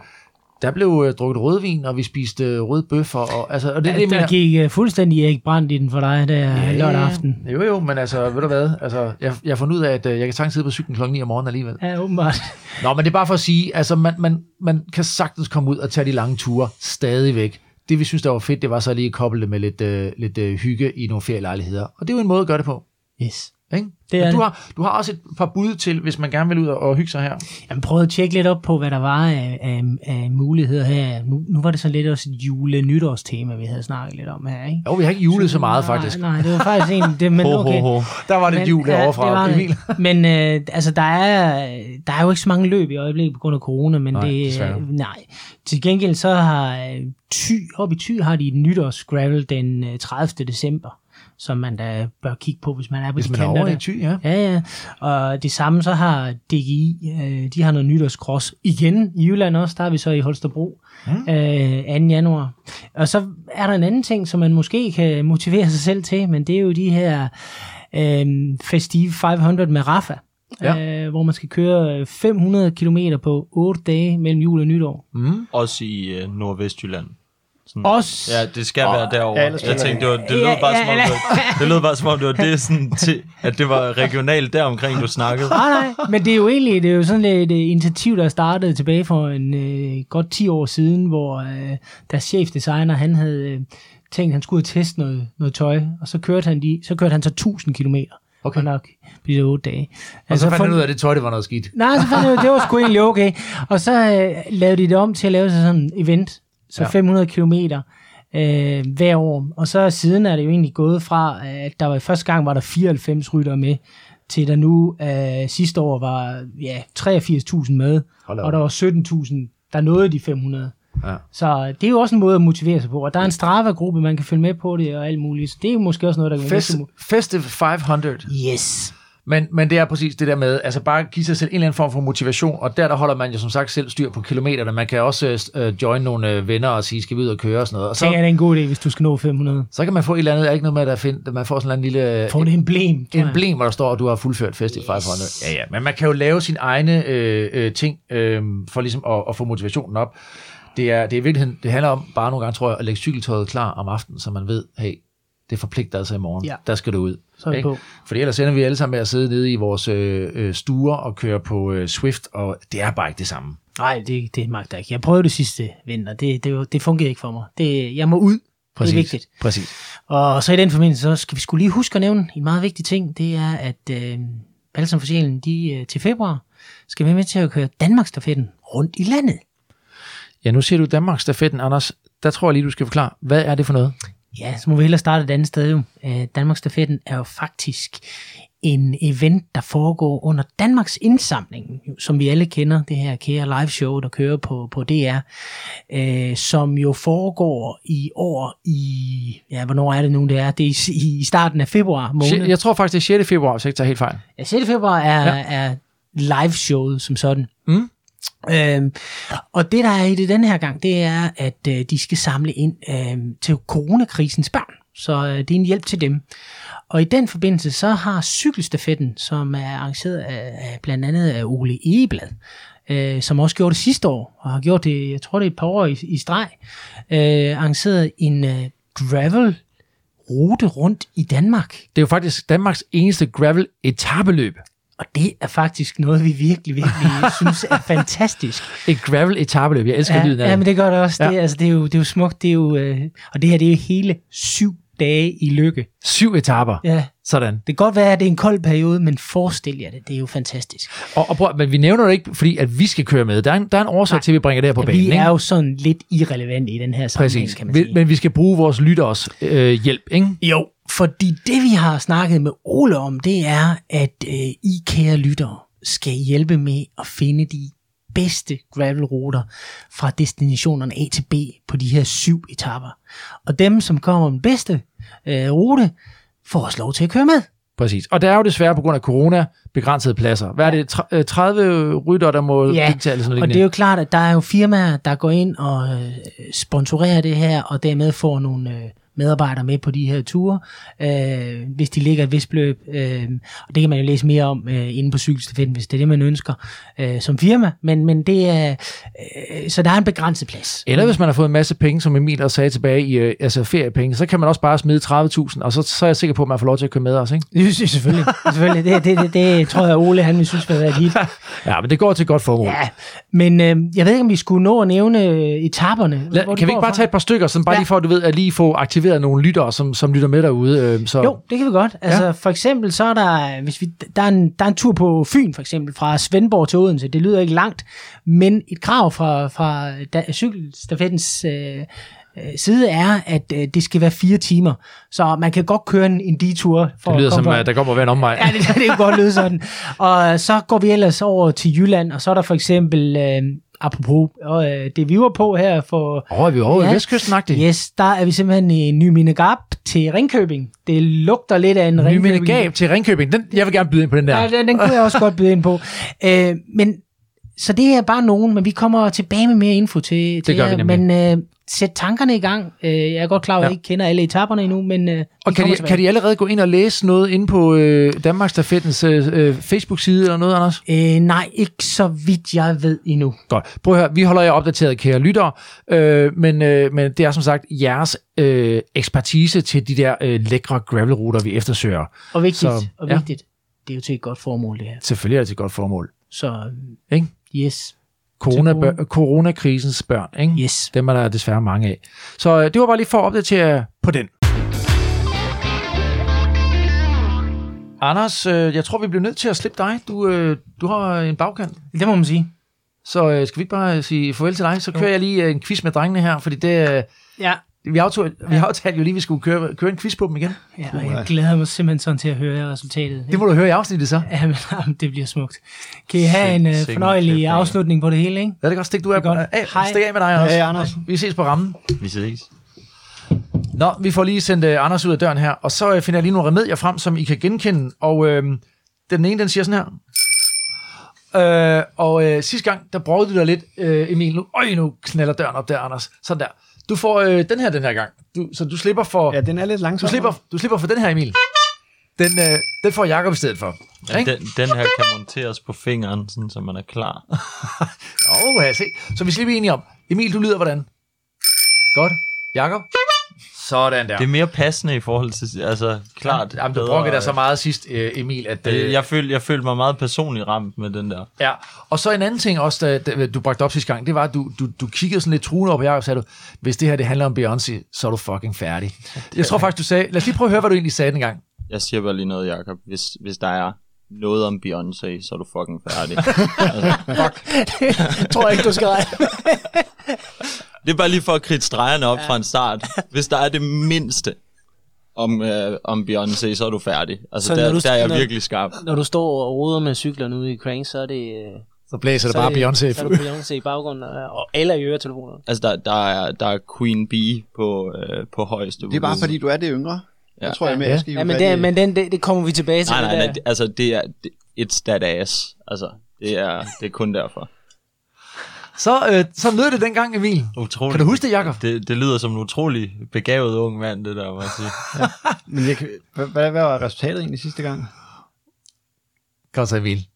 der blev øh, drukket rødvin, og vi spiste øh, røde bøffer, og, altså, og det er det, der mener. gik uh, fuldstændig Erik Brandt i den for dig der ja, lørdag aften. Jo, jo, men altså, ved du hvad, altså, jeg, jeg har fundet ud af, at øh, jeg kan sagtens sidde på cyklen klokken 9 om morgenen alligevel. Ja, åbenbart. Nå, men det er bare for at sige, altså, man, man, man kan sagtens komme ud og tage de lange ture stadigvæk. Det vi synes, der var fedt, det var så lige at koble det med lidt, øh, lidt øh, hygge i nogle ferielejligheder. Og det er jo en måde at gøre det på. Yes. Ikke? Det er Men du, det. har, du har også et par bud til, hvis man gerne vil ud og, hygge sig her. Jeg prøvede at tjekke lidt op på, hvad der var af, af, af muligheder her. Nu, nu var det så lidt også et jule-nytårstema, vi havde snakket lidt om her, ikke? Jo, vi har ikke julet så meget, nej, faktisk. Nej, det var faktisk en... Det, men [LAUGHS] Ho, okay. ho, ho. Der var lidt Men, jul ja, det det. Emil. [LAUGHS] Men øh, altså, der er, der er jo ikke så mange løb i øjeblikket på grund af corona, men Nej, det desværre. øh, nej. Til gengæld så har øh, Thy, oppe i Thy har de et nytårs gravel den øh, 30. december, som man da bør kigge på, hvis man er på Hvis de man er kanter over der. i ty, ja. Ja, ja. Og det samme så har DGI, øh, de har noget nytårscross igen i Jylland også, der er vi så i Holstebro mm. øh, 2. januar. Og så er der en anden ting, som man måske kan motivere sig selv til, men det er jo de her øh, Festive 500 med Rafa, Ja. øh, hvor man skal køre 500 km på 8 dage mellem jul og nytår. Mm. Også i øh, Nordvestjylland. Sådan. Også Ja, det skal være derovre. Ja, jeg tænkte, det, var, det lød Ja, bare ja, som om, det var, det lød bare som om, det var det sådan til, at det var regionalt deromkring, du snakkede. Nej, nej, men det er jo egentlig det er jo sådan et, et initiativ, der startede tilbage for en øh, godt 10 år siden, hvor øh, deres chefdesigner, han havde øh, tænkt, at han skulle ud og teste noget, noget tøj, og så kørte han, de, så kørte han så 1000 km. Okay. Og nok på de 8 dage. Og så fandt han ud af, at det tøj, det var noget skidt. Nej, så fandt jeg ud af, det var sgu egentlig okay. Og så øh, lavede de det om til at lave sådan en event, så Ja. ja. 500 kilometer øh, hver år. Og så siden er det jo egentlig gået fra, at der var første gang var der 94 ryttere med, til der nu øh, sidste år var ja, 83.000 med, Hold og der var 17.000, der nåede de 500. Ja. Så det er jo også en måde at motivere sig på. Og der er en Strava-gruppe, man kan følge med på det og alt muligt. Så det er jo måske også noget, der kan være Fest, til- Festive 500. Yes. Men, men det er præcis det der med, altså bare give sig selv en eller anden form for motivation, og der, der holder man jo som sagt selv styr på kilometerne. Man kan også øh, join nogle øh, venner og sige, skal vi ud og køre og sådan noget. Og Så det er en god idé, hvis du skal nå 500. så kan man få et eller andet, er ikke noget med, at der find, man får sådan en lille... øh, Få det emblem. jeg. emblem, hvor der står, at du har fuldført Festival yes. 500. Ja, ja, men man kan jo lave sine egne øh, øh, ting øh, for ligesom at, at få motivationen op. Det er, det er i virkeligheden, det handler om bare nogle gange, tror jeg, at lægge cykeltøjet klar om aftenen, så man ved, hey, det forpligter altså i morgen. Ja. Der skal du ud. Så er vi Ikke? på. Fordi ellers ender vi alle sammen med at sidde nede i vores øh, øh, stuer og køre på øh, Swift, og det er bare ikke det samme. Nej, det, det magter jeg ikke. Jeg prøvede det sidste vinter. Det, det, det fungerede ikke for mig. Det, jeg må ud. Det er vigtigt. Præcis. Og så i den forbindelse, så skal vi skulle lige huske at nævne en meget vigtig ting. Det er, at øh, Balsam for Sjælen, de øh, til februar skal være med til at køre Danmarksstafetten rundt i landet. Ja, nu siger du Danmarks stafetten, Anders. Der tror jeg lige, du skal forklare, hvad er det for noget? Ja, så må vi hellere starte et andet sted jo. Øh, Danmarksstafetten er jo faktisk en event, der foregår under Danmarks indsamling, som vi alle kender, det her kære live show, der kører på, på DR, øh, som jo foregår i år i, ja, hvornår er det nu, det er? Det er i, i starten af februar måned. Jeg tror faktisk, det er 6. februar, hvis jeg ikke tager helt fejl. Ja, 6. februar er, ja. er live showet som sådan. Mm. Øhm, og det, der er i det den her gang, det er, at øh, de skal samle ind øh, til coronakrisens børn. Så øh, det er en hjælp til dem. Og i den forbindelse, så har cykelstafetten, som er arrangeret af, af blandt andet af Ole Egeblad, øh, som også gjorde det sidste år, og har gjort det, jeg tror det er et par år i, i streg, øh, arrangeret en øh, gravel rute rundt i Danmark. Det er jo faktisk Danmarks eneste gravel etabeløb. Og det er faktisk noget, vi virkelig, virkelig [LAUGHS] synes er fantastisk. Et gravel etabeløb. Jeg elsker Ja, lyden af ja, men det gør det også. Ja. Det, altså, det, er jo, det er jo smukt. Det er jo, øh, og det her, det er jo hele syv dage i lykke. Syv etaper. Ja, Sådan. det kan godt være, at det er en kold periode, men forestil jer det. Det er jo fantastisk. Og, og prøv, men vi nævner det ikke, fordi at vi skal køre med. Der er en, der er en årsag Nej. til, at vi bringer det her på Ja, banen. vi ikke? er jo sådan lidt irrelevante i den her sammenhæng, Præcis. kan man sige. Men vi skal bruge vores lytteres øh, hjælp, ikke? Jo, fordi det vi har snakket med Ole om, det er, at øh, I kære lyttere skal hjælpe med at finde de bedste gravelruter fra destinationerne A til B på de her syv etapper. Og dem, som kommer den bedste øh, rute, får også lov til at køre med. Præcis. Og der er jo desværre på grund af corona begrænsede pladser. Hvad er det? Tre- øh, 30 rytter, der må Ja, eller sådan noget Og det er jo klart, at der er jo firmaer, der går ind og øh, sponsorerer det her, og dermed får nogle øh, medarbejdere med på de her ture, øh, hvis de ligger et vist beløb. Øh, og det kan man jo læse mere om øh, inde på cykelstafetten, hvis det er det, man ønsker øh, som firma. Men, men det er, øh, så der er en begrænset plads. Eller hvis man har fået en masse penge, som Emil også sagde tilbage i øh, altså feriepenge, så kan man også bare smide 30.000, og så, så er jeg sikker på, at man får lov til at køre med os, ikke? Synes selvfølgelig. [LAUGHS] selvfølgelig. Det, det, det, det, tror jeg, Ole han vil synes vil være hit. [LAUGHS] Ja, men det går til godt formål. Ja, men øh, jeg ved ikke, om vi skulle nå at nævne øh, etaperne. Kan vi ikke bare fra. tage et par stykker, sådan bare Ja. lige for, at du ved, at lige få aktiveret nogle lyttere, som, som lytter med derude? Øh, så. Jo, det kan vi godt. Altså ja. for eksempel så er der, hvis vi, der, er en, der er en tur på Fyn for eksempel, fra Svendborg til Odense. Det lyder ikke langt, men et krav fra, fra da, cykelstafettens øh, øh, side er, at øh, det skal være fire timer. Så man kan godt køre en, en detur. For Det lyder at komme som, at der kommer at være en omvej. Ja, det, [LAUGHS] det kan godt lyde sådan. Og så går vi ellers over til Jylland, og så er der for eksempel, øh, apropos, øh, det vi var på her for Åh, oh, er vi over ja. I vestkysten-agtigt? Yes, der er vi simpelthen i Nyminegab til Ringkøbing. Det lugter lidt af en Ny Ringkøbing. Gab til Ringkøbing. Den, jeg vil gerne byde ind på den der. Ja, den, den kunne jeg også godt byde ind på. [LAUGHS] Øh, men, så det er bare nogen, men vi kommer tilbage med mere info til, til gør vi jer. nemlig. Men øh, sæt tankerne i gang. Øh, jeg er godt klar at Ja. jeg ikke kender alle etaperne endnu, men øh, Og kan de, tilbage. kan de allerede gå ind og læse noget inde på øh, Danmarks Stafettens øh, øh, Facebook-side eller noget, Anders? Øh, nej, ikke så vidt jeg ved endnu. Godt. Prøv at høre, vi holder jer opdateret, kære lyttere, øh, men, øh, men det er som sagt jeres øh, ekspertise til de der øh, lækre gravelruter, vi eftersøger. Og vigtigt, Så, og ja. vigtigt, det er jo til et godt formål, det her. Selvfølgelig er det til et godt formål. Så Ikke? yes, Corona, bør, coronakrisens børn, ikke? yes. Dem er der desværre mange af. Så øh, det var bare lige for at opdatere jer på den. Anders, øh, jeg tror, vi bliver nødt til at slippe dig. Du, øh, du har en bagkant. Det må man sige. Så øh, skal vi ikke bare sige farvel til dig? Så kører jeg lige øh, en quiz med drengene her, fordi det, øh, Ja, vi, aftog, vi har aftalt jo lige, at vi skulle køre, køre en quiz på dem igen. ja og jeg glæder mig simpelthen sådan til at høre resultatet. Det må du høre i afsnittet så. Jamen, jamen, det bliver smukt. Kan I have en uh, fornøjelig sikke- afslutning på det hele, ikke? Ja, det kan godt stikke, du er er godt. af, Hej. stik af med dig, Anders. Hej, Anders. Vi ses på rammen. Vi ses. Nå, vi får lige sendt uh, Anders ud af døren her, og så uh, finder jeg lige nogle remedier frem, som I kan genkende. Og uh, Den ene, den siger sådan her. Øh, og øh, sidste gang, der brugte du dig lidt, øh, Emil. Nu, øj, nu knaller døren op der, Anders. Sådan der. Du får øh, den her den her gang. Du, så du slipper for... Ja, den er lidt du, langsom. slipper, du slipper for den her, Emil. Den, øh, den får Jakob i stedet for. Ja, Ikke? den, den her kan monteres på fingeren, sådan, så man er klar. [LAUGHS] Åh, oh, se. Så vi slipper enige om. Emil, du lyder hvordan? Godt. Jakob? Sådan der. Det er mere passende i forhold til, altså klart Jamen, du brokkede dig så meget sidst, øh, Emil, at... Øh, Jeg følte, jeg følte mig meget personligt ramt med den der. Ja, og så en anden ting også, da, da du bragte op sidste gang, det var, at du, du, du kiggede sådan lidt truende op på Jacob og sagde, du, hvis det her det handler om Beyoncé, så er du fucking færdig. [LAUGHS] Jeg tror faktisk, du sagde, lad os lige prøve at høre, hvad du egentlig sagde den gang. Jeg siger bare lige noget, Jacob. Hvis, hvis der er noget om Beyoncé, så er du fucking færdig. [LAUGHS] [LAUGHS] Jeg tror ikke, du skal. Det er bare lige for at kridte stregerne op ja. fra en start. Hvis der er det mindste om, øh, om Beyoncé, så er du færdig. Altså, Så der, du- der er jeg når- virkelig skarp. Når du står og roder med cyklerne ude i Crank, så er det... øh, Så blæser det så er bare Beyoncé. Så er det Beyoncé i baggrunden, og alle i øretelefonerne. Altså, der, der, er, der er Queen Bee på, øh, på højeste Det er bare volumen. fordi, du er det yngre. Ja. Jeg tror, jeg er med, Ja. jeg skal Ja, men, det, i- men den, det, det kommer vi tilbage til. Nej, det nej, der. nej, det, altså, det er, det, it's that ass. Altså, det er, det er kun derfor. Så, øh, så lød det dengang, Emil. Utrolig. Kan du huske det, Jacob? Det, det lyder som en utrolig begavet ung mand, det der, må jeg sige. Men jeg kan, hvad, hvad, hvad var resultatet egentlig sidste gang? Kom så, Emil.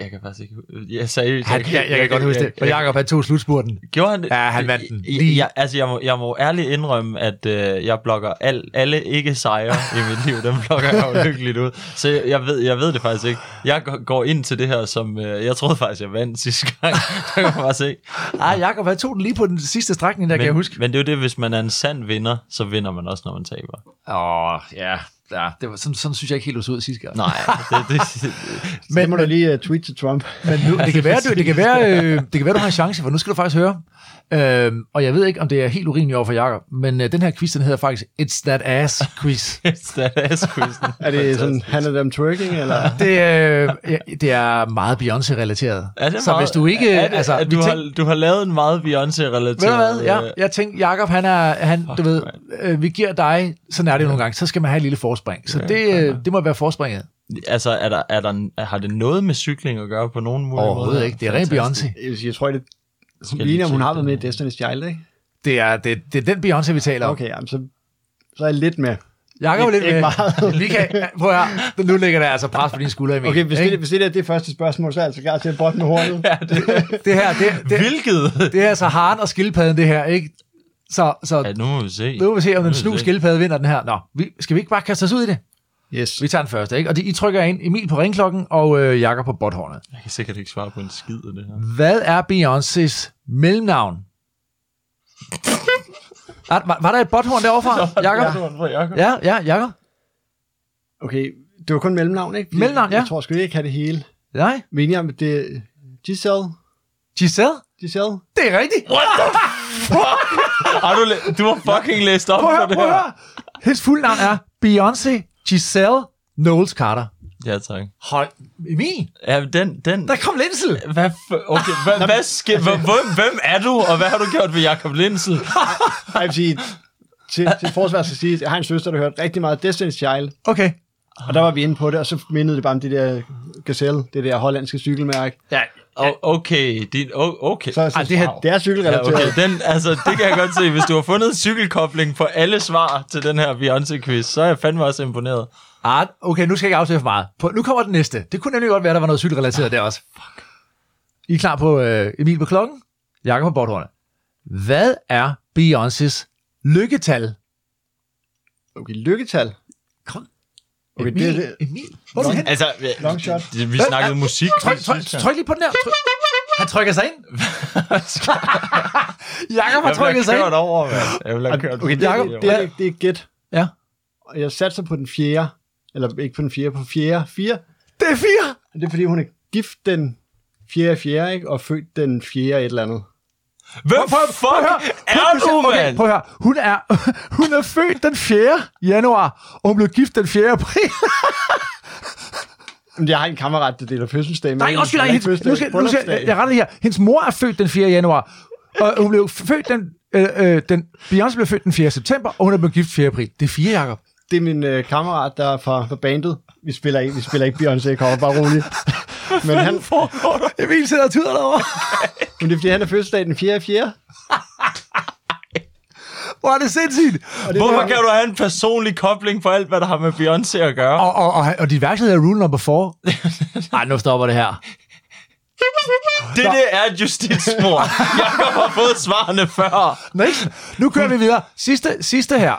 Jeg kan faktisk ikke... Jeg sagde... Han, jeg, jeg, kan godt huske det. For Jacob, han tog slutspurten. Gjorde han det? Ja, han vandt den. Jeg, Lige. jeg, altså, jeg må, jeg må ærligt indrømme, at øh, jeg blokker al, alle ikke-sejre i mit liv. Dem blokker jeg jo [LAUGHS] lykkeligt ud. Så jeg, jeg, ved, jeg ved det faktisk ikke. Jeg går- ind til det her som... Øh, jeg troede faktisk, jeg vandt sidste gang. [LAUGHS] det kan man bare se. Ah, Jacob, han tog den lige på den sidste strækning, der kan jeg Men, huske. men det er jo det, hvis man er en sand vinder, så vinder man også, når man taber. Åh, oh, ja. Ja det var, sådan, sådan synes jeg ikke helt, du så ud sidste gang. Nej, [LAUGHS] det, det, det, Men, det må du lige uh, tweet til Trump. Men nu, det kan være, du, det kan være, [LAUGHS] øh, det kan være, du har en chance, for nu skal du faktisk høre. Øhm, og jeg ved ikke, om det er helt urimeligt over for Jacob, men øh, den her quiz, den hedder faktisk It's That Ass Quiz. [LAUGHS] it's that ass quizzen. Er det sådan, handler det om twerking, eller? Det, øh, ja, det er meget Beyoncé-relateret. Er det Så meget, hvis du ikke... Er det, altså, vi du, tænk- har, du har lavet en meget Beyoncé-relateret... Ved du hvad? Ja, øh, jeg tænkte, Jacob, han er, han, du ved, øh, vi giver dig, sådan er det jo nogle gange, så skal man have et lille forspring. Så det, øh, det må være forspringet. Altså, er der, er der, har det noget med cykling at gøre på nogen måde? Overhovedet ikke. Det er rent Beyoncé. Jeg, jeg tror, det ligner, lige om hun har været med i. Destiny's Child, ikke? Det er, det, det er den Beyoncé, vi taler om. Okay, jamen, så, så er jeg lidt med. Jakob er lidt Ikke med. meget. [LAUGHS] Vi kan, prøv høre, nu ligger der altså pres på dine skuldre, Emil. Okay, hvis det, hvis det er det første spørgsmål, så er jeg altså klar til at botte med hornet. Ja, det, det her, det, det, hvilket? det er altså haren og skildpadden, det her, ikke? Så, så Ja, nu må vi se. nu vil vi se, om den må snu skildpadde vinder den her. Nå, vi, skal vi ikke bare kaste os ud i det? Yes. Vi tager den første, ikke? Og de, I trykker ind Emil på ringklokken og øh, Jakob på botthornet. Jeg kan sikkert ikke svare på en skid af det her. Hvad er Beyoncés mellemnavn? Er, var, var der et botthorn derovre fra, [LAUGHS] Jakob? Ja, ja, Jakob. Okay, det var kun mellemnavn, ikke? Mellemnavn, ja. Jeg tror sgu ikke have det hele. Nej. Men at det Giselle. Giselle? Giselle. Det er rigtigt. Har du, læ- du har fucking læst op Prøv på det prøv her. høre. Hendes fulde navn er Beyoncé Giselle Knowles Carter. Ja, tak. Hold, Emil, Ja, den, den, der kom Lindsel. hvad, for, okay, hvad, hvad sker, hvem, hvem er du, og hvad har du gjort ved Jakob Lindsel? [LAUGHS] Nej, jeg vil sige, til, til forsvar skal sige, jeg har en søster, der hørte rigtig meget Destiny's Child, Okay. og der var vi inde på det, og så mindede det bare om det der Gazelle, det der hollandske cykelmærke. Ja, Oh, okay, din, oh, okay. Så, så Ej, det her- det er Ja, cykelrelateret. okay. Den, altså, det kan jeg godt se. Hvis du har fundet en cykelkobling på alle svar til den her Beyoncé-quiz, så er jeg fandme også imponeret. Ah, okay, nu skal jeg ikke afsløre for meget. På, nu kommer den næste. Det kunne nemlig godt være, der var noget cykelrelateret der også. I er klar på øh, Emil på klokken? Jakob på bordhårene. Hvad er Beyoncés lykketal? Okay, lykketal. Okay, Emil, det det. Emil, hvor er du hen? Altså, Long shot. vi, vi snakkede musik. Tryk, tryk, tryk lige på den her. Tryk. Han trykker sig ind. [LAUGHS] Jakob har trykket sig ind. over, mand. Jeg bliver kørt Okay, det, Jakob, det, det, er, det er gæt. Ja. Og jeg satser på den fjerde. Eller ikke på den fjerde, på fjerde. Fire. Det er fire. Det er fordi, hun er gift den fjerde fjerde, ikke? Og født den fjerde et eller andet. Hvem prøv- fuck prøv at høre. er du, okay, mand? Prøv at høre. Hun er, [LAUGHS] hun er født den 4. januar, og hun blev gift den 4. april. Men jeg har en kammerat, der deler fødselsdag med. Nej, Han nej, hendes, nu skal, nu skal, bryllupsdag. jeg retter lige her. Hendes mor er født den 4. januar, og hun blev født den, øh, øh, den Beyoncé blev født den 4. september, og hun er blevet gift 4. april. Det er fire, Jacob. Det er min øh, kammerat, der er fra, fra bandet. vi spiller ikke, vi spiller ikke Beyoncé cover, bare roligt. Men, han, Emil sidder og tyder derovre. [LAUGHS] men det er fordi, han er fødselsdag den 4. 4. Hvor er det sindssygt. Og det Hvorfor kan du have en personlig kobling for alt, hvad der har med Beyoncé at gøre? Og, og, og, og dit værksted er rule number 4. [LAUGHS] Ej, nu stopper det her. Det, det er justitsmor. Jeg har fået svarene før. Niks. Nu kører vi videre. Sidste, sidste her.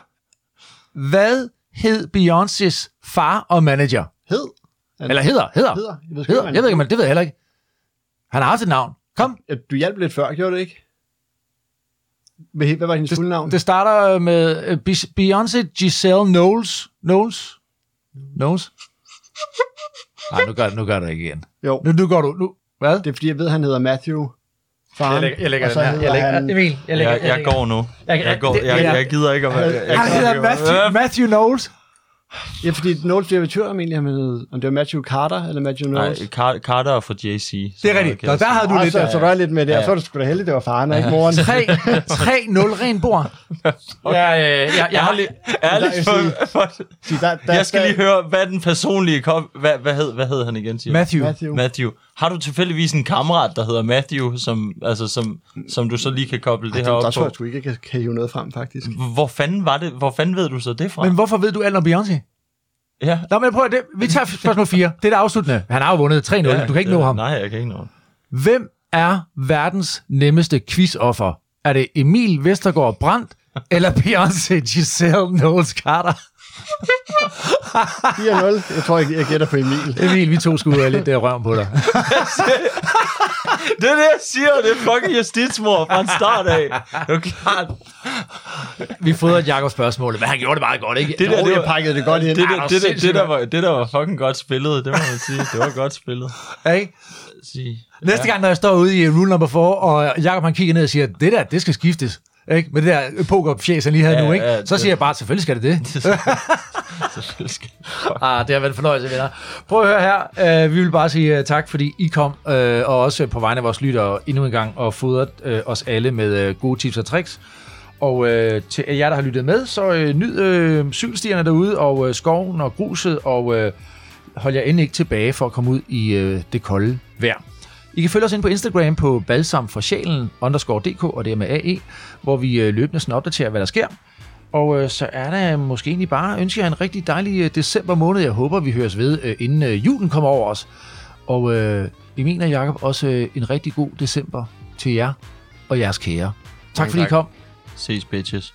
Hvad hed Beyoncés far og manager? Hed. Eller hedder, hedder. Hedder. Jeg ved, Hedder. ikke, Jeg ved ikke, men det ved jeg heller ikke. Han har haft et navn. Kom. Ja, Du hjalp lidt før, gjorde du ikke? Hvad hvad var hendes fulde navn? Det starter med øh, Be- Beyoncé Giselle Knowles. Knowles? Knowles? Nej, nu gør, nu gør du det ikke igen. Jo, Nu, nu går du... Nu, hvad? det er fordi, jeg ved, han hedder Matthew. Faren. Jeg lægger, jeg den her. Jeg lægger, han- Emil, jeg lægger, Jeg, jeg går nu. Jeg- Jeg, går, jeg, jeg gider ikke at være... Jeg, Han gider hedder Matthew, Matthew Knowles. Ja, fordi Knowles bliver tvivl om egentlig, hed- om det var Matthew Carter eller Matthew Knowles. Nej, Car- Carter er fra JC. Det er rigtigt. Nå, der havde du lidt... så, så rør lidt med det, og så er det sgu da heldigt, det var faren, og ikke moren. 3-0 ren bord. [LAUGHS] Ja, øh, jeg, jeg har lige... Ærligt, Jeg for, for, der, jeg skal der- lige høre, hvad den personlige... Kop, hvad, hvad, hed, hvad hed han igen, siger? Matthew. Matthew. Matthew. Har du tilfældigvis en kammerat, der hedder Matthew, som, altså, som, som du så lige kan koble det Ej, her der, op der tror på? jeg sgu ikke, jeg kan, kan hive noget frem, faktisk. Hvor fanden var det? Hvor fanden ved du så det fra? Men hvorfor ved du alt om Beyoncé? ja. Nå, men prøv at det. Vi tager spørgsmål 4. Det er det afsluttende. Han har jo vundet 3-0. ja, Du kan ikke ja, nå ham. Nej, jeg kan ikke nå ham. Hvem er verdens nemmeste quizoffer? Er det Emil Vestergaard Brandt eller Beyoncé Giselle Knowles Carter? 4-0. Jeg tror, jeg, jeg gætter på Emil. Emil, vi to skulle have lidt der røven på dig. [LAUGHS] Det er det, jeg siger. Det er fucking justitsmor fra en start af. Det er klart. Vi fodrede Jakob spørgsmålet, men han gjorde det meget godt, ikke? Det der, det var, pakkede det godt ind. det, der, det, der, sindssygt, det, der var, det der var fucking godt spillet, det må man sige. Det var godt spillet. Ikke? Sige. Næste gang, når jeg står ude i rule number 4, og Jakob han kigger ned og siger, det der, det skal skiftes. Ikke? Med det der pokerfjæs, han lige havde Ja, nu, ikke? ja, så det- siger jeg bare, selvfølgelig skal det det. [LAUGHS] Selvfølgelig skal Ah, det har været en fornøjelse, venner. Prøv at høre her. Uh, vi vil bare sige uh, tak, fordi I kom, uh, og også på vegne af vores lyttere endnu en gang, og fodret uh, os alle med uh, gode tips og tricks. Og uh, til jer, der har lyttet med, så uh, nyd uh, cykelstierne derude, og uh, skoven og gruset, og uh, hold jer endelig ikke tilbage for at komme ud i uh, det kolde vejr. I kan følge os ind på Instagram på balsam for sjælen underscore dk, og det er med AE, hvor vi uh, løbende sådan opdaterer, hvad der sker. Og øh, så er der måske egentlig bare ønsker jeg en rigtig dejlig øh, december måned. Jeg håber, vi høres ved, øh, inden øh, julen kommer over os. Og øh, og Jacob også øh, en rigtig god december til jer og jeres kære. Tak Mange fordi I tak. kom. Ses, bitches.